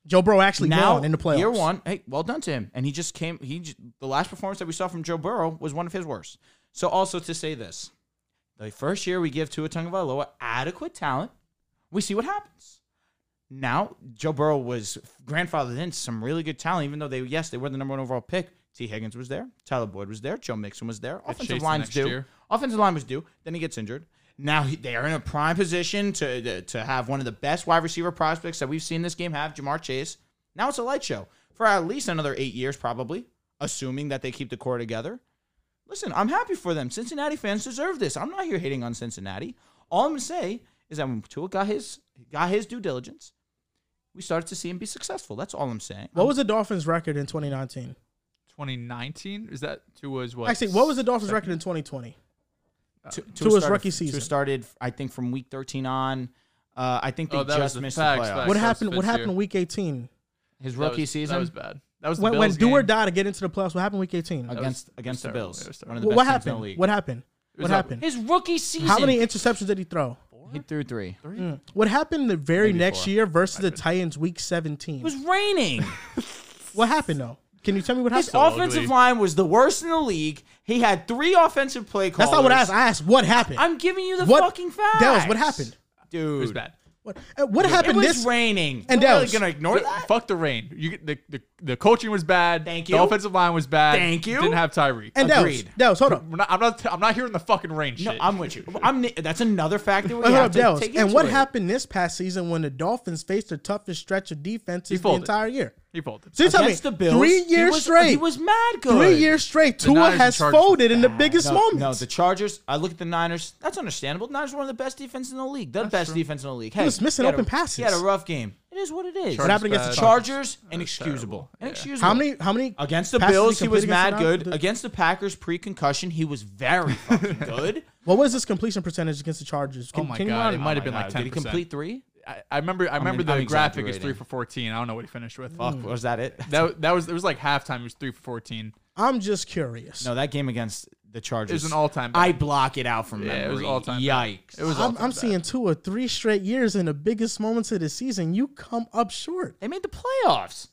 Joe Burrow actually now in the playoffs. year one, hey, well done to him. And he just came. He j- the last performance that we saw from Joe Burrow was one of his worst. So also to say this, the first year we give Tua Tagovailoa adequate talent, we see what happens. Now Joe Burrow was grandfathered into some really good talent, even though they yes they were the number one overall pick. Tee Higgins was there, Tyler Boyd was there, Joe Mixon was there. Offensive line's due. year. Offensive line was due. Then he gets injured. Now he, they are in a prime position to, to to have one of the best wide receiver prospects that we've seen this game have, Ja'Marr Chase. Now it's a light show for at least another eight years, probably, assuming that they keep the core together. Listen, I'm happy for them. Cincinnati fans deserve this. I'm not here hating on Cincinnati. All I'm gonna say is that when Tua got his got his due diligence, we started to see him be successful. That's all I'm saying. What was the Dolphins' record in 2019? 2019 is that Tua's what? Actually, what was the Dolphins' record in 2020? Tu- Tua's started- rookie Tua season. started, I think, from week 13 on. Uh, I think they Oh, that was just the missed facts, the playoffs. facts. What happened? What happened year. in Week 18? His That rookie was- season That was bad. That was the When, when Bills do or die to get into the playoffs? What happened Week 18? That against was- against it the terrible. Bills. It One of the What, best what teams in the happened? league. What happened? What was up. happened? His rookie season. How many interceptions did he throw? He threw three. Mm. What happened the very Maybe next four. year versus the Titans Week 17? It was raining. what happened though? Can you tell me what His happened? So offensive ugly. line was the worst in the league. He had three offensive play calls. That's not what I asked. I asked what happened. I'm giving you the what, fucking facts. Dehls, what happened? dude? It was bad. What, uh, what It happened was this? raining. And We're really gonna ignore The- that. Fuck the rain. You the, the the coaching was bad. Thank you. The offensive line was bad. Thank you. Didn't have Tyree. And Dehls, Agreed. Dehls, hold up. We're not, I'm not. I'm not hearing the fucking rain No, shit. I'm with you. I'm. That's another factor we have up, to Dehls. take And into what it. happened this past season when the Dolphins faced the toughest stretch of defenses the entire year? He folded. So you tell me, Against the Bills? three he years was, straight, He was mad good. three years straight, The Tua Niners and has Chargers folded in the bad. biggest No, moments. no, the Chargers. I look at the Niners. That's understandable. The Niners are one of the best defenses in the league. The best defense in the league. Hey, was missing he had open a- passes. He had a rough game. It is what it is. what happened against the. Chargers? Chargers? Inexcusable. terrible. Yeah. Inexcusable. How many? How many Against the passes Bills, he complete was mad good. Niners? Against the Packers, pre-concussion, he was very fucking good. What was his completion percentage against the Chargers? Oh can, Oh my can God, remind it me? might have Oh been my like God. ten Did he complete three? I, I remember. I remember I'm the graphic is three for fourteen. I don't know what he finished with. Fuck, mm. was that it? That that was it was like halftime. It was three for fourteen. I'm just curious. No, that game against the Chargers. It was an all-time. I block it out from Yeah, memory. it was all-time. Yikes. It was. I'm, I'm seeing two or three straight years in the biggest moments of the season. You come up short. They made the playoffs,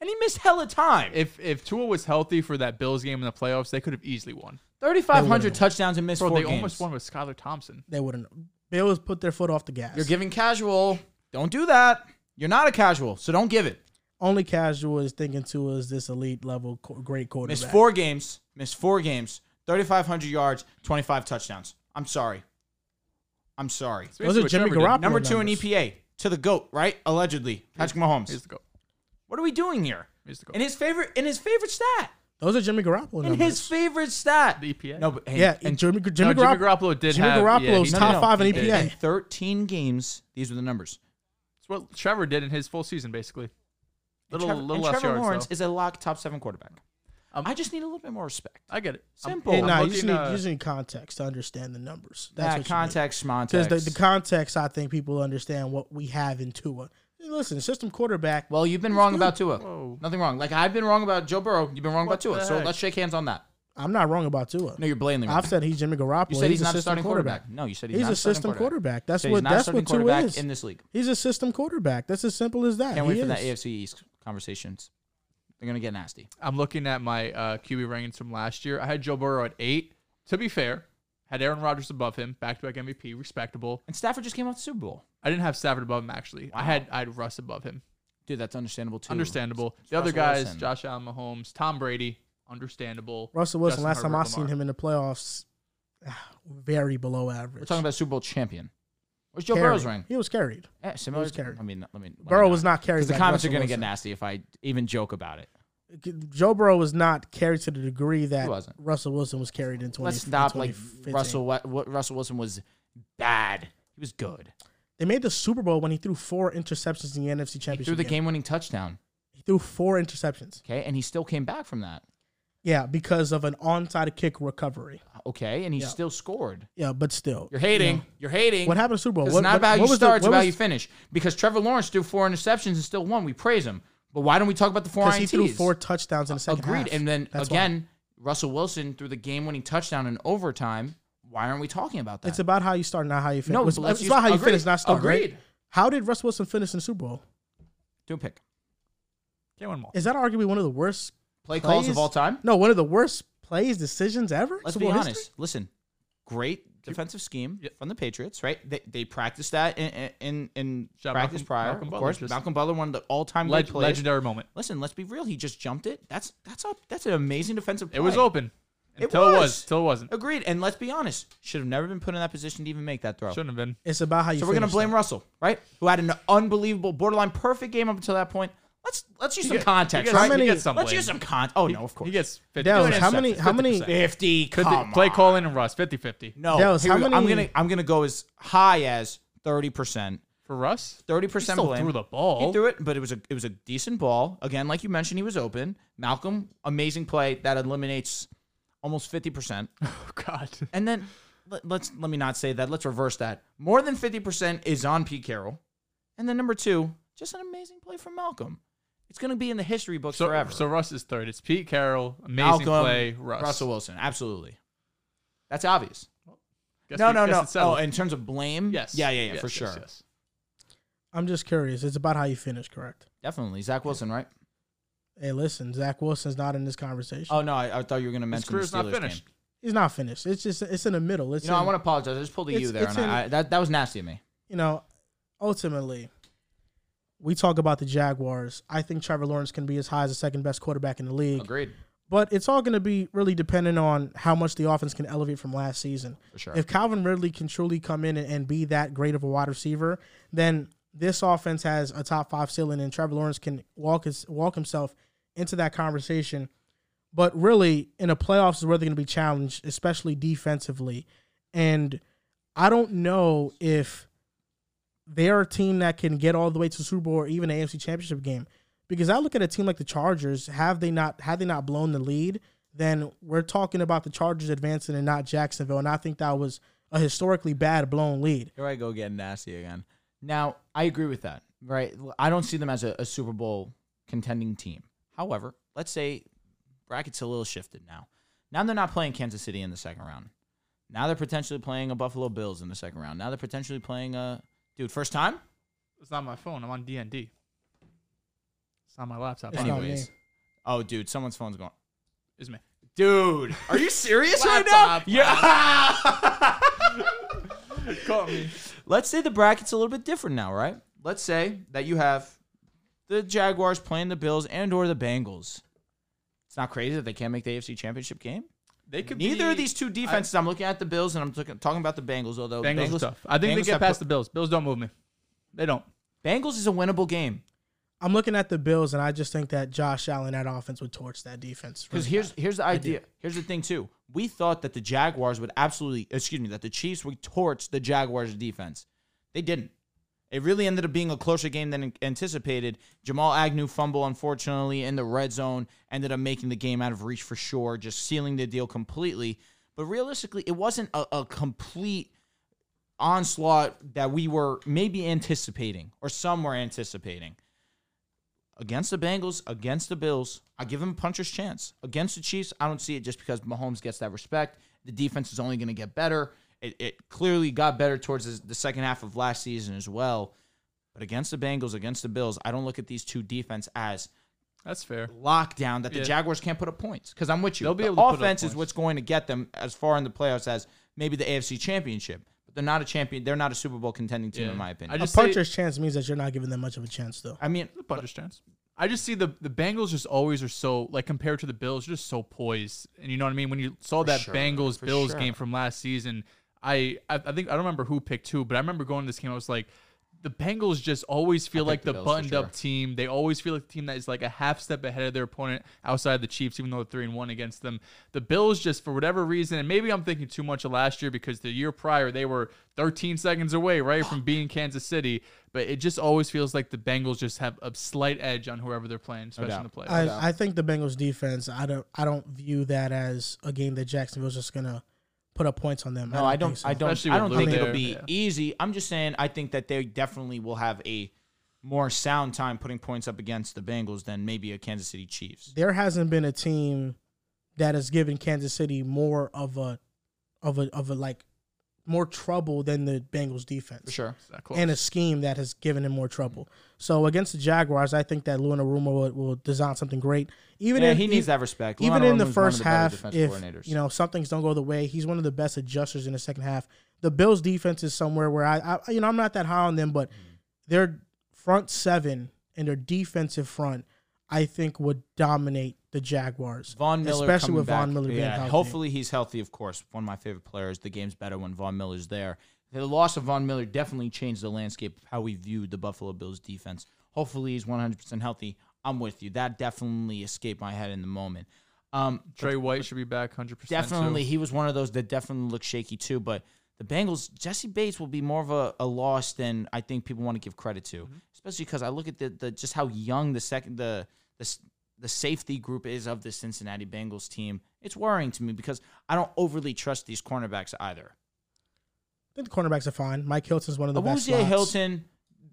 and he missed hella time. If if Tua was healthy for that Bills game in the playoffs, they could have easily won. Thirty-five They hundred would've. touchdowns and missed Bro, four they games. almost won with Skylar Thompson. They wouldn't. Bills put their foot off the gas. You're giving casual. Don't do that. You're not a casual, so don't give it. Only casual is thinking Tua is this elite level co- great quarterback. Missed four games. Missed four games. 3,500 yards, 25 touchdowns. I'm sorry. I'm sorry. It's Those are Jimmy Garoppolo Number two in numbers. EPA to the goat, right? Allegedly, Patrick Mahomes. Here's the GOAT. What are we doing here? Here's the go. In his favorite, in his favorite stat, Those are Jimmy Garoppolo in numbers. his favorite stat. The EPA. No, but hey, yeah, in, Jimmy, Jimmy, No, Jimmy Garoppolo. Garoppolo did Jimmy have. Garoppolo's yeah, he top did. five in He EPA. in 13 games, these were the numbers. It's what Trevor did in his full season, basically. And Little, Trevor, little and less Trevor yards, Lawrence though. is a lock top seven quarterback. Um, I just need a little bit more respect. I get it. Simple. Hey, I'm nah, you just, need, uh, you just need context to understand the numbers. That's That what you need. context, Because the, the context, I think people understand what we have in Tua. Listen, system quarterback. Well, you've been wrong about Tua. Whoa. Nothing wrong. Like I've been wrong about Joe Burrow. You've been wrong What about Tua. the So heck? let's shake hands on that. I'm not wrong about Tua. No, you're blatantly wrong. I've said he's Jimmy Garoppolo. you said he's, a not a system starting quarterback. No, you said he's, He's not a starting system quarterback. quarterback. That's Said what he's not that's starting what Tua quarterback is. in this league. He's a system quarterback. That's as simple as that. Can't He wait for that is. AFC East conversations. They're gonna get nasty. I'm looking at my uh, QB rankings from last year. I had Joe Burrow at eight. To be fair, had Aaron Rodgers above him, back-to-back MVP, respectable. And Stafford just came off the Super Bowl. I didn't have Stafford above him actually. I had I had Russ above him. Dude, that's understandable too. Understandable. It's The other Russell guys, Wilson. Josh Allen, Mahomes, Tom Brady, understandable. Russell Wilson. Justin last time I Herbert, seen Lamar. him in the playoffs, very below average. We're talking about Super Bowl champion. Where's Joe Carried. Burrow's ring? He was carried. Eh, similar. was to- carried. I mean, let me. let me Burrow was not carried. Because the like comments Russell are going to get Wilson. nasty if I even joke about it. Joe Burrow was not carried to the degree that. Russell Wilson was carried in 20. Let's stop. Like Russell, what, Russell Wilson was bad. He was good. They made the Super Bowl when he threw four interceptions in the NFC Championship. He threw the game. game-winning touchdown. He threw four interceptions. Okay, and he still came back from that. Yeah, because of an onside kick recovery. Uh, okay, and he Yeah. still scored. Yeah, but still, You're hating. you know. You're hating. what happened to Super Bowl? It's What- not what- about what you was the- start. It's about was- you finish. Because Trevor Lawrence threw four interceptions and still won. We praise him. But why don't we talk about the four Because he threw INTs? four touchdowns in the second Agreed. half. And then That's why. again, Russell Wilson threw the game-winning touchdown in overtime. Why aren't we talking about that? it's about how you start, not how you finish. No, it's, but let's it's use- about how you agreed. finish, not start. right? Agreed. How did Russell Wilson finish in the Super Bowl? Do a pick. Can't win them. Is that arguably one of the worst Play calls of all time. No, one of the worst plays, decisions ever. Let's Super be Bowl honest. history? Listen, great defensive scheme Yep. from the Patriots, right? They, they practiced that in in, in Shout practice Malcolm- prior. Malcolm of Butler course, just- Malcolm Butler, one of the all-time Leg- legendary moment. Listen, let's be real. He just jumped it. That's that's a that's an amazing defensive. Play. It was open It until it was. was. Until it wasn't. Agreed. And let's be honest, should have never been put in that position to even make that throw. Shouldn't have been. It's about how you. So we're gonna blame though. Russell, right? Who had an unbelievable, borderline perfect game up until that point. Let's let's use some get- context, he right? How many- he gets some let's blame. use some context. Oh no, of course. He gets 50. Dallas, how many? How many? 50%. fifty. Fifty- Come play on. calling and Russ 50 50. No, Dallas, here how we go. I'm many- gonna I'm gonna go as high as thirty percent. For Russ? Thirty He percent still blame. threw the ball. He threw it, but it was a it was a decent ball. Again, like you mentioned, he was open. Malcolm, amazing play that eliminates almost fifty percent. Oh, God. And then let, let's let me not say that. Let's reverse that. More than fifty percent is on Pete Carroll, and then number two, just an amazing play from Malcolm. It's gonna be in the history books So, forever. so Russ is third. It's Pete Carroll. Amazing Malcolm, play. Russ. Russell Wilson, absolutely. That's obvious. Guess no, we- no, no. it's. Oh, in terms of blame, yes. yeah, yeah, yeah, Yes, for yes, sure, yes. I'm just curious. It's about how you finish, correct? definitely. Zach Wilson, right? Hey, listen, Zach Wilson's not in this conversation. Oh no, I, I thought you were gonna His mention career's the not finished. game. He's not finished. It's just it's in the middle. It's You know, I want to apologize. I just pulled a U It's- there, and in- I, that that was nasty of me. you know, ultimately, we talk about the Jaguars. I think Trevor Lawrence can be as high as the second best quarterback in the league. Agreed, But it's all going to be really dependent on how much the offense can elevate from last season. for sure. If Calvin Ridley can truly come in and, be that great of a wide receiver, then this offense has a top five ceiling, and Trevor Lawrence can walk his walk himself into that conversation. But really, in the playoffs is where they're going to be challenged, especially defensively. And I don't know if they're a team that can get all the way to the Super Bowl or even an AFC Championship game. Because I look at a team like the Chargers, have they not had they not blown the lead, then we're talking about the Chargers advancing and not Jacksonville. And I think that was a historically bad blown lead. Here I go getting nasty again. Now, I agree with that, right? I don't see them as a, a Super Bowl contending team. However, let's say brackets a little shifted now. Now they're not playing Kansas City in the second round. Now they're potentially playing a Buffalo Bills in the second round. Now they're potentially playing a dude first time. It's not my phone. I'm on DND. It's not my laptop. It's either. not me. Anyways, oh dude, someone's phone's going. It's me. Dude, are you serious right now? Laptop. Yeah. Caught me. Let's say the bracket's a little bit different now, right? Let's say that you have the Jaguars playing the Bills and or the Bengals. It's not crazy that they can't make the AFC Championship game. They could Neither be, of these two defenses. I, am looking at the Bills and I'm talking talking about the Bengals. Although Bengals, Bengals, tough. I think Bengals they get past put- the Bills. Bills don't move me. They don't. Bengals is a winnable game I'm looking at the Bills, and I just think that Josh Allen, that offense, would torch that defense. because really here's bad. here's the idea. Here's the thing too. We thought that the Jaguars would absolutely, excuse me, that the Chiefs would torch the Jaguars defense. They didn't. It really ended up being a closer game than anticipated. Jamal Agnew fumble, unfortunately, in the red zone, ended up making the game out of reach for sure, just sealing the deal completely. But realistically, it wasn't a, a complete onslaught that we were maybe anticipating or some were anticipating. Against the Bengals, against the Bills, I give them a puncher's chance. Against the Chiefs, I don't see it just because Mahomes gets that respect. The defense is only going to get better. It, it clearly got better towards the- the second half of last season as well. But against the Bengals, against the Bills, I don't look at these two defense as That's fair. lockdown that the Yeah. Jaguars can't put up points. Because I'm with you. They'll be the able to put up offense is what's going to get them as far in the playoffs as maybe the AFC Championship. But they're not a champion. They're not a Super Bowl contending team, Yeah. in my opinion. I a just say- puncher's chance means that you're not giving them much of a chance, though. I mean, The puncher's chance. I just see the the Bengals just always are so like compared to the Bills, just so poised. And you know what I mean? When you saw that sure, Bengals Bills sure. game from last season, I, I I think I don't remember who picked who, but I remember going to this game. I was like, the Bengals just always feel like the the, buttoned sure. up team. They always feel like the team that is like a half step ahead of their opponent outside the Chiefs, even though they're three and one against them. The Bills just for whatever reason, and maybe I'm thinking too much of last year because the year prior they were 13 seconds away, right, from being Kansas City. But it just always feels like the Bengals just have a slight edge on whoever they're playing, especially in the doubt. playoffs. I, I think the Bengals defense. I don't. I don't view that as a game that Jacksonville's just gonna put up points on them. No, I don't. think so. I don't. Especially I don't Lou think it'll be yeah. easy. I'm just saying. I think that they definitely will have a more sound time putting points up against the Bengals than maybe a Kansas City Chiefs. There hasn't been a team that has given Kansas City more of a, of a, of a like, more trouble than the Bengals defense. For sure. It's that close. and a scheme that has given him more trouble. So against the Jaguars, I think that Lou Anarumo will, will design something great. Even Yeah, in, he needs that respect. Even Luana in the Roman's one of first the half, if you know some things don't go the way, he's one of the best adjusters in the second half. The Bills' defense is somewhere where I, I you know, I'm not that high on them, but mm-hmm. their front seven and their defensive front, I think, would dominate the Jaguars. Von Miller, especially coming with Von back. Miller being yeah, healthy. hopefully he's healthy. Of course, one of my favorite players. The game's better when Von Miller's there. The loss of Von Miller definitely changed the landscape of how we viewed the Buffalo Bills defense. Hopefully he's 100% healthy. I'm with you. That definitely escaped my head in the moment. Um, Trey White should be back 100%. definitely, Too. he was one of those that definitely looked shaky too. But the Bengals, Jessie Bates will be more of a, a loss than I think people want to give credit to, mm-hmm. especially because I look at the, the just how young the second the the the safety group is of the Cincinnati Bengals team. It's worrying to me because I don't overly trust these cornerbacks either. I think the cornerbacks are fine. Mike Hilton's one of the best. Awuzie slots. Hilton,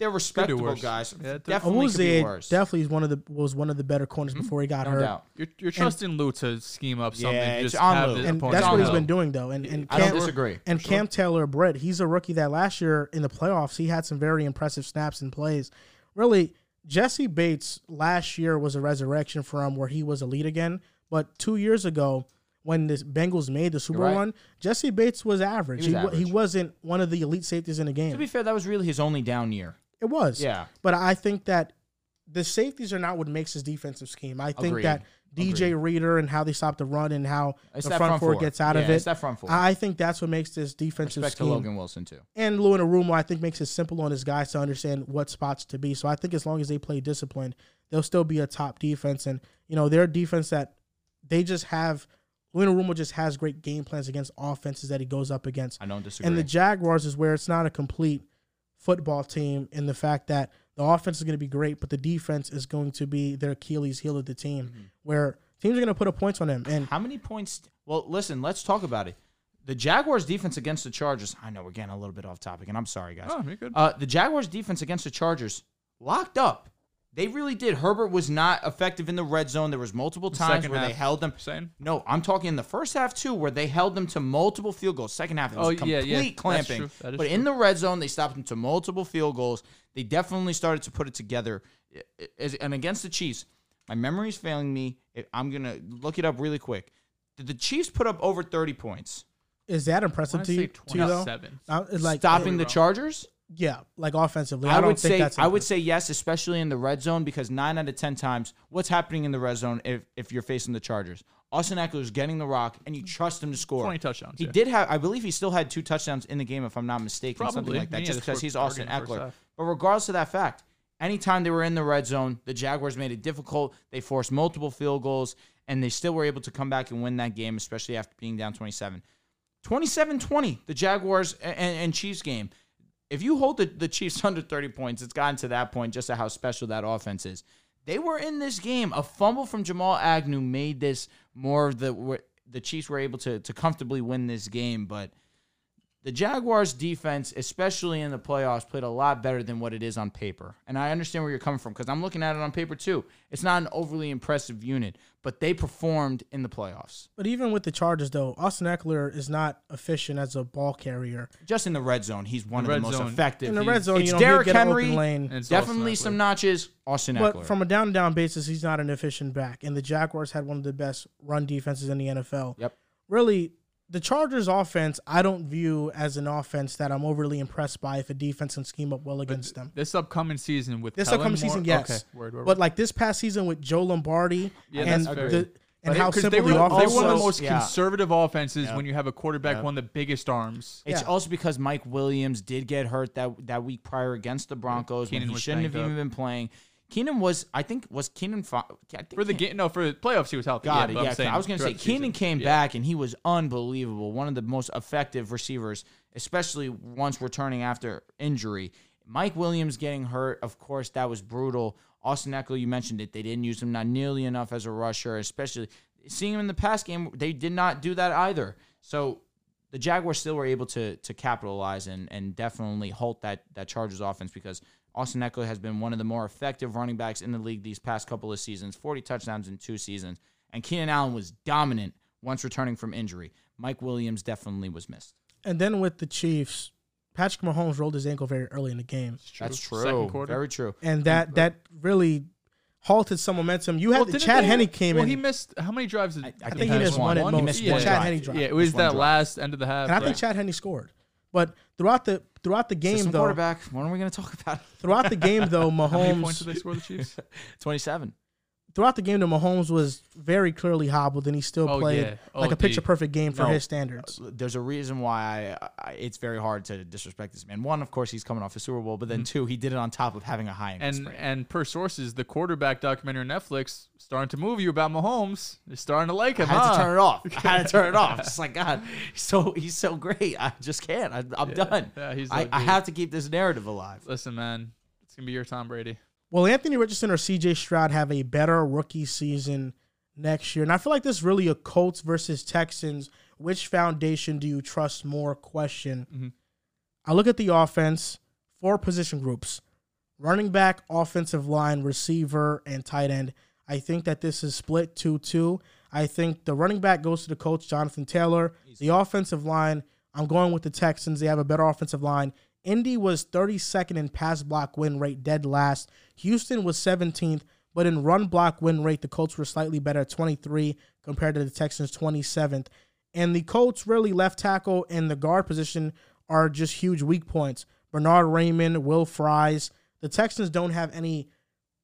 they're respectable guys. Yeah, they're- definitely could be Awuzie worse. definitely is one of the was one of the better corners mm-hmm. before he got no hurt. doubt. You're, you're trusting Lou to scheme up something. Yeah, to it's just on have Lou. his and opponent that's what he's go. been doing though. And and I don't disagree. And Cam Taylor Britt, he's a rookie that last year in the playoffs he had some very impressive snaps and plays. Really, Jessie Bates last year was a resurrection for him where he was elite again. But two years ago, when the Bengals made the Super You're Bowl right. run, Jessie Bates was average. He He, was wa- he average. wasn't one of the elite safeties in the game. To be fair, that was really his only down year. It was. Yeah. But I think that the safeties are not what makes his defensive scheme. I think Agreed. that DJ Reader and how they stop the run and how It's the front, front four four. gets out of Yeah, it. it's that front four. I think that's what makes this defensive Respect to scheme. Logan Wilson too. And Lou Anarumo, I think, makes it simple on his guys to understand what spots to be. So I think as long as they play disciplined, they'll still be a top defense. And, you know, their defense that they just have, Lou Anarumo just has great game plans against offenses that he goes up against. I don't disagree. And the Jaguars is where it's not a complete football team in the fact that the offense is going to be great, but the defense is going to be their Achilles heel of the team, Mm-hmm. where teams are going to put up points on them. And How many points? Well, listen, let's talk about it. The Jaguars' defense against the Chargers. I know we're getting a little bit off topic, and I'm sorry, guys. Oh, you're good. Uh, the Jaguars' defense against the Chargers locked up. They really did. Herbert was not effective in the red zone. There was multiple times second where they half, held them. saying? No, I'm talking in the first half too, where they held them to multiple field goals. Second half, it was Oh, yeah, complete yeah. That's clamping. true. That is But true. in the red zone, they stopped them to multiple field goals. They definitely started to put it together. I- I- And against the Chiefs, my memory's failing me. I'm gonna look it up really quick. Did the Chiefs put up over 30 points, is that impressive to you, say to though? 27. Uh, like stopping the Chargers? Yeah, like offensively. I, I, don't would think say that's I would say yes, especially in the red zone, because nine out of ten times, what's happening in the red zone if, if you're facing the Chargers? Austin Ekeler is getting the rock, and you trust him to score. 20 touchdowns, He yeah. did have, I believe, he still had two touchdowns in the game, if I'm not mistaken, something like that, Yeah, just because he's Austin in the first Eckler. But regardless of that fact, anytime they were in the red zone, the Jaguars made it difficult. They forced multiple field goals, and they still were able to come back and win that game, especially after being down 27. 27-20, the Jaguars and, and Chiefs game if you hold the, the Chiefs under 30 points, it's gotten to that point just how special that offense is. They were in this game. A fumble from Jamal Agnew made this more of the the Chiefs were able to to comfortably win this game, but the Jaguars defense, especially in the playoffs, played a lot better than what it is on paper. And I understand where you're coming from because I'm looking at it on paper too. It's not an overly impressive unit, but they performed in the playoffs. But even with the Chargers, though, Austin Ekeler is not efficient as a ball carrier. Just in the red zone, he's one The of the most zone. effective. In the red zone, it's you know, Derrick Henry. open lane. It's Definitely some notches. Austin Ekeler, But from a down down basis, he's not an efficient back. And the Jaguars had one of the best run defenses in the NFL. Yep. Really, the Chargers offense, I don't view as an offense that I'm overly impressed by if a defense can scheme up well against them. This upcoming season with This Kellen upcoming Moore- season, yes. Okay, word, word, But like this past season with Joe Lombardi Yeah, and the and But how it- simple they were, the they offense were one of the most Yeah. conservative offenses Yeah. when you have a quarterback Yeah. one of the biggest arms. It's Yeah. also because Mike Williams did get hurt that that week prior against the Broncos Keenan when he shouldn't have banged even been playing. Keenan was, I think, was Keenan fi- think For the game, no, for the playoffs he was healthy. Got yeah, it. Yeah, saying I was going to say. Keenan came Yeah. back and he was unbelievable. One of the most effective receivers, especially once returning after injury. Mike Williams getting hurt, of course, that was brutal. Austin Ekeler, you mentioned it. They didn't use him not nearly enough as a rusher, especially seeing him in the past game. They did not do that either. So the Jaguars still were able to to capitalize and and definitely halt that that Chargers offense because Austin Ekeler has been one of the more effective running backs in the league these past couple of seasons, 40 touchdowns in two seasons. And Keenan Allen was dominant once returning from injury. Mike Williams definitely was missed. And then with the Chiefs, Patrick Mahomes rolled his ankle very early in the game, That's true. Second true. quarter. Very true. and that that really halted some momentum. You had Well, the Chad they- Henne came well, in, he missed how many drives? Did, I- I I think think he he missed one one. He missed Yeah, one Chad drive. Henne drive. Yeah, it was Missed that drive. last end of the half. and I think? Chad Henne scored. But throughout the throughout the game System though, quarterback. When are we going to talk about it? throughout the game though, How many points Mahomes did they score the Chiefs? 27. Throughout the game though, Mahomes was very clearly hobbled, and he still Oh, played yeah. Oh, like a oh, picture perfect game for No. his standards. Uh, there's a reason why I, I, it's very hard to disrespect this man. One, of course, he's coming off a Super Bowl, but then mm-hmm. two, he did it on top of having a high and sprain. and per sources, the quarterback documentary on Netflix starting to move you about Mahomes. They're starting to like I him. had huh? to turn it off. I had to turn it off. It's like God, he's so he's so great. I just can't. I, I'm done. yeah, he's I, I have to keep this narrative alive. Listen, man, it's gonna be your Tom Brady. Will Anthony Richardson or CJ Stroud have a better rookie season next year? And I feel like this is really a Colts versus Texans. Which foundation do you trust more? Question. Mhm. I look at the offense, four position groups running back, offensive line, receiver, and tight end. I think that this is split 2 2. I think the running back goes to the coach, Jonathan Taylor. The offensive line, I'm going with the Texans. They have a better offensive line. Indy was 32nd in pass block win rate, dead last. Houston was 17th, but in run block win rate, the Colts were slightly better 23 compared to the Texans 27th. And the Colts really left tackle and the guard position are just huge weak points. Bernhard Raimann, Will Fries. The Texans don't have any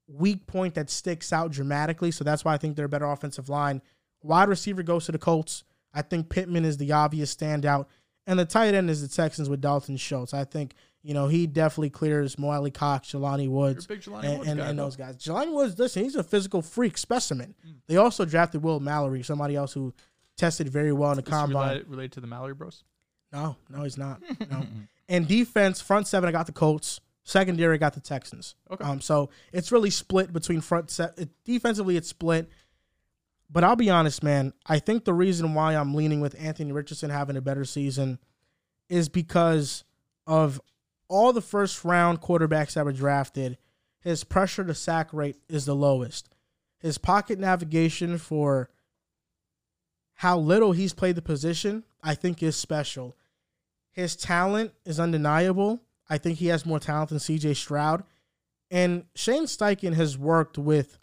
weak point that sticks out dramatically, so that's why I think they're a better offensive line. Wide receiver goes to the Colts. I think Pittman is the obvious standout. And the tight end is the Texans with Dalton Schultz. I think, you know, he definitely clears Mo Alie-Cox, Jelani Woods, big Jelani and, Woods and, guy, and those guys. Jelani Woods, listen, he's a physical freak specimen. They also drafted Will Mallory, somebody else who tested very well in the This combine. related, related to the Mallory Bros. No, no, he's not. No. and defense, front seven, I got the Colts. Secondary, I got the Texans. Okay. Um, so it's really split between front set. Defensively, it's split. But I'll be honest, man. I think the reason why I'm leaning with Anthony Richardson having a better season is because of all the first round quarterbacks that were drafted. His pressure to sack rate is the lowest. His pocket navigation for how little he's played the position, I think is special. His talent is undeniable. I think he has more talent than CJ Stroud. And Shane Steichen has worked with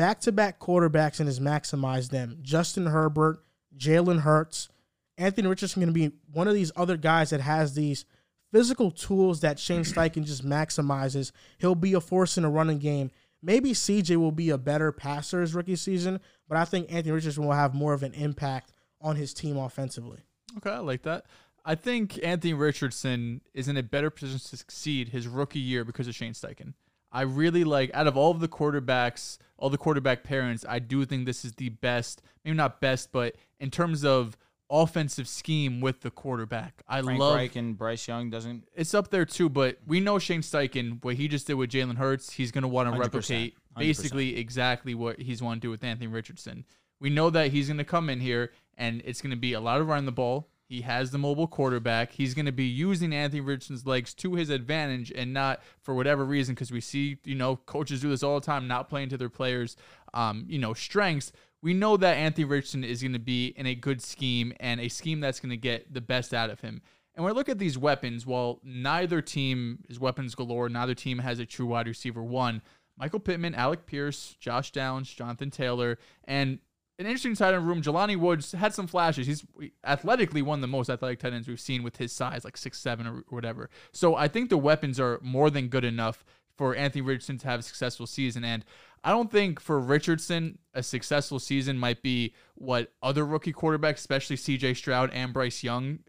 back to back quarterbacks and has maximized them. Justin Herbert, Jalen Hurts, Anthony Richardson going to be one of these other guys that has these physical tools that Shane Steichen just maximizes. He'll be a force in a running game. Maybe CJ will be a better passer his rookie season, but I think Anthony Richardson will have more of an impact on his team offensively. Okay, I like that. I think Anthony Richardson is in a better position to succeed his rookie year because of Shane Steichen. I really like out of all of the quarterbacks, all the quarterback parents, I do think this is the best, maybe not best, but in terms of offensive scheme with the quarterback. I Frank love Reich and Bryce Young doesn't. it's up there too, but we know Shane Steichen, what he just did with Jalen Hurts, he's going to want to 100%, replicate 100%. basically exactly what he's want to do with Anthony Richardson. We know that he's going to come in here and it's going to be a lot of running the ball. He has the mobile quarterback. He's going to be using Anthony Richardson's legs to his advantage and not for whatever reason, because we see, you know, coaches do this all the time, not playing to their players, um, you know, strengths. We know that Anthony Richardson is going to be in a good scheme and a scheme that's going to get the best out of him. And when I look at these weapons, while neither team is weapons galore, neither team has a true wide receiver one. Michael Pittman, Alec Pierce, Josh Downs, Jonathan Taylor, and an interesting tight end room. Jelani Woods had some flashes. He's athletically one of the most athletic tight ends we've seen with his size, like six seven or whatever. So I think the weapons are more than good enough for Anthony Richardson to have a successful season. And I don't think for Richardson, a successful season might be what other rookie quarterbacks, especially CJ Stroud and Bryce Young,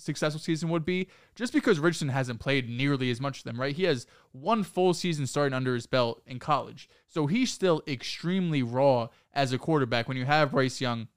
successful season would be, just because Richardson hasn't played nearly as much of them, right? He has one full season starting under his belt in college. So he's still extremely raw as a quarterback. When you have Bryce Young,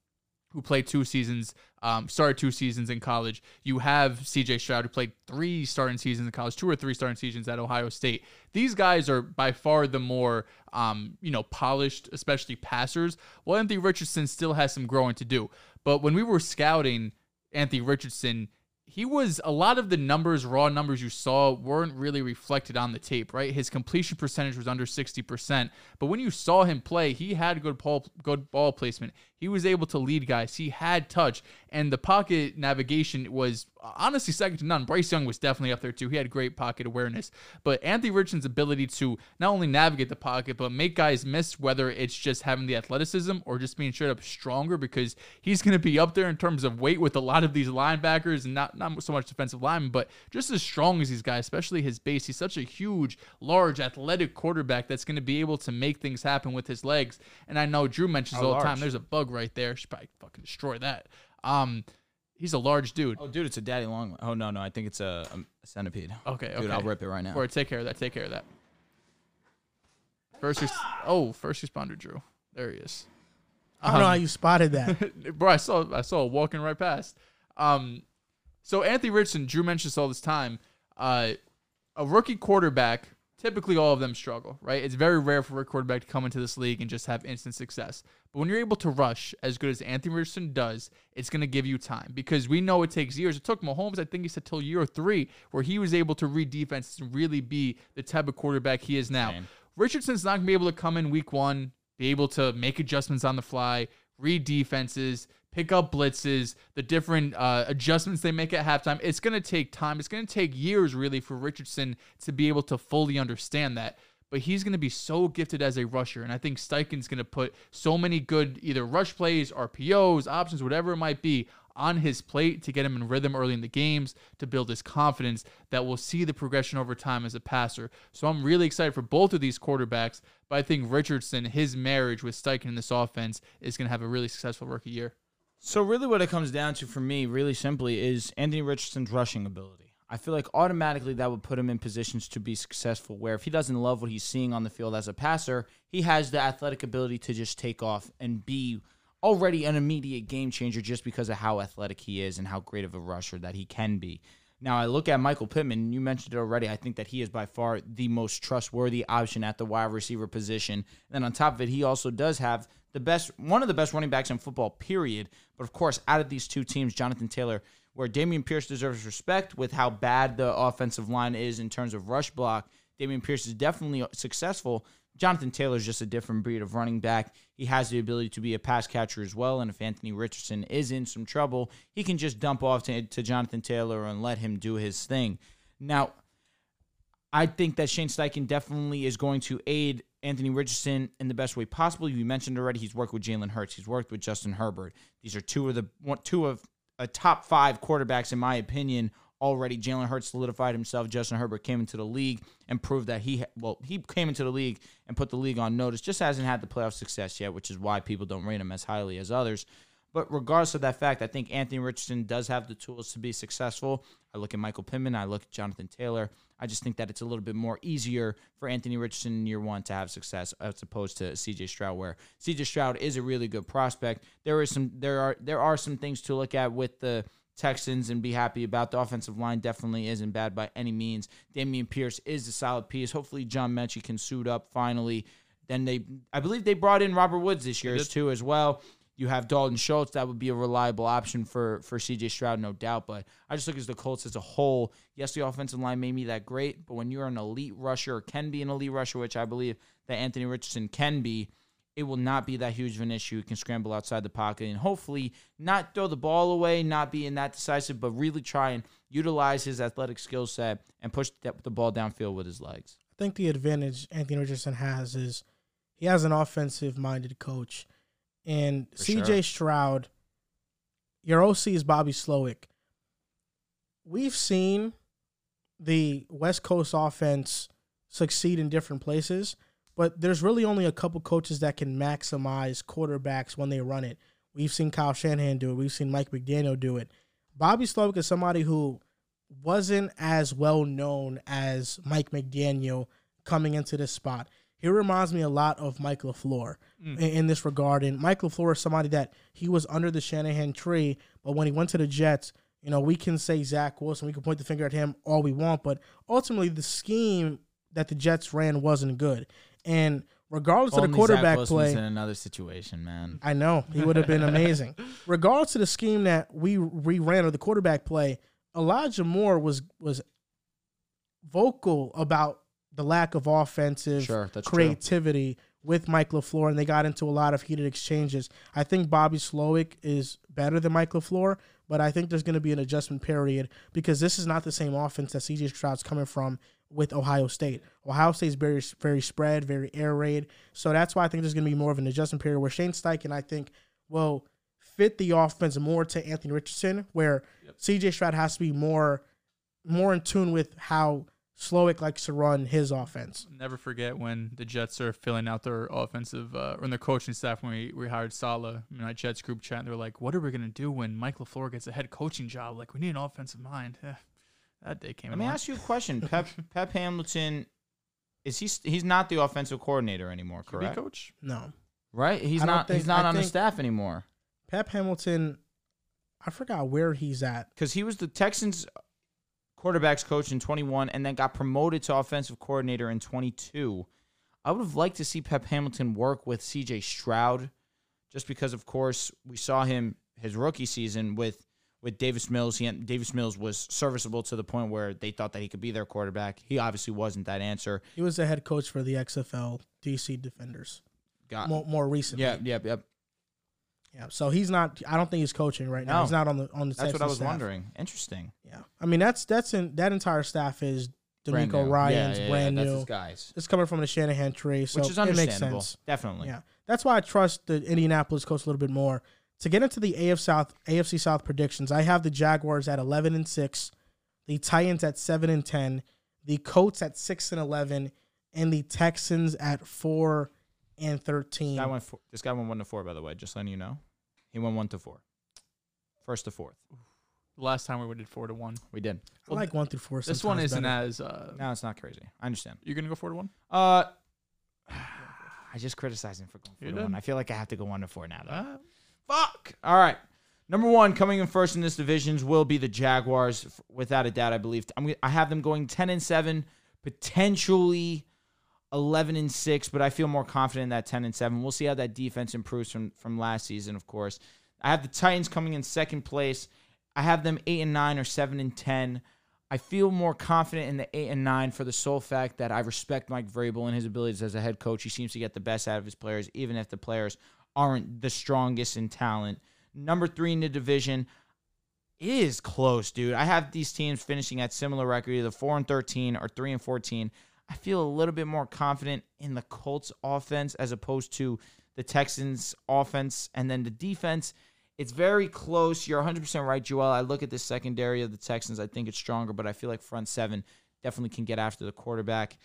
who played two seasons, um, started two seasons in college. You have CJ Stroud, who played three starting seasons in college, two or three starting seasons at Ohio State. These guys are by far the more, um, you know, polished, especially passers. Well, Anthony Richardson still has some growing to do. But when we were scouting Anthony Richardson, he was a lot of the numbers, raw numbers you saw weren't really reflected on the tape, right? His completion percentage was under 60%, but when you saw him play, he had good ball good ball placement. He was able to lead guys. He had touch, and the pocket navigation was honestly second to none. Bryce Young was definitely up there too. He had great pocket awareness, but Anthony Richardson's ability to not only navigate the pocket but make guys miss, whether it's just having the athleticism or just being straight up stronger, because he's going to be up there in terms of weight with a lot of these linebackers and not not so much defensive linemen, but just as strong as these guys, especially his base. He's such a huge, large, athletic quarterback that's going to be able to make things happen with his legs. And I know Drew mentions oh, How all the time. There's a bug right there. Should probably fucking destroy that. Um, he's a large dude. Oh, dude, it's a daddy long. Oh no, no, I think it's a, a centipede. Okay, okay. Dude, I'll rip it right now. Or take care of that. Take care of that. First, res- oh, first responder Drew. There he is. I don't know Um, how you spotted that. bro. I saw I saw it walking right past. Um, so Anthony Richardson, Drew mentions this all this time. Uh, a rookie quarterback, typically all of them struggle, right? It's very rare for a quarterback to come into this league and just have instant success. But when you're able to rush as good as Anthony Richardson does, it's going to give you time because we know it takes years. It took Mahomes, I think he said, till year three, where he was able to read defenses and really be the type of quarterback he is now. Insane. Richardson's not going to be able to come in week one, be able to make adjustments on the fly, read defenses, pick up blitzes, the different uh, adjustments they make at halftime. It's going to take time. It's going to take years, really, for Richardson to be able to fully understand that. But he's going to be so gifted as a rusher. And I think Steichen's going to put so many good either rush plays, RPOs, options, whatever it might be, on his plate to get him in rhythm early in the games, to build his confidence that we'll see the progression over time as a passer. So I'm really excited for both of these quarterbacks. But I think Richardson, his marriage with Steichen in this offense, is going to have a really successful rookie year. So really, what it comes down to for me, really simply, is Anthony Richardson's rushing ability. I feel like automatically that would put him in positions to be successful. Where if he doesn't love what he's seeing on the field as a passer, he has the athletic ability to just take off and be already an immediate game changer just because of how athletic he is and how great of a rusher that he can be. Now I look at Michael Pittman. You mentioned it already. I think that he is by far the most trustworthy option at the wide receiver position. And on top of it, he also does have the best, one of the best running backs in football. Period. But of course, out of these two teams, Jonathan Taylor, where Dameon Pierce deserves respect with how bad the offensive line is in terms of rush block. Dameon Pierce is definitely successful. Jonathan Taylor is just a different breed of running back. He has the ability to be a pass catcher as well. And if Anthony Richardson is in some trouble, he can just dump off to, to Jonathan Taylor and let him do his thing. Now, I think that Shane Steichen definitely is going to aid Anthony Richardson in the best way possible. You mentioned already he's worked with Jalen Hurts. He's worked with Justin Herbert. These are two of the two of a top five quarterbacks in my opinion already. Jalen Hurts solidified himself. Justin Herbert came into the league and proved that he well he came into the league and put the league on notice. Just hasn't had the playoff success yet, which is why people don't rate him as highly as others. But regardless of that fact, I think Anthony Richardson does have the tools to be successful. I look at Michael Pittman, I look at Jonathan Taylor. I just think that it's a little bit more easier for Anthony Richardson in year one to have success as opposed to CJ Stroud, where CJ Stroud is a really good prospect. There is some there are there are some things to look at with the Texans and be happy about. The offensive line definitely isn't bad by any means. Dameon Pierce is a solid piece. Hopefully John Metchie can suit up finally. Then they I believe they brought in Robert Woods this year too as well. You have Dalton Schultz. That would be a reliable option for for CJ Stroud, no doubt. But I just look at the Colts as a whole. Yes, the offensive line may be that great, but when you're an elite rusher or can be an elite rusher, which I believe that Anthony Richardson can be, it will not be that huge of an issue. He can scramble outside the pocket and hopefully not throw the ball away, not being that decisive, but really try and utilize his athletic skill set and push the the ball downfield with his legs. I think the advantage Anthony Richardson has is he has an offensive minded coach. And For CJ sure. Stroud, your OC is Bobby Slowik. We've seen the West Coast offense succeed in different places, but there's really only a couple coaches that can maximize quarterbacks when they run it. We've seen Kyle Shanahan do it. We've seen Mike McDaniel do it. Bobby Slowik is somebody who wasn't as well known as Mike McDaniel coming into this spot. He reminds me a lot of Mike LaFleur mm. in, in this regard. And Mike LaFleur is somebody that he was under the Shanahan tree, but when he went to the Jets, you know, we can say Zach Wilson, we can point the finger at him all we want, but ultimately the scheme that the Jets ran wasn't good. And regardless of the Only Zach quarterback play, in another situation, man. I know he would have been amazing. Regardless of the scheme that we we ran or the quarterback play, Elijah Moore was was vocal about the lack of offensive Sure, that's true. creativity with Mike LaFleur, and they got into a lot of heated exchanges. I think Bobby Slowik is better than Mike LaFleur, but I think there's going to be an adjustment period because this is not the same offense that CJ Stroud's coming from with Ohio State. Ohio State's very very spread, very air raid. So that's why I think there's going to be more of an adjustment period where Shane Steichen, I think, will fit the offense more to Anthony Richardson, where CJ Stroud has to be more more in tune with how Slowik likes to run his offense. Never forget when the Jets are filling out their offensive uh, or their coaching staff when we, we hired Saleh in our Jets group chat. And they're like, "What are we gonna do when Mike Lafleur gets a head coaching job? Like, we need an offensive mind." Eh, that day came. Let me ask you a question. Pep Pep Hamilton is he he's not the offensive coordinator anymore, QB correct? coach. No. Right? He's I don't think- he's not I on the staff anymore. Pep Hamilton, I forgot where he's at. Cuz he was the Texans quarterbacks coach in 21 and then got promoted to offensive coordinator in 22. I would have liked to see Pep Hamilton work with CJ Stroud just because of course we saw him his rookie season with with Davis Mills. He Davis Mills was serviceable to the point where they thought that he could be their quarterback. He obviously wasn't that answer. He was the head coach for the XFL DC Defenders Got more, more recently. Yeah, yeah, yeah. Yeah, so he's not. I don't think he's coaching right now. No. He's not on the on the. That's what Texans I was staff. wondering. Interesting. Yeah, I mean that's that's in that entire staff is DeMeco. Ryan's Yeah, yeah, brand yeah, new. Guys. It's coming from the Shanahan tree, so Which is it makes sense. Definitely. Yeah, that's why I trust the Indianapolis coach a little bit more. To get into the AF South AFC South predictions, I have the Jaguars at eleven and six, the Titans at seven and ten, the Colts at six and eleven, and the Texans at four and thirteen. This guy went. Four, this guy went one to four. By the way, just letting you know, he went one to four. First to fourth. Last time we did four to one. We did. I like one through four. This one isn't better. as. Uh, No, it's not crazy. I understand. You're gonna go four to one. Uh, I just criticized him for going four You to did. one. I feel like I have to go one to four now. Though. Uh, Fuck. All right. Number one coming in first in this divisions will be the Jaguars, without a doubt. I believe I'm. I have them going ten and seven, potentially eleven and six, but I feel more confident in that ten and seven. We'll see how that defense improves from from last season. Of course, I have the Titans coming in second place. I have them eight and nine or seven and ten. I feel more confident in the eight and nine for the sole fact that I respect Mike Vrabel and his abilities as a head coach. He seems to get the best out of his players, even if the players aren't the strongest in talent. Number three in the division is close, dude. I have these teams finishing at similar record, either four and thirteen or three and fourteen. I feel a little bit more confident in the Colts offense as opposed to the Texans offense, and then the defense. It's very close. You're 100% right, Joel. I look at the secondary of the Texans. I think it's stronger, but I feel like front seven definitely can get after the quarterback.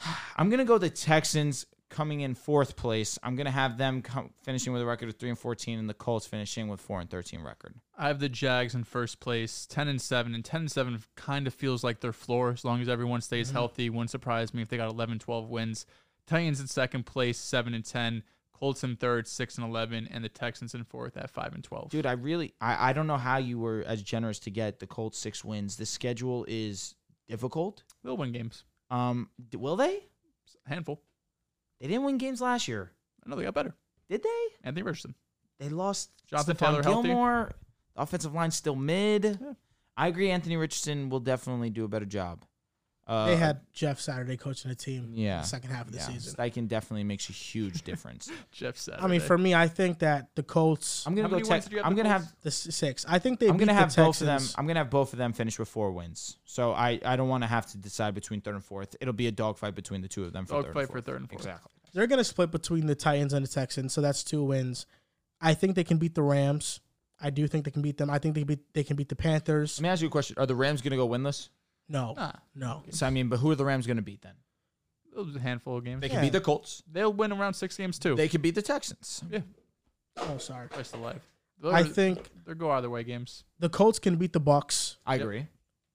I'm gonna go the Texans coming in fourth place. I'm gonna have them come, finishing with a record of three and 14, and the Colts finishing with four and 13 record. I have the Jags in first place, ten and seven, and ten and seven kind of feels like their floor as long as everyone stays healthy. Wouldn't surprise me if they got 11, 12 wins. Titans in second place, seven and ten. Colts in third, six and eleven, and the Texans in fourth at five and twelve. Dude, I really I, I don't know how you were as generous to get the Colts six wins. The schedule is difficult. They'll win games, Um, will they? a handful. They didn't win games last year, I know they got better. did they? Anthony Richardson. They lost Jonathan Stephon Taylor healthy? Gilmore. The offensive line's still mid. I agree. Anthony Richardson will definitely do a better job. Uh, They had Jeff Saturday coaching the team. yeah, the second half of the yeah. season. Steichen definitely makes a huge difference. Jeff said. I mean, for me, I think that the Colts, I'm gonna go. many Tex- wins did you have I'm the gonna Colts? have. the six. I think they. I'm gonna the have both of them. I'm gonna have both of them finish with four wins. So I, I don't want to have to decide between third and fourth. It'll be a dogfight between the two of them for third Dogfight and for fourth. third and fourth. Exactly. they're gonna split between the Titans and the Texans, so that's two wins. I think they can beat the Rams. I do think they can beat them. I think they beat they can beat the Panthers. Let me ask you a question: Are the Rams going to go winless? No, Nah, no. So I mean, but who are the Rams going to beat then? it was a handful of games. They Yeah. can beat the Colts. They'll win around six games too. They could beat the Texans. yeah, Oh, sorry. place to life. I They're- think they'll go either way games. the Colts can beat the Bucks. I Yep. agree.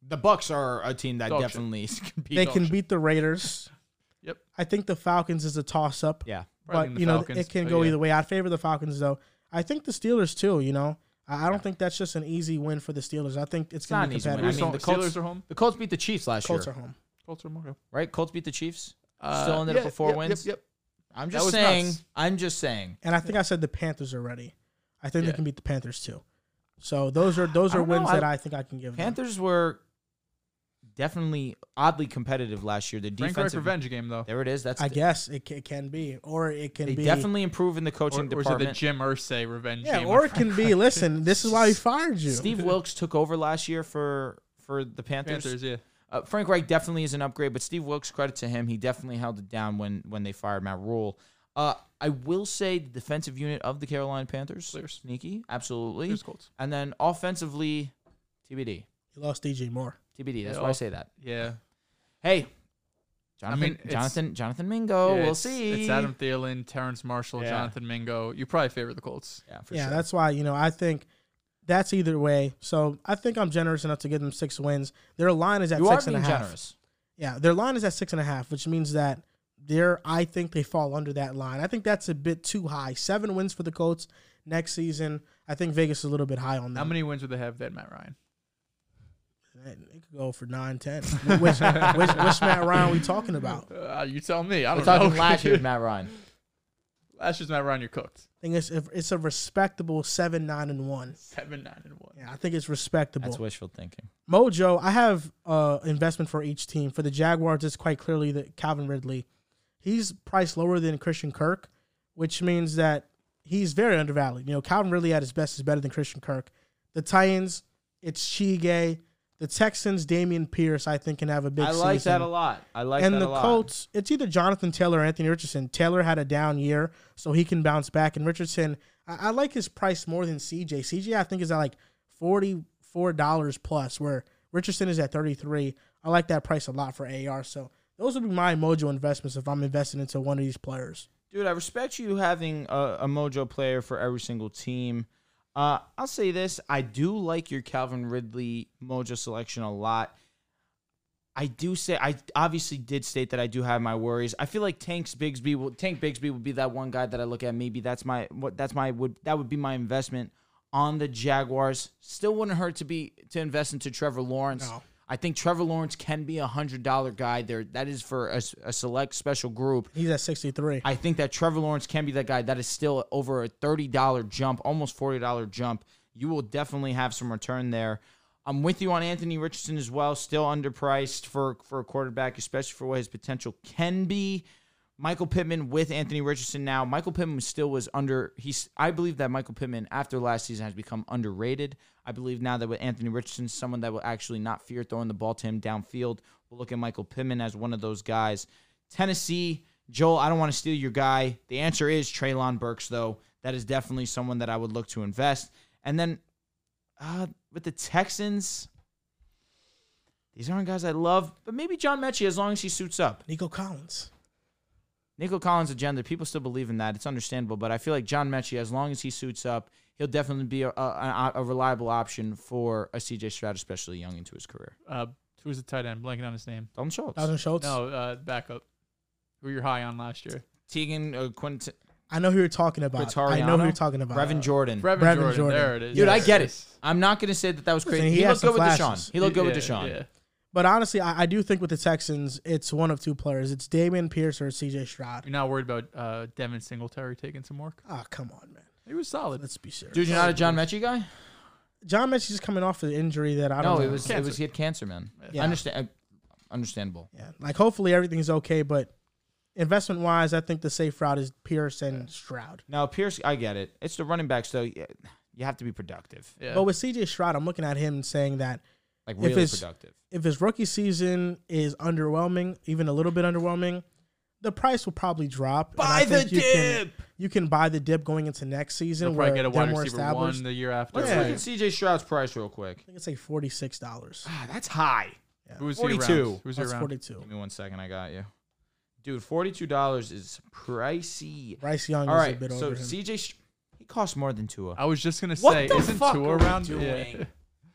The Bucks are a team that Dog shit. definitely can beat. They dog can beat the Raiders. Yep. I think the Falcons is a toss up. Yeah. Probably but the you know Falcons, it can but go yeah. either way. I favor the Falcons though. I think the Steelers too. You know, I, I don't think that's just an easy win for the Steelers. I think it's, It's going not to an be easy win. competitive. I mean, the Colts- Steelers are home. The Colts beat the Chiefs last Colts year, Colts are home. Colts are home. right? Colts beat the Chiefs. Uh, Still ended yeah, up with four yep, wins. Yep, yep. I'm just saying. nuts. I'm just saying. And I think I said the Panthers are ready. I think they can beat the Panthers too. So those are those are don't know. wins I- that I think I can give them. Panthers were definitely oddly competitive last year. The defense revenge game though. There it is. That's I the- guess it, ca- it can be, or it can they be. definitely improve in the Or, coaching or is it the department. Jim Irsay revenge yeah, game? or it can Frank be. Reich? Listen, this is why we fired you. Steve Wilks took over last year for for the Panthers. Panthers, yeah. Uh, Frank Reich definitely is an upgrade, but Steve Wilks, credit to him, he definitely held it down when when they fired Matt Rhule. Uh, I will say the defensive unit of the Carolina Panthers, Clears. sneaky, absolutely. Colts. And then offensively, TBD, You lost DJ Moore. TBD. That's Yeah, why I say that. Yeah. Hey, Jonathan, mean, Jonathan, Jonathan Mingo. Yeah, we'll it's- see. It's Adam Thielen, Terrace Marshall, Yeah. Jonathan Mingo. You probably favor the Colts. Yeah, for yeah, sure. that's why you know I think that's either way. So I think I'm generous enough to give them six wins. Their line is at you are six and a half. generous. Yeah, their line is at six and a half, which means that they're. I think they fall under that line. I think that's a bit too high. Seven wins for the Colts next season. I think Vegas is a little bit high on that. How many wins would they have? then, Matt Ryan. They could go for nine, ten. which, which, which Matt Ryan are we talking about? Uh, you tell me. I We're don't know. talking last year, Matt Ryan. last year's Matt Ryan, you're cooked. I think it's it's a respectable seven, nine, and one. Seven, nine, and one. Yeah, I think it's respectable. That's wishful thinking. Mojo, I have uh investment for each team. For the Jaguars, it's quite clearly that Calvin Ridley. He's priced lower than Christian Kirk, which means that he's very undervalued. You know, Calvin Ridley at his best is better than Christian Kirk. The Titans, it's Chige. The Texans, Dameon Pierce, I think can have a big I like season. that a lot. I like and that the a lot. And the Colts, it's either Jonathan Taylor or Anthony Richardson. Taylor had a down year, so he can bounce back. And Richardson, I, I like his price more than CJ. CJ, I think, is at like forty four dollars plus, where Richardson is at thirty three. I like that price a lot for AR. So those would be my Mojo investments if I'm investing into one of these players. Dude, I respect you having a, a mojo player for every single team. Uh, I'll say this: I do like your Calvin Ridley mojo selection a lot. I do say I obviously did state that I do have my worries. I feel like Tank's Bigsby will Tank Bigsby would be that one guy that I look at. Maybe that's my what that's my would that would be my investment on the Jaguars. Still wouldn't hurt to be to invest into Trevor Lawrence. No. I think Trevor Lawrence can be a hundred dollar guy. There, that is for a, a select special group. He's at sixty three. I think that Trevor Lawrence can be that guy. That is still over a thirty dollar jump, almost forty dollar jump. You will definitely have some return there. I'm with you on Anthony Richardson as well. Still underpriced for for a quarterback, especially for what his potential can be. Michael Pittman with Anthony Richardson now. Michael Pittman still was under. He's. I believe that Michael Pittman after last season has become underrated. I believe now that with Anthony Richardson, someone that will actually not fear throwing the ball to him downfield. We'll look at Michael Pittman as one of those guys. Tennessee, Joel. I don't want to steal your guy. The answer is Treylon Burks, though. That is definitely someone that I would look to invest. And then uh, with the Texans, these aren't guys I love, but maybe John Metchie as long as he suits up. Nico Collins. Nico Collins' agenda, people still believe in that. It's understandable, but I feel like John Metchie, as long as he suits up, he'll definitely be a, a, a reliable option for a CJ Stroud, especially young into his career. Uh, who's the tight end? Blanking on his name. Dalton Schultz, Dalton Schultz. No, uh, backup. Who you're high on last year? Tegan, uh, Quint, I know who you're talking about. I know who you're talking about. Brevin Jordan. Brevin, Brevin Jordan. Jordan. There it is. Dude, I get it. I'm not going to say that that was Listen, crazy. he He, looked good some with. Deshaun. He looked good with Deshaun. yeah. But honestly, I, I do think with the Texans, it's one of two players. It's Dameon Pierce or CJ Stroud. You're not worried about uh, Devin Singletary taking some work? Ah, come on, man. He was solid. Let's be serious. Dude, you're not a John Metchie guy? John Metchie's just coming off of an injury that I don't No, know. it was it Cancer. was he had cancer, man. Yeah. Understand? uh, Understandable. yeah. Like hopefully everything's okay, but investment wise, I think the safe route is Pierce and Stroud. Now Pierce, I get it. It's the running backs, though. yeah, You have to be productive, Yeah. But with CJ Stroud, I'm looking at him and saying that like If really it's- productive. if his rookie season is underwhelming, even a little bit underwhelming, the price will probably drop. Buy the think you Can, dip. you can buy the dip going into next season They'll where probably get a they're wide more receiver established. one the year after. Let's Yeah. look at CJ Stroud's price real quick. I think it's like forty six dollars. Ah, that's high. Who's he 42. around? Who's around? forty two. Give me one second. I got you, dude. Forty-two dollars is pricey. Bryce Young All is a bit so over him. CJ, Sh- he costs more than Tua. I was just gonna What say, the isn't fuck Tua are around? doing? Yeah.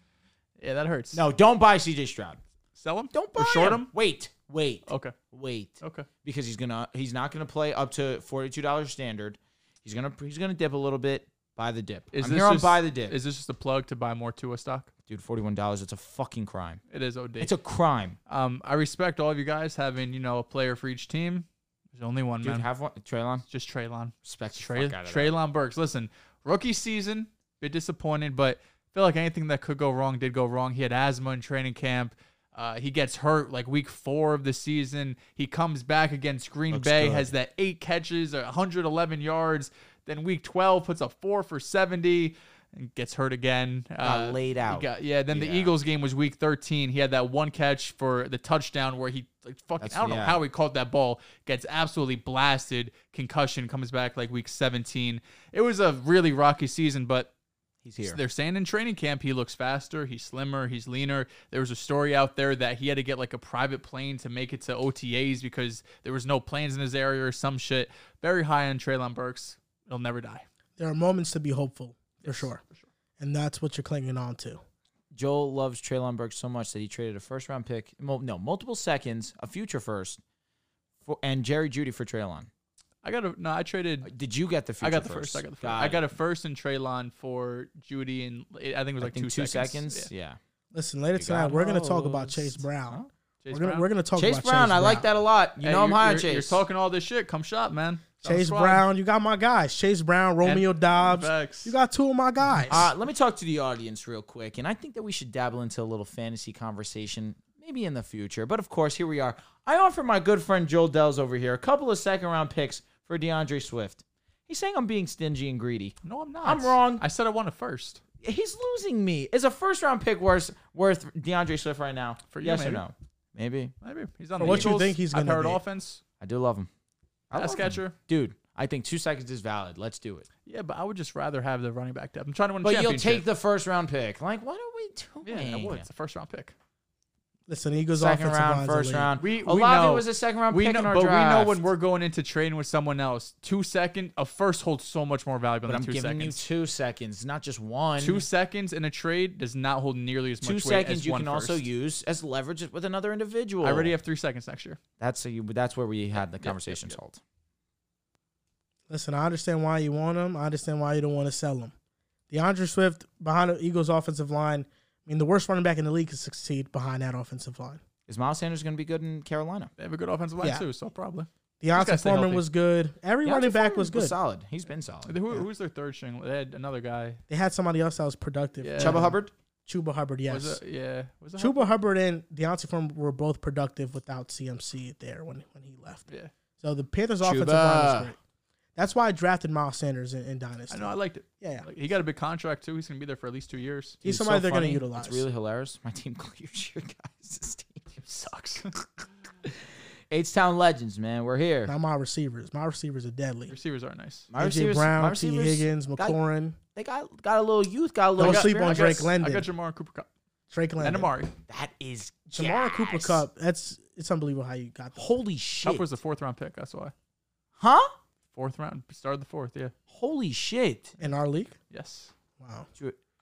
yeah, that hurts. No, don't buy CJ Stroud. sell him. Don't buy Or short him. him. Wait, wait, Okay. wait. Okay. Because he's gonna he's not gonna play up to forty-two dollars standard. He's gonna he's gonna dip a little bit. Buy the dip. Is I'm this here on just, buy the dip, Is this just a plug to buy more Tua stock? dude. Forty-one dollars. It's a fucking crime. It is OD. It's a crime, um, I respect all of you guys having you know a player for each team. There's only one dude. man. Have one, Treylon. just Treylon. Respect the fuck out of that. Treylon Burks. Listen, rookie season, bit disappointed, but feel like anything that could go wrong did go wrong. He had asthma in training camp. Uh, he gets hurt like week four of the season. He comes back against Green Looks Bay, good. has that eight catches, 111 yards. Then week 12 puts a four for 70 and gets hurt again. Got laid out. got- yeah. Then the Eagles game was week 13. He had that one catch for the touchdown where he like fucking That's- I don't know how he caught that ball. Gets absolutely blasted. Concussion comes back like week 17. It was a really rocky season, but He's here. they're saying in training camp he looks faster, he's slimmer, he's leaner. There was a story out there that he had to get like a private plane to make it to OTAs because there was no planes in his area or some shit. Very high on Treylon Burks. He'll never die. there are moments to be hopeful for sure, and that's what you're clinging on to. Joel loves Treylon Burks so much that he traded a first round pick, mo- no, multiple seconds, a future first, for, and Jerry Jeudy for Treylon. I got a no. I traded. Did you get the future I got the first? first. I got the first. Got I got a first in Treylon for Jeudy, and I think it was I like think two, seconds. Yeah. Listen, later You tonight we're going to talk about. Chase Brown. Huh? Chase we're gonna Brown? we're gonna talk Chase about Brown, Chase I like that a lot. You Hey, know I'm high on you're- Chase. You're talking all this shit. Come shop, man. It's on the Chase. Brown, you got my guys. Chase Brown, Romeo Doubs. Facts. You got two of my guys. Uh, let me talk to the audience real quick, and I think that we should dabble into a little fantasy conversation, maybe in the future. But of course, here we are. I offer my good friend Joel Dehls over here a couple of second round picks for D'Andre Swift. He's saying I'm being stingy and greedy. No, I'm not. I'm wrong. I said I want a first. He's losing me. Is a first round pick worth worth D'Andre Swift right now? For you, yes maybe. or no? Maybe. Maybe he's on For the what you think he's gonna High-powered be. offense. I do love him. I Pass love him. catcher. dude. I think two seconds is valid. Let's do it. Yeah, but I would just rather have the running back depth. I'm trying to win a But you'll take the first round pick. Like, what are we Yeah, doing? I would. It's a first round pick. Listen, Eagles Second offensive round, first elite. round. We- we Olave know- was a second round We pick know, in our but draft. we know when we're going into trading with someone else, two second, a first holds so much more valuable But than I'm two giving seconds. you two seconds, not just one. Two seconds in a trade does not hold nearly as Two much weight seconds as you one can also use as leverage with another individual. I already have three seconds next year. That's a, that's where we had the yep, conversation yep. sold. Listen, I understand why you want him. I understand why you don't want to sell him. D'Andre Swift behind the Eagles offensive line. I mean, the worst running back in the league can succeed behind that offensive line. Is Miles Sanders going to be good in Carolina? They have a good offensive line Yeah. too, so probably. D'Onta gotta stay Foreman healthy. was good. Every D'Onta running back Foreman was good. solid. He's been solid. Who, Who's their third string? They had another guy. They had somebody else that was productive. Yeah. Chuba Hubbard. Chuba Hubbard, yes. Was it? Yeah. Was it? Chuba Hubbard and D'Onta Foreman were both productive without CMC there when, when he left. Yeah. So the Panthers' offensive line Chuba. was great. That's why I drafted Miles Sanders in, in Dynasty. I know. I liked it. Yeah, yeah. Like, he got a big contract too. He's gonna be there for at least two years. He's Dude, somebody so they're going to utilize. It's really hilarious. My team clears your guys' This team. Sucks. H Town Legends, man. We're here. Not my receivers. My receivers are deadly. Receivers are nice. My AJ receivers, Brown, my T. receivers Higgins, got- McLaurin, they got got a little youth, got a little. Don't sleep on experience. Drake got, London. I got Ja'Marr Cooper Kupp Drake London. and Amari. That is Ja'Marr Cooper gas. Kupp. That's it's unbelievable how you got that. Holy shit! Kupp was the fourth round pick. That's why. huh? Fourth round. Started the fourth. Yeah. Holy shit! in our league. Yes. Wow.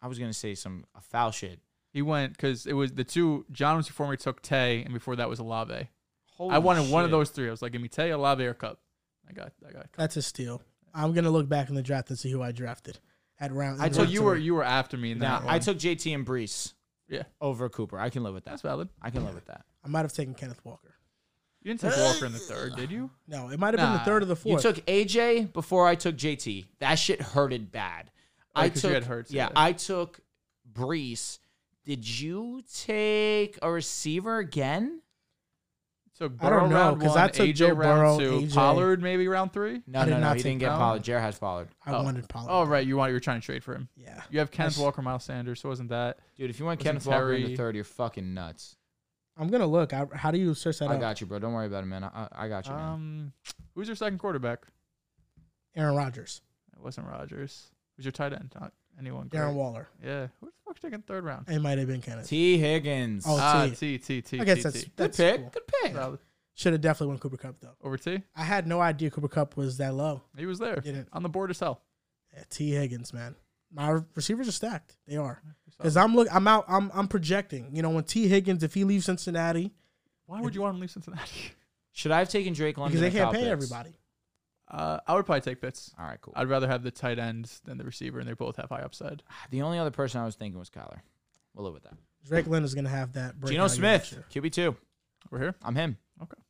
I was gonna say some a foul shit. He went because it was the two. John was before me took Tay, and before that was Olave. Holy I wanted one of shit. those three. I was like, give me Tay, Olave, or Kupp. I got. I got. Kupp. That's a steal. I'm gonna look back in the draft and see who I drafted at round. I in So round you three. were you were after me in Now, that. I one. took JT and Breece Yeah, over Cooper. I can live with that. that's valid. I can live with that. I might have taken Kenneth Walker. You didn't take Walker in the third, did you? No, it might have been the third or the fourth. You took AJ before I took JT. That shit hurted bad. Oh, I Oh, 'cause took you had Hurts, yeah, yeah. I took Breece. Did you take a receiver again? So I don't know, round 'cause one, I took AJ Joe round Burrow, two, AJ. Pollard maybe round three. No, I did no, no. not He take didn't get Pollard. Pollard. Jared has Pollard. I Oh. wanted Pollard. Oh right, you want you were trying to trade for him. Yeah. You have Kenneth Walker, Miles Sanders. So wasn't that? Dude, if you want Wasn't Kenneth Walker in the Terry- third, you're fucking nuts. I'm gonna look. I, how do you search that I up? got you, bro. Don't worry about it, man. I, I got you, man. Um, who's your second quarterback? Aaron Rodgers, It wasn't Rodgers. Who's your tight end? Not anyone. Darren. Waller. Yeah. Who the fuck's taking third round? It might have been Kenneth. T. Higgins. Oh, ah, T. T T T. I guess T, that's T. good that's pick. cool. Good pick. Solid. Should have definitely won Cooper Kupp though. Over T. I had no idea Cooper Kupp was that low. He was there Didn't. on the board as hell. Yeah, T Higgins, man. My receivers are stacked. They are. Because I'm look, I'm out. I'm I'm projecting. You know, when T Higgins, if he leaves Cincinnati, Why would you want him to leave Cincinnati? Should I have taken Drake London? because they can't pay Pitts? everybody. Uh, I would probably take Pitts. All right, cool. I'd rather have the tight end than the receiver, and they both have high upside. The only other person I was thinking was Kyler. We'll live with that. Drake London is gonna have that. Geno breakout year Smith. QB two. We're here. I'm him. Okay.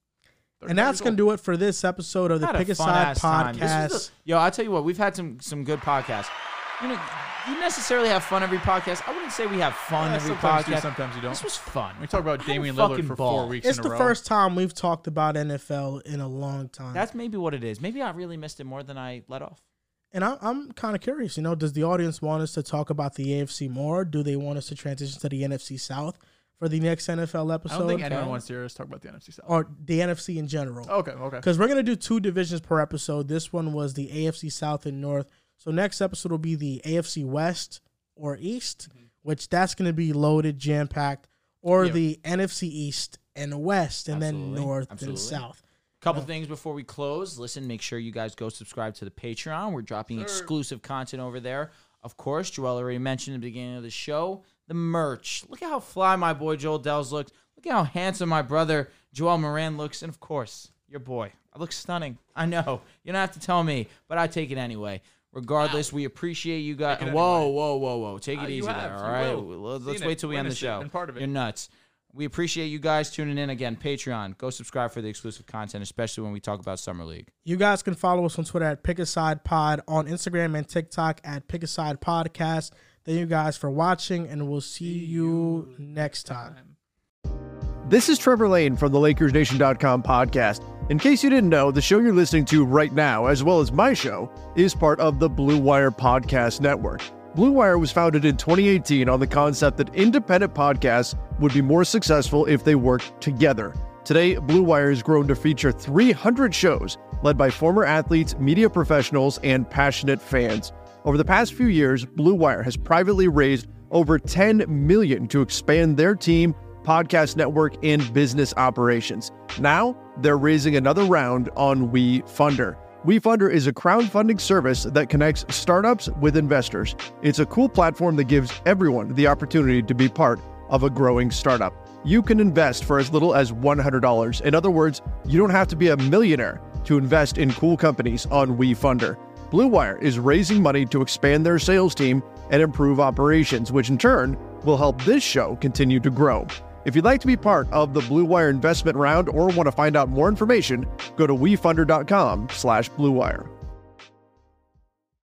And that's gonna do it for this episode of the Had a Pick a fun Side ass time. This was podcast. the- yo, I tell you what, we've had some some good podcasts. You know, you necessarily have fun every podcast. I wouldn't say we have fun Yeah, every sometimes you do, podcast. sometimes you don't. This was fun. We talk about I Damian Lillard for ball. four weeks It's in the a row. first time we've talked about NFL in a long time. That's maybe what it is. Maybe I really missed it more than I let off. And I, I'm kind of curious, you know, does the audience want us to talk about the AFC more? Do they want us to transition to the NFC South for the next NFL episode, I don't think anyone Okay. wants to hear us talk about the NFC South. or the NFC in general? okay, okay. Because we're going to do two divisions per episode. This one was the AFC South and North. So next episode will be the AFC West or East, mm-hmm. which that's going to be loaded, jam packed, or Yeah. the NFC East and West, and Absolutely. then North Absolutely. and South. Couple things before we close. Listen, make sure you guys go subscribe to the Patreon. We're dropping exclusive content over there. Of course, Joel already mentioned at the beginning of the show the merch. Look at how fly my boy Joel Dehls looks. Look at how handsome my brother Joel Moran looks. And of course, your boy. I look stunning. I know. You don't have to tell me, but I take it anyway. Regardless, we appreciate you guys. Whoa, anyway. whoa, whoa, whoa. Take Uh, it you easy have. there, all You right? will. Let's, let's Seen wait it, till we end the show. part of it. You're nuts. We appreciate you guys tuning in again. Patreon, go subscribe for the exclusive content, especially when we talk about Summer League. You guys can follow us on Twitter at Pick a Side Pod, on Instagram and TikTok at Pick a Side Podcast. Thank you guys for watching, and we'll see you next time. This is Trevor Lane from the LakersNation.com podcast. In case you didn't know, the show you're listening to right now, as well as my show, is part of the Blue Wire Podcast Network. Blue Wire was founded in 2018 on the concept that independent podcasts would be more successful if they worked together. Today, Blue Wire has grown to feature 300 shows led by former athletes, media professionals, and passionate fans. Over the past few years, Blue Wire has privately raised over 10 million to expand their team podcast network, and business operations. Now, they're raising another round on WeFunder. WeFunder is a crowdfunding service that connects startups with investors. It's a cool platform that gives everyone the opportunity to be part of a growing startup. You can invest for as little as $100. In other words, you don't have to be a millionaire to invest in cool companies on WeFunder. Blue Wire is raising money to expand their sales team and improve operations, which in turn will help this show continue to grow. If you'd like to be part of the Blue Wire investment round or want to find out more information, go to wefunder.com slash bluewire.